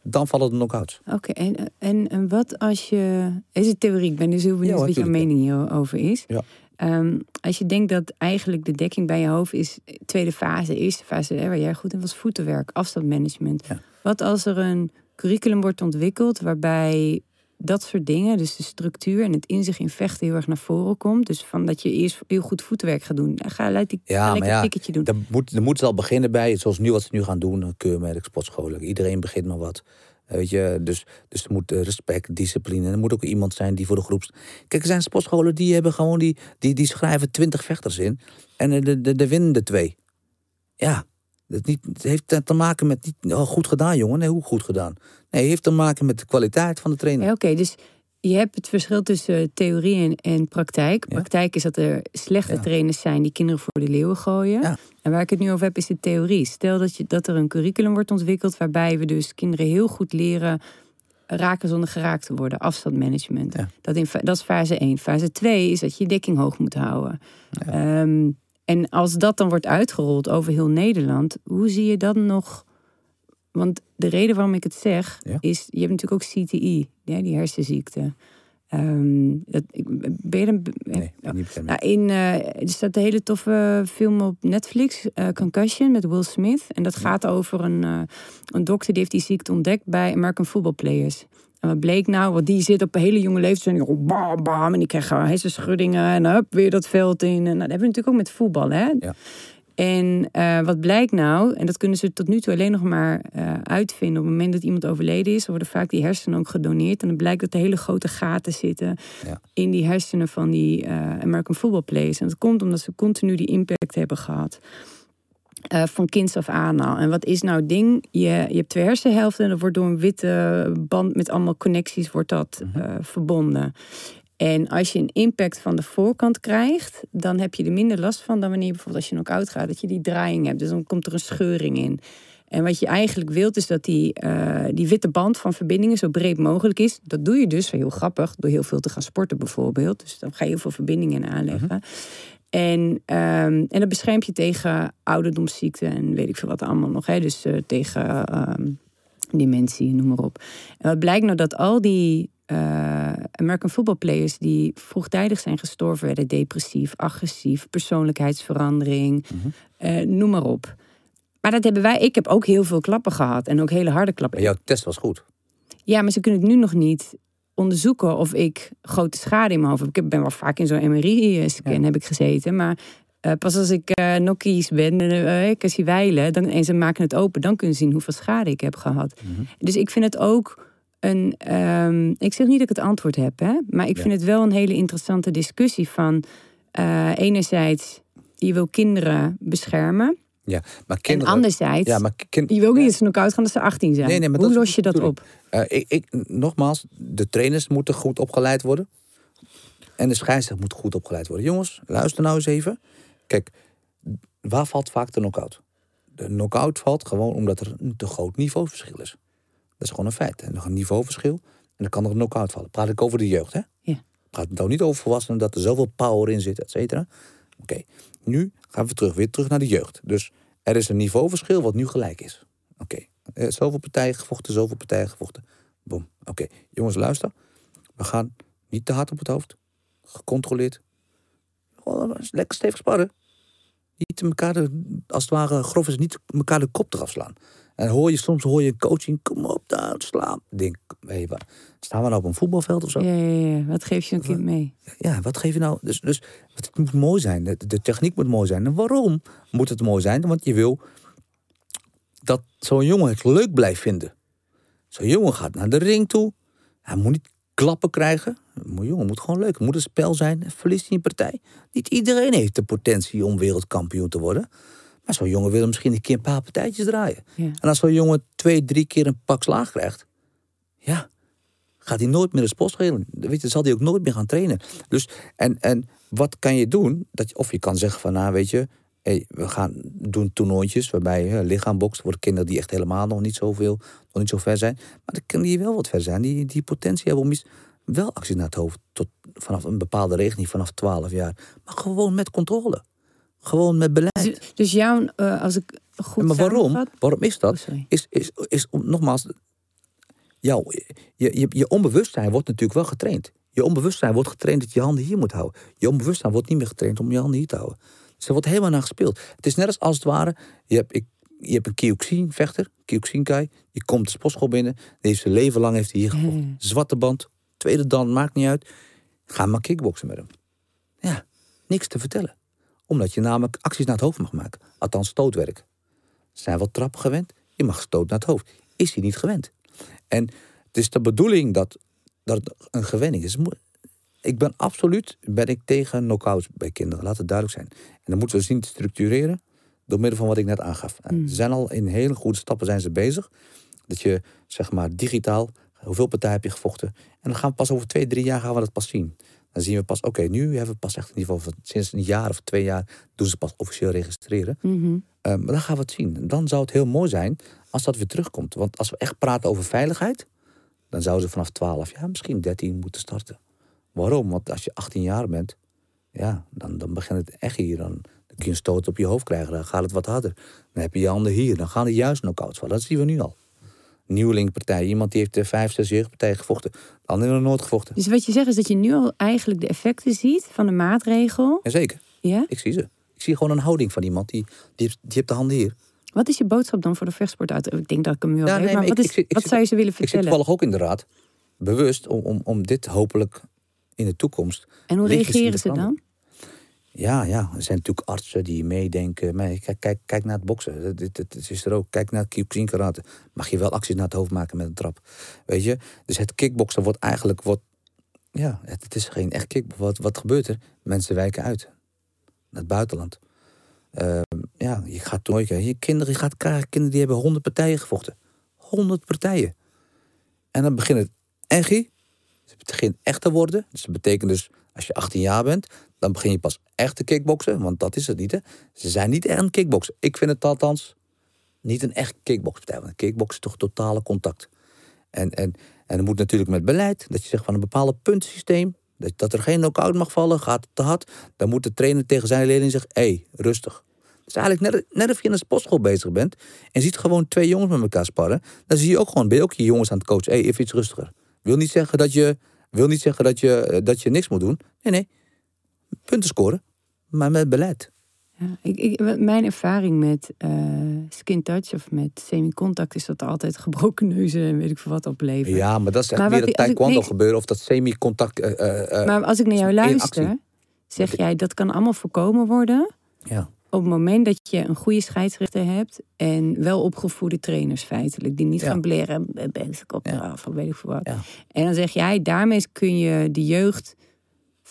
Dan vallen de knock-outs. Oké, en, en, en wat als je. Is het theorie? Ik ben dus heel benieuwd Ja, wat jouw mening hierover is. Ja. Ehm, als je denkt dat eigenlijk de dekking bij je hoofd is, tweede fase, eerste fase, hè, waar jij goed in was, voetenwerk, afstandmanagement. Ja. Wat als er een curriculum wordt ontwikkeld waarbij dat soort dingen, dus de structuur en het inzicht in vechten heel erg naar voren komt. Dus van dat je eerst heel goed voetwerk gaat doen. Ga, laat die, ga Ja, lekker ja, een tikketje doen. er moet, er moet ze al beginnen bij, zoals nu wat ze nu gaan doen, keurmerk, sportscholen. Iedereen begint maar wat. Weet je, dus, dus er moet respect, discipline. En er moet ook iemand zijn die voor de groep. Kijk, er zijn sportscholen die hebben gewoon die, die, die schrijven twintig vechters in. En de, de, de winnen de twee. Ja, het, niet, het heeft te maken met niet oh, goed gedaan, jongen. Nee, hoe goed gedaan? Nee, het heeft te maken met de kwaliteit van de trainer. Ja, Oké, dus je hebt het verschil tussen theorie en, en praktijk. Ja. Praktijk is dat er slechte Ja. trainers zijn die kinderen voor de leeuwen gooien. Ja. En waar ik het nu over heb, is de theorie. Stel dat, je, dat er een curriculum wordt ontwikkeld waarbij we dus kinderen heel goed leren raken zonder geraakt te worden. Afstandmanagement. Dat, in, dat is fase 1. Fase 2 is dat je je dekking hoog moet houden. Ehm, en als dat dan wordt uitgerold over heel Nederland, hoe zie je dan nog? Want de reden waarom ik het zeg, Ja. is, je hebt natuurlijk ook CTI, ja, die hersenziekte. Ehm, dat, ben je er- Nee, ben niet nou, in, eh, er staat een hele toffe film op Netflix, eh, Concussion, met Will Smith. En dat gaat over een, eh, een dokter die heeft die ziekte ontdekt bij American Football Players. En wat bleek nou? Want die zit op een hele jonge leeftijd. En die bam, bam. En die krijgen hersenschuddingen. En hup, weer dat veld in. En nou, dat hebben we natuurlijk ook met voetbal, hè? Ja. En eh, wat blijkt nou? En dat kunnen ze tot nu toe alleen nog maar eh, uitvinden. Op het moment dat iemand overleden is, worden vaak die hersenen ook gedoneerd. En dan blijkt dat er hele grote gaten zitten Ja. in die hersenen van die eh, American football players. En dat komt omdat ze continu die impact hebben gehad. Eh, van kinds af aan al. En wat is nou het ding? Je, je hebt twee hersenhelften en dat wordt door een witte band met allemaal connecties wordt dat eh, verbonden. En als je een impact van de voorkant krijgt, dan heb je er minder last van dan wanneer je bijvoorbeeld als je knock-out gaat, dat je die draaiing hebt. Dus dan komt er een scheuring in. En wat je eigenlijk wilt, is dat die, eh, die witte band van verbindingen zo breed mogelijk is. Dat doe je dus, heel grappig, door heel veel te gaan sporten bijvoorbeeld. Dus dan ga je heel veel verbindingen aanleggen. En, ehm, en dat beschermt je tegen ouderdomsziekten en weet ik veel wat allemaal nog. Hè? Dus eh, tegen ehm, dementie, noem maar op. En wat blijkt nou dat al die eh, American football players die vroegtijdig zijn gestorven, werden depressief, agressief, persoonlijkheidsverandering, eh, noem maar op. Maar dat hebben wij, ik heb ook heel veel klappen gehad en ook hele harde klappen. Maar jouw test was goed. Ja, maar ze kunnen het nu nog niet onderzoeken of ik grote schade in mijn hoofd heb. Ik ben wel vaak in zo'n MRI-scan heb ik gezeten, maar eh, pas als ik eh nokkies ben en eh, ik zie wijlen dan, en ze maken het open, dan kunnen ze zien hoeveel schade ik heb gehad. Dus ik vind het ook een. ehm, ik zeg niet dat ik het antwoord heb, hè, maar ik Ja. vind het wel een hele interessante discussie van enerzijds je wil kinderen beschermen Ja, maar en kinderen... anderzijds Ja, maar kind, je wil ook niet dat ze knock-out gaan als ze 18 zijn. Nee, nee, maar Hoe dat los je dat op? Eh, ik, ik, nogmaals, de trainers moeten goed opgeleid worden. En de scheidsrechter moet goed opgeleid worden. Jongens, luister nou eens even. Kijk, waar valt vaak de knock-out? De knock-out valt gewoon omdat er een te groot niveauverschil is. Dat is gewoon een feit. En nog een niveauverschil. En dan kan er een knock-out vallen. Praat ik over de jeugd, hè? Ja. Praat ik nou niet over volwassenen dat er zoveel power in zit, et cetera. Oké, nu gaan we terug, weer terug naar de jeugd. Dus er is een niveauverschil wat nu gelijk is. Oké, eh, zoveel partijen gevochten, zoveel partijen gevochten. Boom. Oké, jongens, luister. We gaan niet te hard op het hoofd. Gecontroleerd. Gewoon lekker stevig sparren. Niet elkaar, de, als het ware grof is, niet elkaar de kop eraf slaan. En hoor je soms hoor je coaching, kom op daar, slaan. Denk, hey, waar- staan we nou op een voetbalveld of zo? Ja, ja, ja. Wat geef je een kind mee? Ja, wat geef je nou? Dus, dus het moet mooi zijn. De, de techniek moet mooi zijn. En waarom moet het mooi zijn? Want je wil dat zo'n jongen het leuk blijft vinden. Zo'n jongen gaat naar de ring toe. Hij moet niet klappen krijgen. Een jongen moet gewoon leuk. Het moet een spel zijn. Verliest hij een partij. Niet iedereen heeft de potentie om wereldkampioen te worden. Maar zo'n jongen wil misschien een keer een paar partijtjes draaien. Ja. En als zo'n jongen twee, drie keer een pak slaag krijgt. Ja, gaat hij nooit meer de sport spelen. Weet je, zal hij ook nooit meer gaan trainen. Dus, en, en wat kan je doen? Dat je, of je kan zeggen van, nou weet je, hey, we gaan doen toernooitjes waarbij hè, lichaamboksen voor de kinderen die echt helemaal nog niet zoveel, nog niet zo ver zijn. Maar dan kunnen die wel wat ver zijn, die, die potentie hebben om iets, wel actie naar het hoofd tot vanaf een bepaalde regel, niet vanaf 12 jaar, maar gewoon met controle. Gewoon met beleid. Dus, dus jouw, eh, als ik goed maar waarom? Waarom is Oh, dat? sorry. Is, is, is om, nogmaals, jouw, je, je, je onbewustzijn wordt natuurlijk wel getraind. Je onbewustzijn wordt getraind dat je handen hier moet houden. Je onbewustzijn wordt niet meer getraind om je handen hier te houden. Dus er wordt helemaal naar gespeeld. Het is net als, als het ware, je hebt, ik je hebt een Kyoxin vechter, Kyoxin Kai. Die komt de sportschool binnen. Die heeft zijn leven lang heeft hij hier gevochten. Zwarte band, tweede dan, maakt niet uit. Ga maar kickboksen met hem. Ja, niks te vertellen. Omdat je namelijk acties naar het hoofd mag maken. Althans stootwerk. Zijn wel trappen gewend? Je mag stoot naar het hoofd. Is hij niet gewend? En het is de bedoeling dat, dat het een gewenning is. Ik ben absoluut ben ik tegen knock-outs bij kinderen. Laat het duidelijk zijn. En dan moeten we zien te structureren door middel van wat ik net aangaf. En Ze zijn al in hele goede stappen zijn ze bezig. Dat je zeg maar digitaal, hoeveel partijen heb je gevochten? En dan gaan we pas over twee, drie jaar gaan we dat pas zien. Dan zien we pas, oké, nu hebben we pas echt in ieder geval van sinds een jaar of twee jaar doen ze pas officieel registreren. Mhm. Eh, maar dan gaan we het zien. En Dan zou het heel mooi zijn als dat weer terugkomt. Want als we echt praten over veiligheid, dan zouden ze vanaf 12 jaar, misschien 13 moeten starten. Waarom? Want als je 18 jaar bent, ja, dan, dan begint het echt hier. Dan, dan kun je een stoot op je hoofd krijgen, dan gaat het wat harder. Dan heb je je handen hier, dan gaan er juist knock-outs vallen. Dat zien we nu al. Nieuwelingpartij, iemand die heeft eh, vijf, zes jeugdpartijen gevochten. De anderen hebben nog nooit gevochten. Dus wat je zegt is dat je nu al eigenlijk de effecten ziet van de maatregel. Jazeker, Ja? ik zie ze. Ik zie gewoon een houding van iemand die, die, die heeft de handen hier. Wat is je boodschap dan voor de vechtsport uit? Ik denk dat ik hem nu al Ja, weet, nee, maar maar wat, ik- is, ik zit- ik wat zou je ze willen Ik zit vertellen? toevallig ook in de raad. Bewust om, om, om dit hopelijk in de toekomst. En hoe reageren ze dan? Ja, ja, er zijn natuurlijk artsen die meedenken. Kijk, kijk, naar het boksen. Dit is er ook. Kijk naar het kickboxing karate. Mag je wel acties naar het hoofd maken met een trap. Weet je? Dus het kickboksen wordt eigenlijk... Wordt, ja, het, het is geen echt kickbox. Wat, wat gebeurt er? Mensen wijken uit. Naar het buitenland. Ehm, ja, je gaat nooit... Je kinderen, je gaat krijgen kinderen die hebben honderd partijen gevochten. Honderd partijen. En dan begint het echt. Het begint echt te worden. Dus dat betekent dus, als je 18 jaar bent, dan begin je pas echt te kickboksen. Want dat is het niet, hè. Ze zijn niet echt een kickboksen. Ik vind het althans niet een echt kickboxpartij. Want een kickbox is toch totale contact. En, en, en er moet natuurlijk met beleid, dat je zegt van een bepaald puntensysteem, dat, dat er geen knock-out mag vallen, gaat het te hard. Dan moet de trainer tegen zijn leerling zeggen, hé, hey, rustig. Is eigenlijk net, net of je in een sportschool bezig bent en ziet gewoon twee jongens met elkaar sparren. Dan zie je ook gewoon, ben je ook je jongens aan het coachen. Hé, hey, even iets rustiger. Wil niet zeggen dat je, wil niet zeggen dat je, eh, dat je niks moet doen. Nee, nee. Punten scoren, maar met beleid. Ja, ik, ik, mijn ervaring met eh, skin touch of met semi-contact is dat er altijd gebroken neuzen en weet ik veel wat oplevert. Ja, maar dat is echt Maar ik- als ik- taekwondo nee, gebeuren of dat semi-contact. eh, eh, maar als ik naar jou luister, zeg jij dat kan allemaal voorkomen worden ja. op het moment dat je een goede scheidsrechter hebt en wel opgevoede trainers feitelijk, die niet Ja. gaan bleren, bezig op Ja. of weet ik veel wat. En dan zeg jij, daarmee kun je de jeugd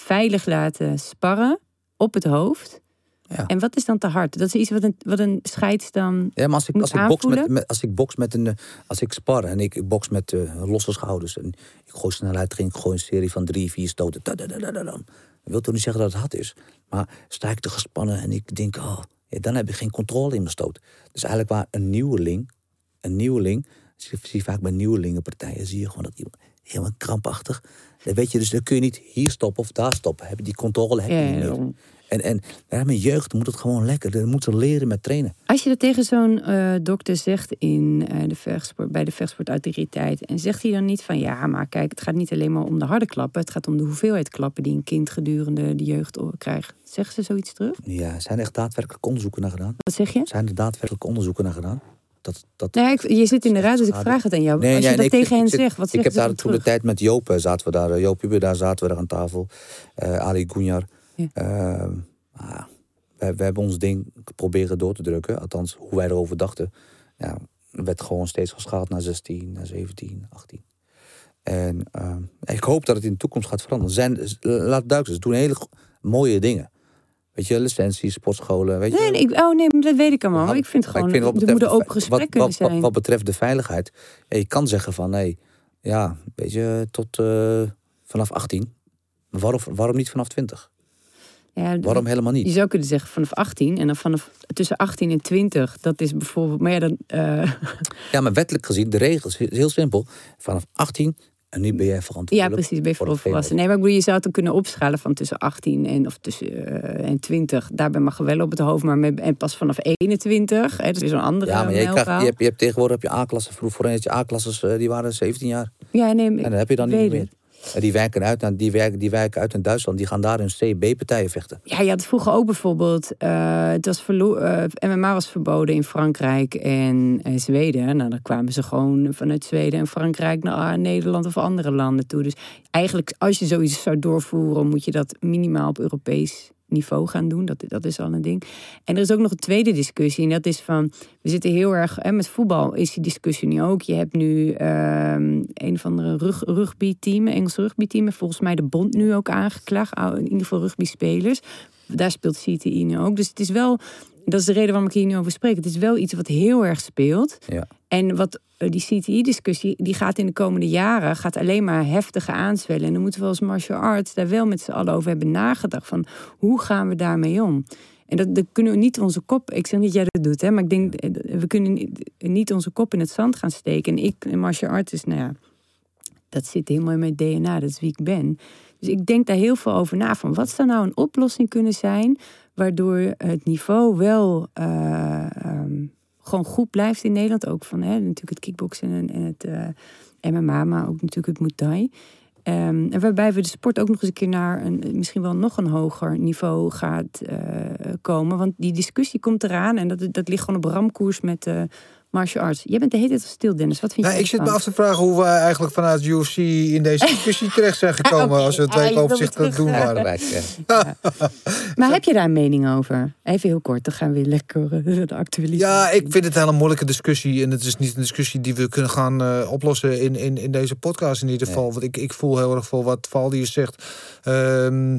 veilig laten sparren op het hoofd. Ja. En wat is dan te hard? Dat is iets wat een, wat een scheids dan... Ja, maar als ik, als ik, box met, als ik box met een. eh, Als ik spar en ik, ik box met eh, losse schouders. En ik gooi snelheid erin, ik gooi een serie van drie, vier stoten. Da, da, da, da, da, dan. Dat wil toch niet zeggen dat het hard is. Maar sta ik te gespannen en ik denk, oh, ja, dan heb je geen controle in mijn stoot. Dus eigenlijk waar een nieuweling, een nieuweling, zie zie vaak bij nieuwelingenpartijen, zie je gewoon dat iemand helemaal krampachtig. Dan weet je dus, dan kun je niet hier stoppen of daar stoppen. Heb je die controle heb je niet meer. En, en ja, met jeugd moet het gewoon lekker. Dan moeten ze leren met trainen. Als je dat tegen zo'n eh, dokter zegt in, eh, de vechtsport, bij de vechtsportautoriteit... en zegt hij dan niet van... ja, maar kijk, het gaat niet alleen maar om de harde klappen... het gaat om de hoeveelheid klappen die een kind gedurende de jeugd krijgt. Zeggen ze zoiets terug? Ja, zijn er echt daadwerkelijk onderzoeken naar gedaan? Wat zeg je? Zijn er daadwerkelijk onderzoeken naar gedaan? Dat, dat, Nee, ik- je zit in de raad, dus ik vraag het aan jou. Nee, Als je ja, dat ik- tegen ik hen zit- zegt, wat Ik heb daar toen de tijd met Joop eh, zaten we daar. eh, Joop Huber, daar zaten we daar aan tafel. Eh, Ali Gunjar. Ja. Eh, ah, we, we hebben ons ding proberen door te drukken. Althans, hoe wij erover dachten. Ja, werd gewoon steeds geschaald naar 16, naar 17, 18. En eh, ik hoop dat het in de toekomst gaat veranderen. Zijn, laat duidelijk zijn, ze doen hele mooie dingen. Weet je, licenties, sportscholen. Weet je, Nee, nee, ik, oh nee, dat weet ik allemaal. Maar ik vind gewoon, vind wat er open ve- gesprek wat, kunnen wat, wat- zijn. Betreft de veiligheid. ja, je kan zeggen van, nee, ja, weet je, tot eh, vanaf 18. Maar waarom, waarom niet vanaf 20? ja, Waarom helemaal Je niet? zou kunnen zeggen vanaf 18 en dan vanaf tussen 18 en 20. Dat is bijvoorbeeld, maar ja, dan, eh, Ja, maar wettelijk gezien, de regels is heel simpel. Vanaf 18 en nu ben jij ja, verantwoordelijk. precies, ben je voor voor het volwassen. Nee, maar ik bedoel, je zou het dan kunnen opschalen van tussen 18 en, of tussen, eh, en 20. Daarbij mag je wel op het hoofd, maar met, en pas vanaf 21. Hè, dat is zo'n andere Ja, maar je, krijgt, je, hebt, je hebt tegenwoordig heb je A-klassen. Vroeg voorheen had je A-klasses, eh, die waren 17 jaar. Ja, nee, En dan heb je dan niet meer. En die wijken uit, die, wijken, die wijken uit in Duitsland. Die gaan daar in C-B-partijen vechten. Ja, je had vroeger ook bijvoorbeeld. eh, het was eh, MMA was verboden in Frankrijk en eh, Zweden. Nou, dan kwamen ze gewoon vanuit Zweden en Frankrijk naar Nederland of andere landen toe. Dus eigenlijk, als je zoiets zou doorvoeren, moet je dat minimaal op Europees niveau gaan doen. Dat, dat is al een ding. En er is ook nog een tweede discussie. En dat is van, we zitten heel erg, hè, met voetbal is die discussie nu ook. Je hebt nu ehm, een van de rug, rugbyteam, Engels rugbyteam. en Volgens mij de bond nu ook aangeklaagd. In ieder geval rugbyspelers. Daar speelt CTI nu ook. Dus het is wel, dat is de reden waarom ik hier nu over spreek. Het is wel iets wat heel erg speelt. Ja. En wat eh, die CTI-discussie, die gaat in de komende jaren gaat alleen maar heftiger aanzwellen. En dan moeten we als martial arts daar wel met z'n allen over hebben nagedacht. Van hoe gaan we daarmee om? En dat, dat kunnen we niet onze kop. Ik zeg niet dat jij dat doet, hè, maar ik denk eh, we kunnen niet- niet onze kop in het zand gaan steken. En ik, een martial artist, nou ja, dat zit helemaal in mijn DNA, dat is wie ik ben. Dus ik denk daar heel veel over na. Van wat zou nou een oplossing kunnen zijn, waardoor het niveau wel eh, ehm, gewoon goed blijft in Nederland. Ook van hè, natuurlijk het kickboksen en, het eh, MMA, maar ook natuurlijk het Muay Thai. Ehm, en waarbij we de sport ook nog eens een keer naar een misschien wel nog een hoger niveau gaat eh, komen. Want die discussie komt eraan en dat, dat ligt gewoon op ramkoers met martial arts. Jij bent de hele tijd stil, Dennis. Wat vind je Nou, ik zit me af te vragen hoe wij eigenlijk vanuit UFC in deze discussie (laughs) terecht zijn gekomen. Oké, als we het ah, je weekoverzicht aan het doen waren. (laughs) Ja. Maar heb je daar een mening over? Even heel kort, dan gaan we weer lekker eh, de actualiteit. Ja, ik vind het een hele moeilijke discussie. En het is niet een discussie die we kunnen gaan eh, oplossen in, in, in deze podcast in ieder geval. Want ik, ik voel heel erg veel wat Valdi zegt. Ehm,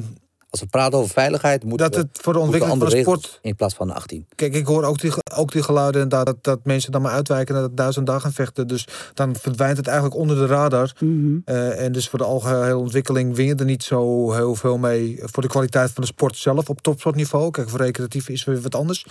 Als we praten over veiligheid, moeten dat we, het voor de ontwikkeling van de sport... in plaats van de 18. Kijk, ik hoor ook die, ook die geluiden inderdaad, dat, dat mensen dan maar uitwijken naar dat duizend dagen vechten. Dus dan verdwijnt het eigenlijk onder de radar. Mhm. Eh, en dus voor de algehele ontwikkeling win je er niet zo heel veel mee. Voor de kwaliteit van de sport zelf op topsportniveau. Kijk, voor recreatief is weer wat anders.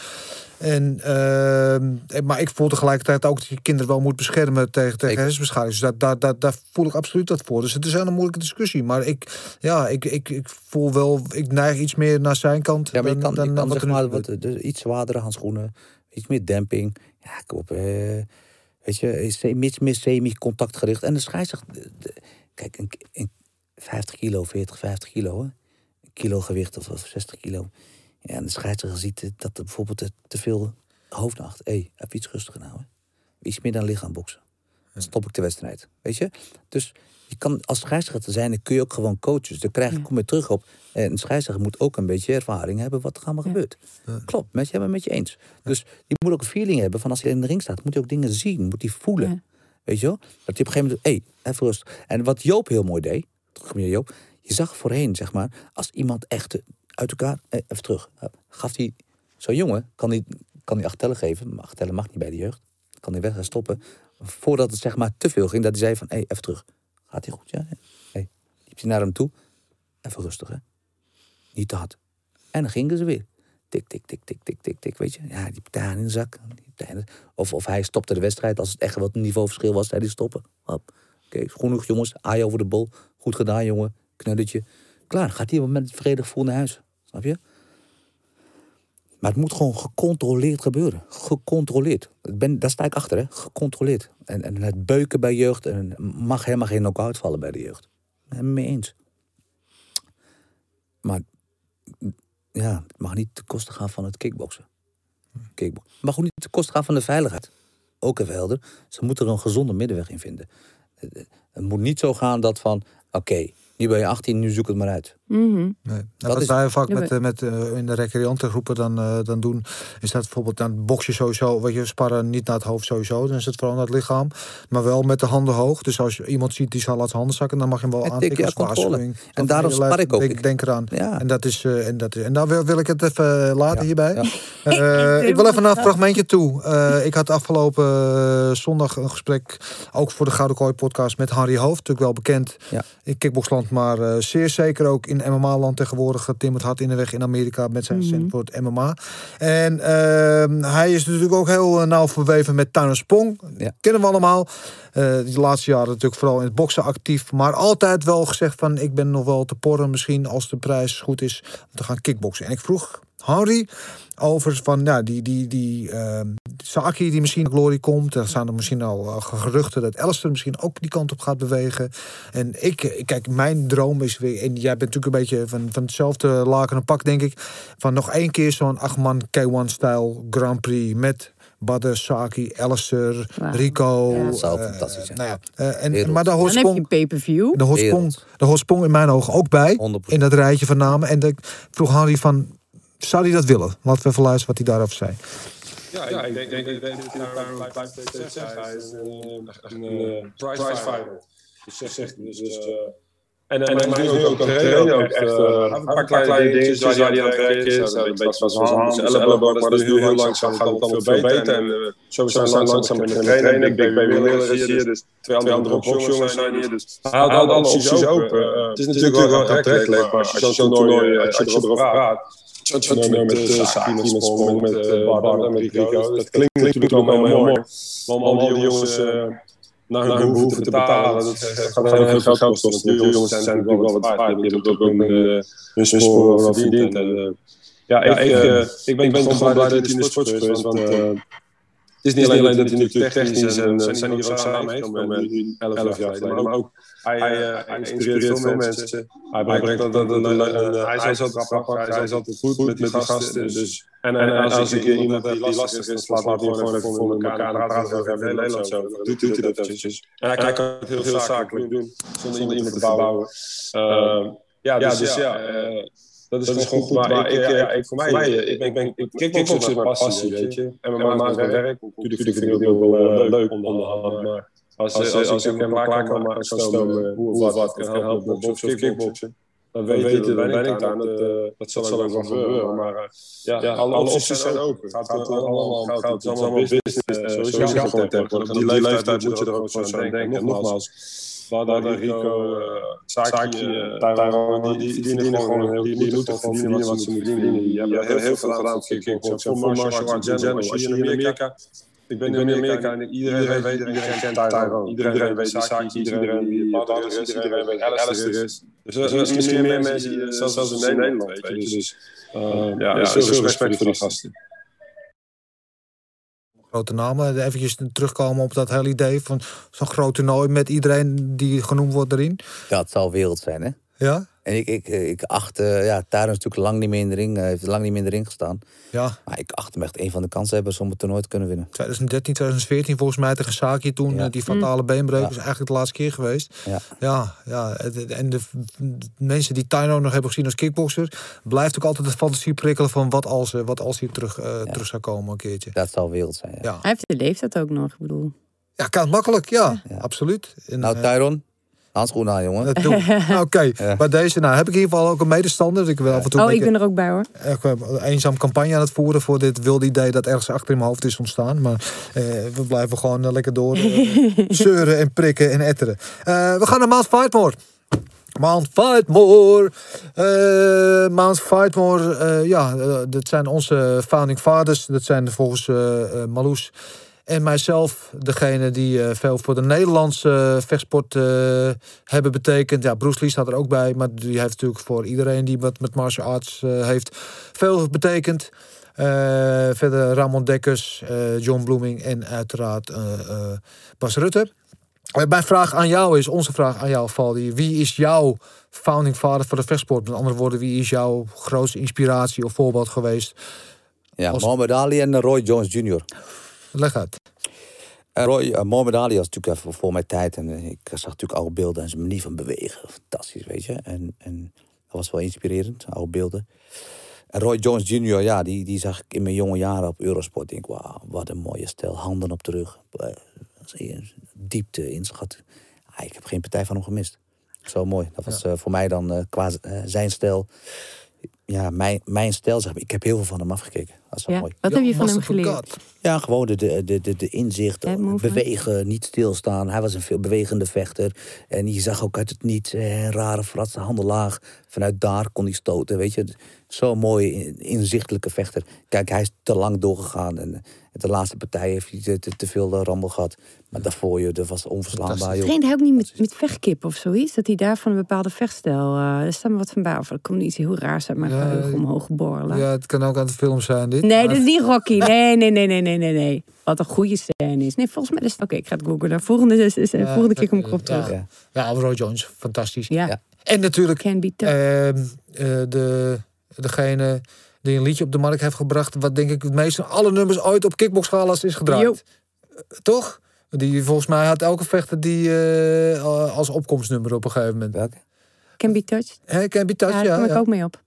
En, ehm, eh, maar ik voel tegelijkertijd ook dat je kinderen wel moet beschermen tegen, tegen hersenbeschadiging. Dus daar, daar, daar, daar voel ik absoluut dat voor. Dus het is een hele moeilijke discussie. Maar ik, ja, ik, ik, ik voel wel, ik neig iets meer naar zijn kant. Ja, maar je dan, kan, dan, je dan kan zeg maar wat, dus iets zwaardere handschoenen, iets meer demping. Ja, kom op. eh, weet je, is iets meer semi-contactgericht. En de scheidsrechter... Kijk, een, een 50 kilo, 40, 50 kilo, hè? Kilo gewicht of, of 60 kilo. Ja, en de scheidsrechter ziet dat er bijvoorbeeld te, veel hoofdnacht. Hé, hey, heb je iets rustiger nou, hè? Iets meer dan lichaam boksen. Dan stop ik de wedstrijd. Weet je? Dus je kan als scheidsrechter zijn, dan kun je ook gewoon coachen. Dus dan krijg, Ja. kom je terug op. En een scheidsrechter moet ook een beetje ervaring hebben wat er allemaal Ja. gebeurt. Klopt, met je hebben met je eens. Dus je moet ook een feeling hebben van als hij in de ring staat, moet hij ook dingen zien, moet hij voelen. Ja. Weet je wel? Dat je op een gegeven moment, hé, hey, even rust. En wat Joop heel mooi deed, Joop, je zag voorheen, zeg maar, als iemand echt uit elkaar, eh, even terug, gaf hij, zo'n jongen, kan hij, kan hij acht tellen geven, maar acht tellen mag niet bij de jeugd, kan hij weg gaan stoppen, voordat het zeg maar te veel ging, dat hij zei van, hé, even terug. Gaat hij goed? Ja. Hey. liep hij naar hem toe, even rustig, hè. Niet te hard. En dan gingen ze weer. Tik, tik, tik, tik, tik, tik, tik. Weet je, ja, die partij in de zak. Die Of, of hij stopte de wedstrijd als het echt wat niveauverschil was. Hij stoppen. Hop. Oké, goed genoeg jongens. Aai over de bol. Goed gedaan, jongen. Knulletje. Klaar, gaat hij met het vredig gevoel naar huis. Snap je? Maar het moet gewoon gecontroleerd gebeuren. Gecontroleerd. Ik Ben, daar sta ik achter, hè. Gecontroleerd. En, en het beuken bij jeugd. En mag helemaal geen knock-out vallen bij de jeugd. Ben mee eens. Maar ja, het mag niet ten koste gaan van het kickboksen. Kickbo- Het mag ook niet ten koste gaan van de veiligheid. Ook even helder. Ze moeten er een gezonde middenweg in vinden. Het moet niet zo gaan dat van... Oké, nu ben je 18, nu zoek het maar uit. Mhm. Nee. Nou, Dat wat is- wij vaak met, eh, met, eh, in de recreantengroepen dan, eh, dan doen, is dat bijvoorbeeld dan box je sowieso, wat je sparren niet naar het hoofd sowieso, dan is het vooral naar het lichaam, maar wel met de handen hoog. Dus als je iemand ziet die zal laten handen zakken, dan mag je hem wel En tik, aantikken als controle. waarschuwing. En daarom spar ik ook. Ik- denk eraan. Ja. En, dat is, eh, en, dat is, en daar wil, wil ik het even laten Ja, hierbij. ja. (laughs) Eh, (laughs) ik wil even naar een fragmentje toe. Eh, ik had afgelopen zondag een gesprek, ook voor de Gouden Kooi podcast, met Harry Hoofd. Natuurlijk wel bekend Ja. in kickboxland, maar eh, zeer zeker ook in MMA-land tegenwoordig. Timmert hard in de weg in Amerika met zijn voor het MMA. En ehm, hij is natuurlijk ook heel eh, nauw verweven met Tuin en Sprong. Ja. Kennen we allemaal. Eh de laatste jaren natuurlijk vooral in het boksen actief. Maar altijd wel gezegd van ik ben nog wel te porren misschien als de prijs goed is om te gaan kickboksen. En ik vroeg Henry over van ja, die, die, die ehm, Saki die misschien naar glorie komt. Er staan er misschien al eh, geruchten dat Alistair misschien ook die kant op gaat bewegen. En ik, eh, kijk, mijn droom is weer, en jij bent natuurlijk een beetje van, van hetzelfde laken en pak, denk ik, van nog één keer zo'n acht-man K1-stijl Grand Prix met Badder, Saki, Alistair, Wauw. Rico. Ja. Dat zou eh, fantastisch zijn. Nou ja, en, maar hoort Dan heb je pay-per-view. Wereld. daar hoort Sprong in mijn ogen ook bij. 100%. In dat rijtje van namen. En ik vroeg Harry van, zou hij dat willen? Laten we even luisteren wat hij daarover zei. Ja, ja, ik denk, denk, denk, denk dat hij daar blijft. Hij is een, een eh, prize fighter. Dus zegt. Dus, dus, eh, en, en, en hij is nu ook aan het trainen. Ook echt, eh, een paar kleine dingetjes waar hij aan het werken is. Een beetje van zijn hand, zijn elleboog, maar dat is nu heel langzaam. Gaat het allemaal veel beter. En eh, zo zijn we langzaam met hem trainen. Ik denk bij Willem is hier, dus twee andere boxjongens zijn hier. Dus hij houdt alle opties open. Eh, Het is natuurlijk wel aantrekkelijk, maar als je zo'n toernooi, als je erover praat, Zo'n toernooi met uh, Saki, met Sprong, met uh, Bart, met Rico. Dat klinkt natuurlijk allemaal heel mooi. Maar om al die jongens uh, naar hun behoeften te betalen, dat gaat heel veel geld kosten. Die jongens zijn natuurlijk wel wat waard. Die hebben ook hun, hun sporen wel verdiend. En, ja, ik, ben, ik ben gewoon blij dat hij in de sport is. Want het is niet alleen dat hij natuurlijk technisch en zijn hier ook samen heeft, maar nu 11 jaar geleden. Maar ook hij, hij, hij inspireert veel mensen. Hij brengt dat hij is altijd grappig, hij is altijd goed met, die gasten. Dus, en, en, en als ik iemand die lastig is, dan slaat hij gewoon even voor elkaar en praat over heel Nederland zo. Doet hij dat eventjes. En hij kan het heel zakelijk doen, zonder iemand te bouwen. Ja, dus ja, dat is gewoon goed. Maar ik, ja, ik, voor mij, ik ben, ik ben, ik kickbox is mijn passie, weet je. En mijn maat mijn werk. Natuurlijk vind ik het ook wel leuk om de hand, maar als, als, als, ik hem klaar kan maken, kan stomen, hoe of wat, kan helpen dan je, dan ben ik daar. Dat, dat zal ook wel gebeuren. Maar ja, alle opties zijn open. Het gaat allemaal om geld. Het is allemaal business. Sowieso gewoon tegenwoordig. Die leeftijd moet je er ook zo aan denken. En nogmaals, Badda, Rico, Saki, Tyrone, die verdienen gewoon, die moeten gewoon verdienen wat ze moeten verdienen. Die hebben heel veel gedaan voor kickboksen, voor martial arts in general. Als je in Amerika ik ben in Amerika en iedereen weet, iedereen kent Tyrone. Iedereen weet Saki, iedereen weet is, iedereen weet Alistair is. Dus er zijn misschien meer mensen, zelfs in Nederland, weet je. Dus ja, dus veel respect voor die gasten grote namen. Even terugkomen op dat hele idee van zo'n groot toernooi met iedereen die genoemd wordt erin. Dat zal wereld zijn, hè? Ja? En ik, ik, ik acht, uh, ja, Taran is natuurlijk lang niet meer in de ring, uh, heeft lang niet meer in de ring gestaan. Ja. Maar ik acht hem echt een van de kansenhebbers om het toernooi te kunnen winnen. 2013, 2014 volgens mij tegen Saki toen, ja. uh, die fatale beenbreuk, Ja. is eigenlijk de laatste keer geweest. Ja. Ja, ja. En de, de mensen die Tino nog hebben gezien als kickboxer, blijft ook altijd de fantasie prikkelen van wat als, eh, wat als hij terug, eh, terug zou komen een keertje. Dat zal wereld zijn, ja. Ja, Hij heeft de leeftijd ook nog, ik bedoel. ja kan makkelijk, ja, Ja. absoluut. En, Nou, eh, Tyron, handschoenen aan, jongen. dat. (laughs) Oké, Ja. bij deze nou, heb ik in ieder geval ook een medestander. Ik wil af en toe een Oh, ik ben er ook bij hoor. echt een eenzaam campagne aan het voeren voor dit wilde idee dat ergens achter in mijn hoofd is ontstaan. Maar eh, we blijven gewoon eh, lekker door eh, (laughs) zeuren en prikken en etteren. Eh, we gaan naar Mount Fightmore. Mount Fightmore. Eh Mount Fightmore, eh, ja, eh, dat zijn onze founding fathers. Dat zijn volgens eh eh, Marloes en mijzelf degene die eh, veel voor de Nederlandse eh, vechtsport eh, hebben betekend. Ja, Bruce Lee staat er ook bij, maar die heeft natuurlijk voor iedereen die wat met martial arts heeft veel betekend. Verder Ramon Dekkers, John Bloeming en uiteraard Bas Rutte. Mijn vraag aan jou is, onze vraag aan jou, Valdi. Wie is jouw founding father voor de vechtsport? Met andere woorden, wie is jouw grootste inspiratie of voorbeeld geweest? Ja, Als- Mohamed Ali en Roy Jones Jr. Leg uit. En Roy, uh, Mohamed Ali was natuurlijk even voor mijn tijd. En eh, ik zag natuurlijk oude beelden en zijn manier van bewegen. Fantastisch, weet je. En, en dat was wel inspirerend, oude beelden. En Roy Jones Jr., ja, die, die zag ik in mijn jonge jaren op Eurosport. Ik denk, wauw, wat een mooie stijl. Handen op de rug. Eh, Diepte, inschat. Ah, ik heb geen partij van hem gemist. Zo mooi. Dat was eh, voor mij dan eh, qua eh, zijn stijl. Ja, mijn, mijn stijl, zeg maar. Ik heb heel veel van hem afgekeken. Dat is Ja. mooi. Wat heb je van hem geleerd? God. Ja, gewoon de, de, de, de, de inzicht, movement. bewegen, niet stilstaan. Hij was een veel bewegende vechter. En je zag ook uit het niet, eh, rare fratsen, handen laag. Vanuit daar kon hij stoten, weet je. Zo'n mooie, in- inzichtelijke vechter. Kijk, hij is te lang doorgegaan. En de laatste partij heeft hij te, te, te veel rammel gehad. Maar daarvoor, joh, dat was onverslaanbaar, joh. Traint hij ook niet met, met vechtkip of zoiets? Dat hij daarvan een bepaalde vechtstijl... eh er staat me wat van bij. Of er komt iets heel raars uit mijn Ja, geheugen omhoog borrelen. Ja, het kan ook aan de film zijn dit. Nee, maar- dat is niet Rocky. (laughs) Nee, nee, nee, nee, nee, nee, nee. Wat een goede scène is. Nee, volgens mij is het... Oké, ik ga het googlen. Volgende, is, is, Ja, volgende keer kom ik ja, erop terug. Ja. Ja, Alvaro Jones, fantastisch. Ja, Ja. En natuurlijk can be tough. ehm, eh, de, degene die een liedje op de markt heeft gebracht... wat denk ik het meeste van alle nummers ooit op kickboxgalas is gedraaid. Eh, Toch? Die volgens mij had elke vechter die eh, als opkomstnummer op een gegeven moment. Welke? Can be touched. Hè, Can Be Touched, Ja, daar ja. kom ik ook mee op.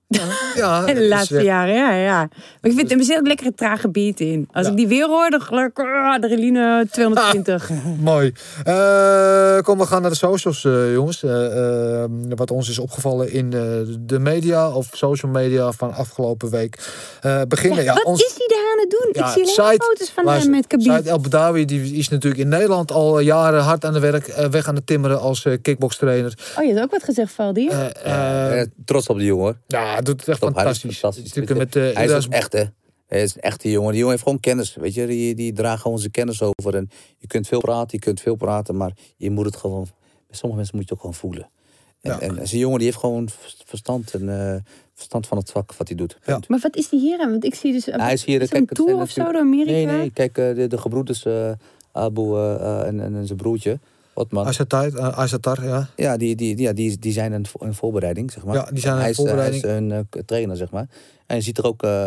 Ja, In (laughs) de laatste jaren, ja, ja. Maar ik vind er zit ook lekker een trage beat in. Als Ja. ik die weer hoor, dan geluk ah, adrenaline 220. Mooi. Eh, kom, we gaan naar de socials, eh, jongens. Eh, wat ons is opgevallen in de media of social media van afgelopen week. Eh, beginnen, ja, Wat ons, is hij daar aan het doen? Ja, ik zie alleen Said- foto's van luister, hem met Khabib. Said El Badawi die is natuurlijk in Nederland al jaren hard aan de werk, weg aan het timmeren als kickbokstrainer. Oh, je hebt ook wat gezegd, Valdi. Eh, eh, Eh, trots op die jongen, hoor. ja, doet het echt Top, hij is fantastisch. met, eh, hij is Idas- ook echt, hè. Hij is een echte jongen. Die jongen heeft gewoon kennis. Weet je, die, die draagt gewoon zijn kennis over. En je kunt veel praten, je kunt veel praten, maar je moet het gewoon. Bij sommige mensen moet je het ook gewoon voelen. En, Ja. en, en zijn jongen die heeft gewoon verstand en eh, verstand van het vak wat hij doet. Ja. Maar wat is die hier aan? Want ik zie dus... Hij is hier, een kijk, het tour of zo door Amerika? Nee, nee, kijk, eh, de, de gebroeders eh, Abu en, en, en zijn broertje, Otman. Azatar, eh, Azatar, ja. Ja, die, die, die, ja die, die zijn een, een voorbereiding, zeg maar. Ja, die zijn een hij is, eh, voorbereiding. Hij is een eh, trainer, zeg maar. En je ziet er ook eh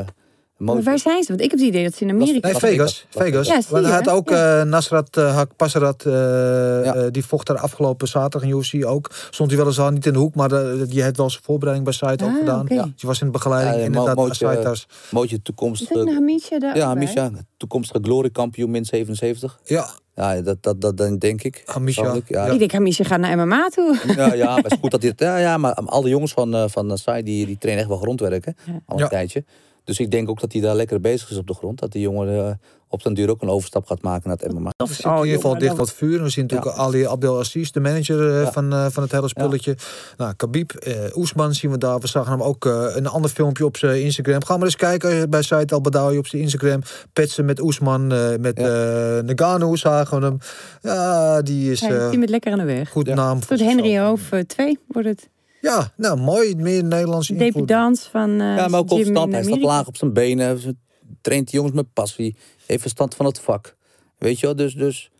mooi... Maar waar zijn ze? Want ik heb het idee dat ze in Amerika... Nee, Vegas. Vegas. Ja, zie Want je, hij had ook ja. eh, Nasrat uh, Hak Passerat, eh, eh, die vocht daar afgelopen zaterdag in UFC ook. Stond hij weliswaar niet in de hoek, maar eh, die heeft wel zijn voorbereiding bij Site ook Ah, gedaan. oké. Ja. Die was in de begeleiding, inderdaad, Mo- Mootje, Saitars. Mootje Is toekomstige... dat een Hamisha daar? Ja, ook bij? Misha, toekomstige gloriekampioen min 77. Ja, Ja, dat, dat, dat, dat denk ik. Hamisha. Persoonlijk, Ja, Ik denk Hamisha gaat naar MMA toe. ja, ja, maar het is goed dat dit. Ja, ja, maar al die jongens van, eh, van Sai, die, die trainen echt wel grondwerken. Al een Ja. tijdje. Dus ik denk ook dat hij daar lekker bezig is op de grond. Dat die jongen eh, op den duur ook een overstap gaat maken naar het MMA. Zitten in ieder geval dicht wat vuur. En we zien natuurlijk Ali Abdelaziz, de manager eh, Ja. van, eh, van het hele spulletje. Nou, Khabib, eh Oesman zien we daar. We zagen hem ook een ander filmpje op zijn Instagram. Ga maar eens kijken bij Said Al Badawi op zijn Instagram. Petsen met Oesman, met Ja. Nagano zagen we hem. Ja, die is Ja, eh, die met lekker aan de weg. goed Ja. naam. Soort Henry. Hoof 2 wordt het. Ja, nou mooi. Meer Nederlands invloed. Dependance van uh, Ja, maar ook stand. Hij staat laag op zijn benen. Ze traint die jongens met passie. Heeft verstand van het vak. Weet je wel, dus, dus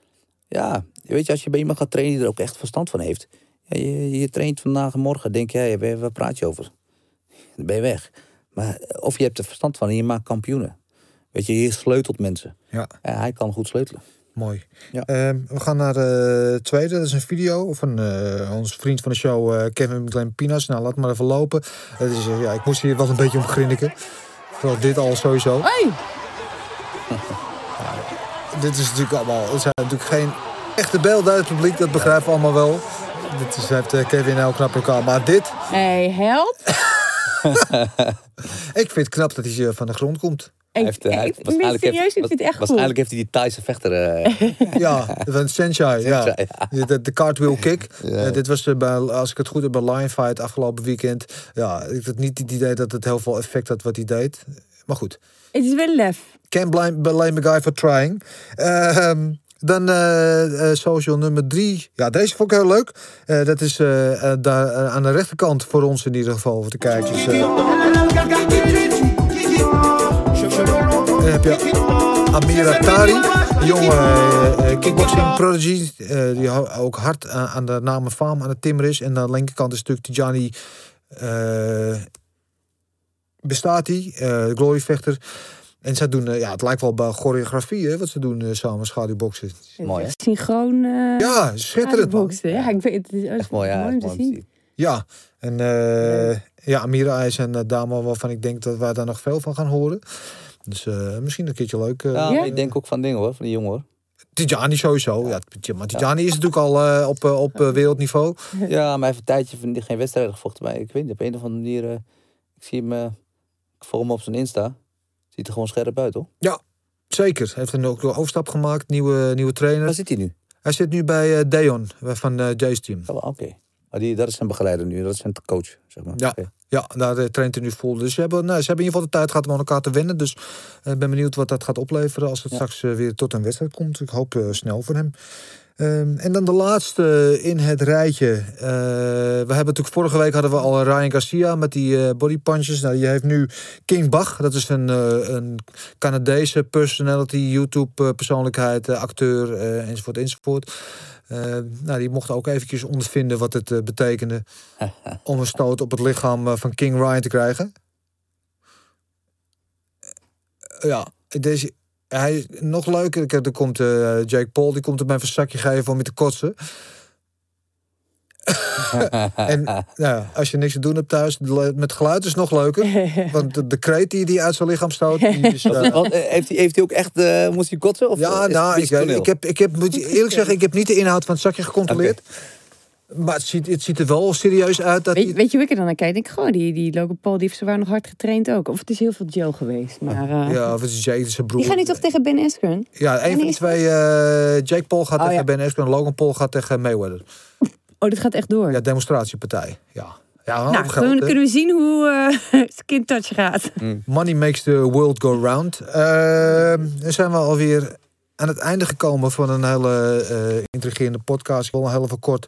ja. Weet je, als je bij iemand gaat trainen die er ook echt verstand van heeft. Ja, je, je traint vandaag en morgen. Denk jij, waar, waar praat je over? Dan ben je weg. Maar of je hebt er verstand van en je maakt kampioenen. Weet je, je sleutelt mensen. Ja. En hij kan goed sleutelen. Mooi. Ja. Ehm, we gaan naar de tweede. Dat is een video van eh onze vriend van de show, eh, Kevin McLean Pinas. Nou, laat maar even lopen. Het is, eh, ja, ik moest hier wel een beetje om grinniken. Vooral dit al sowieso. Hey! Dit is natuurlijk allemaal... Het zijn natuurlijk geen echte beelden uit het publiek. Dat begrijpen we allemaal wel. Dit is, heeft Kevin heel knap elkaar. Maar dit... Hey, held. (laughs) Ik vind het knap dat hij van de grond komt. Ik, heeft, eh, hij ik, heeft- ik ben waarschijnlijk serieus, ik heeft, vind het echt goed. waarschijnlijk heeft hij die Thaise vechter. eh, Ja, (laughs) van Senchai. Ja. De, de, cartwheel kick. (laughs) Ja. Eh, dit was bij, als ik het goed heb, bij Lion Fight afgelopen weekend. Ja, ik had niet het idee dat het heel veel effect had wat hij deed. Maar goed. Het is wel lef. Can't blame, blame a guy for trying. Ehm, dan eh, eh, social nummer drie. Ja, deze vond ik heel leuk. Eh, dat is daar aan de rechterkant voor ons in ieder geval, voor de kijkers. Eh. Dan heb je Amira Tari, een jonge kickboxing prodigy. die ook hard aan, aan de naam en faam aan het timmeren is. En aan de linkerkant is natuurlijk Tijani eh bestaat hij, eh gloryvechter. En zij doen, ja, het lijkt wel bij choreografie, hè, wat ze doen samen schaduwboksen. Mooi, hè? Synchroon. eh Ja, schitterend. boksen. Ja, ik weet het. is Echt mooi, ja. mooi om te zien. Ja, en eh, ja, Amira is een dame waarvan ik denk dat wij daar nog veel van gaan horen. Dus eh, misschien een keertje leuk. eh, Ja, Ja. ik denk ook van dingen hoor, van die jongen hoor. Tijani sowieso. Ja, maar Tijani is natuurlijk al eh, op, op wereldniveau. (laughs) Ja, maar hij heeft een tijdje van- geen wedstrijden gevochten. Maar ik weet niet, op een of andere manier... ik zie hem... ik volg hem op zijn Insta. Ziet er gewoon scherp uit, hoor. Zeker. Hij heeft een ook een overstap gemaakt, nieuwe, nieuwe trainer. Waar zit hij nu? Hij zit nu bij eh, Deon van eh Jay's team. Oh, Oké. Die, dat is zijn begeleider nu, dat is zijn coach, zeg maar. Ja. Oké. Ja, daar eh, traint hij nu vol. Dus ze hebben, nou, ze hebben in ieder geval de tijd gehad om aan elkaar te wennen. Dus ik ben benieuwd wat dat gaat opleveren als het Ja. straks eh, weer tot een wedstrijd komt. Ik hoop eh, snel voor hem. Ehm, en dan de laatste in het rijtje. Eh, we hebben natuurlijk vorige week hadden we al Ryan Garcia met die eh, body punches. Nou, die heeft nu King Bach. Dat is een, eh, een Canadese personality, YouTube eh, persoonlijkheid, eh, acteur eh, enzovoort enzovoort. Eh, nou, die mocht ook eventjes ondervinden wat het eh, betekende (laughs) om een stoot op het lichaam eh, van King Ryan te krijgen. Ja, deze, hij nog leuker. Er komt Jake Paul, die komt mij even een zakje geven om je te kotsen. En nou, ja, als je niks te doen hebt thuis, met geluid is nog leuker. (laughs) Want de, de kreet die hij uit zijn lichaam stoot, is, eh, eh, heeft, hij, heeft hij ook echt, eh, moest hij kotsen? Of ja, nou, ik, ik, heb, ik heb, moet je eerlijk zeggen, ik heb niet de inhoud van het zakje gecontroleerd. Maar het ziet, het ziet er wel serieus uit dat Weet, je hoe ik er dan naar kijk? Ik denk, goh, die, die Logan Paul, die heeft zwaar nog hard getraind ook. Of het is heel veel Joe geweest. Maar, Ja, of het is Jake, zijn broer. die gaan nu toch tegen Ben Askren? Ja, een van twee, Jake Paul gaat Oh, tegen ja. Ben Askren en Logan Paul gaat tegen Mayweather. Oh, dat gaat echt door. Ja, demonstratiepartij. Ja, ja een nou, geld, dan kunnen we zien hoe eh (laughs) Skin Touch gaat. Money makes the world go round. Ehm, dan zijn we alweer aan het einde gekomen van een hele eh intrigerende podcast. Ik wil nog heel even kort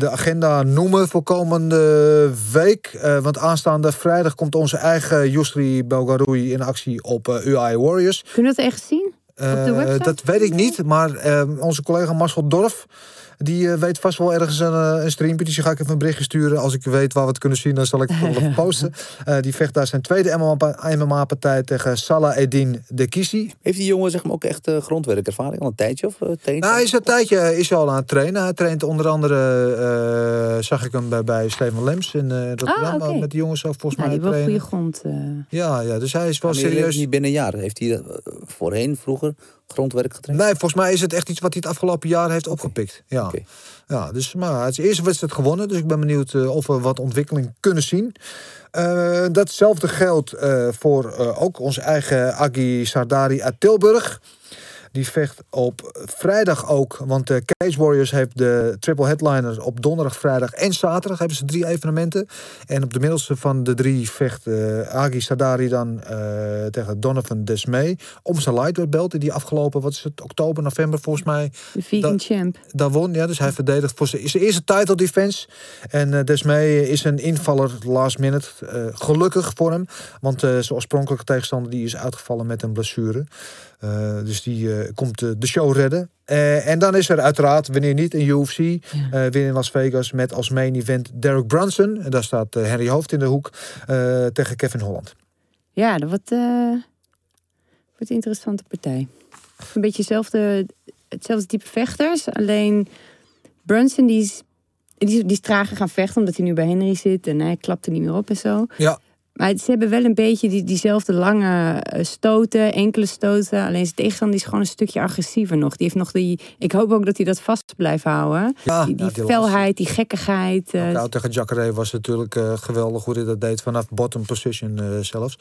de agenda noemen voor komende week. Eh, want aanstaande vrijdag komt onze eigen Yusri Belgaroui in actie op UI Warriors. Kunnen we dat echt zien? Eh, de website? dat weet ik niet, maar eh, onze collega Marcel Dorf... die eh, weet vast wel ergens een, eh, een streampje. Dus die ga ik even een berichtje sturen. Als ik weet waar we het kunnen zien, dan zal ik het wel (laughs) even posten. Eh, die vecht daar zijn tweede MMA-partij tegen Salah Eddin de Kisi. Heeft die jongen zeg maar, ook echt eh, grondwerkervaring al een tijdje? Of, traint Nou, hij is een tijdje is hij al aan het trainen. Hij traint onder andere, eh, zag ik hem bij, bij Steven Lems in eh Rotterdam. Ah, oké. Met die jongens ook volgens Nou, mij die trainen. goede grond. eh. Ja, ja, dus hij is wel Maar serieus? Niet binnen een jaar. Heeft hij voorheen, vroeger, grondwerk getraind? Nee, volgens mij is het echt iets wat hij het afgelopen jaar heeft opgepikt. Ja. Ja, dus maar het is de eerste wedstrijd gewonnen. Dus ik ben benieuwd eh, of we wat ontwikkeling kunnen zien. Eh, datzelfde geldt eh, voor ook onze eigen Agi Sardari uit Tilburg. Die vecht op vrijdag ook. Want de Cage Warriors heeft de triple headliner op donderdag, vrijdag en zaterdag. Hebben ze drie evenementen. En op de middelste van de drie vecht eh Agi Sardari dan eh, tegen Donovan Desmee. Om zijn lightweight belt. Die afgelopen, wat is het, oktober, november volgens mij De vegan champ. daar won. Ja, dus hij verdedigt voor zijn, zijn eerste title defense. En eh Desmee is een invaller last minute. Gelukkig voor hem. Want zijn oorspronkelijke tegenstander die is uitgevallen met een blessure. Eh, dus die eh, komt eh, de show redden. En dan is er uiteraard, wanneer niet, een UFC. eh, weer in Las Vegas met als main event Derek Brunson. En daar staat Henry Hoofd in de hoek tegen Kevin Holland. Ja, dat wordt, wordt een interessante partij. Een beetje hetzelfde, hetzelfde type vechters. Alleen Brunson die is, die, is, die is trager gaan vechten omdat hij nu bij Henry zit. En hij klapt er niet meer op en zo. Ja, Maar ze hebben wel een beetje die, diezelfde lange eh, stoten, enkele stoten. Alleen zijn tegenstander is gewoon een stukje agressiever nog. Die heeft nog die. Ik hoop ook dat hij dat vast blijft houden. Ja, die die ja, die felheid, die gekkigheid. eh, Nou, tegen Jacare was natuurlijk eh, geweldig hoe hij dat deed vanaf bottom position zelfs.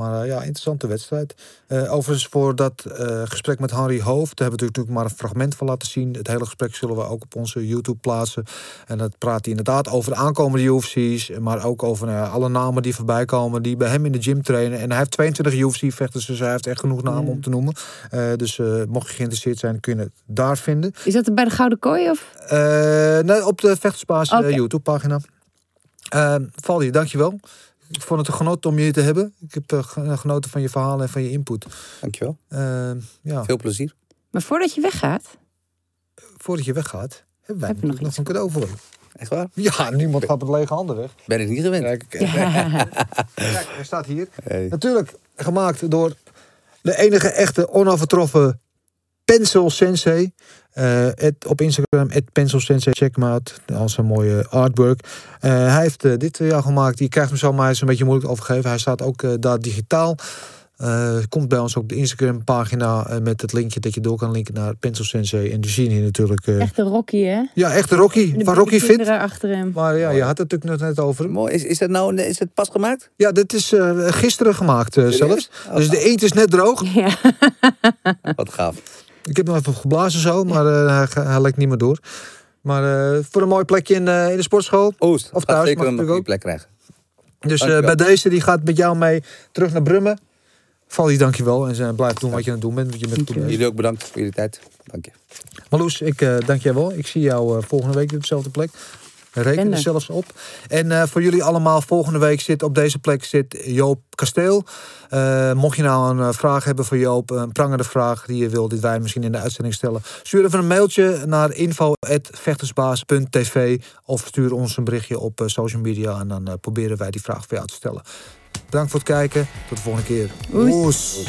Maar eh, ja, interessante wedstrijd. Eh, overigens voor dat eh, gesprek met Henry Hoofd, daar hebben we natuurlijk maar een fragment van laten zien. Het hele gesprek zullen we ook op onze YouTube plaatsen. En dat praat hij inderdaad over de aankomende UFC's, maar ook over nou alle namen die voorbij komen, die bij hem in de gym trainen. En hij heeft 22 UFC-vechters, dus hij heeft echt genoeg namen om te noemen. Dus mocht je geïnteresseerd zijn, kun je het daar vinden. Is dat bij de Gouden Kooi? Of? Nee, op de Vechtersbaas. YouTube-pagina. Uh, Valdi, dankjewel. Ik vond het een genot om je hier te hebben. Ik heb eh, ge- genoten van je verhalen en van je input. Dankjewel. Eh, ja, Veel plezier. Maar voordat je weggaat, voordat je weggaat, hebben wij Heb nog een cadeau voor je. Echt waar? Ja, niemand gaat met lege handen weg. Ben ik niet gewend. Kijk, ja. (laughs) (laughs) kijk hij staat hier. Hey. Natuurlijk gemaakt door de enige echte onovertroffen Pencil Sensei. Eh, het- op Instagram, het Pencil Sensei, check hem uit. Al zijn mooie artwork. Eh, hij heeft eh, dit jaar gemaakt. Je krijgt hem zo, maar hij is een beetje moeilijk overgeven. Hij staat ook eh, daar digitaal. Eh, komt bij ons op de Instagram pagina eh, met het linkje dat je door kan linken naar Pencil Sensei. En die zien hier natuurlijk. eh, Echt een Rocky, hè? ja, echt de Rocky. De Van Rocky Fit. kinderen achter hem. Maar ja, je had het natuurlijk net over. Mooi. Is, is, dat nou, is het pas gemaakt? Ja, dit is eh, gisteren gemaakt eh, zelfs. Oh, Dus de eend is net droog. Ja. Wat gaaf. Ik heb hem even geblazen zo, maar eh, hij, hij lekt niet meer door. Maar eh, voor een mooi plekje in, eh, in de sportschool. Oost. Of thuis, zeker mag een plek krijgen. Dus eh, bij deze, die gaat met jou mee terug naar Brummen. Valdie, dankjewel. En ze blijf doen wat je aan het doen bent. Want je bent goed. Jullie ook bedankt voor jullie tijd. Dank je. Marloes, ik dank jij wel. Ik zie jou volgende week op dezelfde plek. Reken er zelfs op. En eh, voor jullie allemaal, volgende week zit op deze plek zit Joop Kasteel. Eh, mocht je nou een eh, vraag hebben voor Joop, een prangende vraag die je wil, die wij misschien in de uitzending stellen, stuur even een mailtje naar info.vechtersbaas.tv of stuur ons een berichtje op social media en dan proberen wij die vraag voor jou te stellen. Bedankt voor het kijken. Tot de volgende keer. Oes. Oes.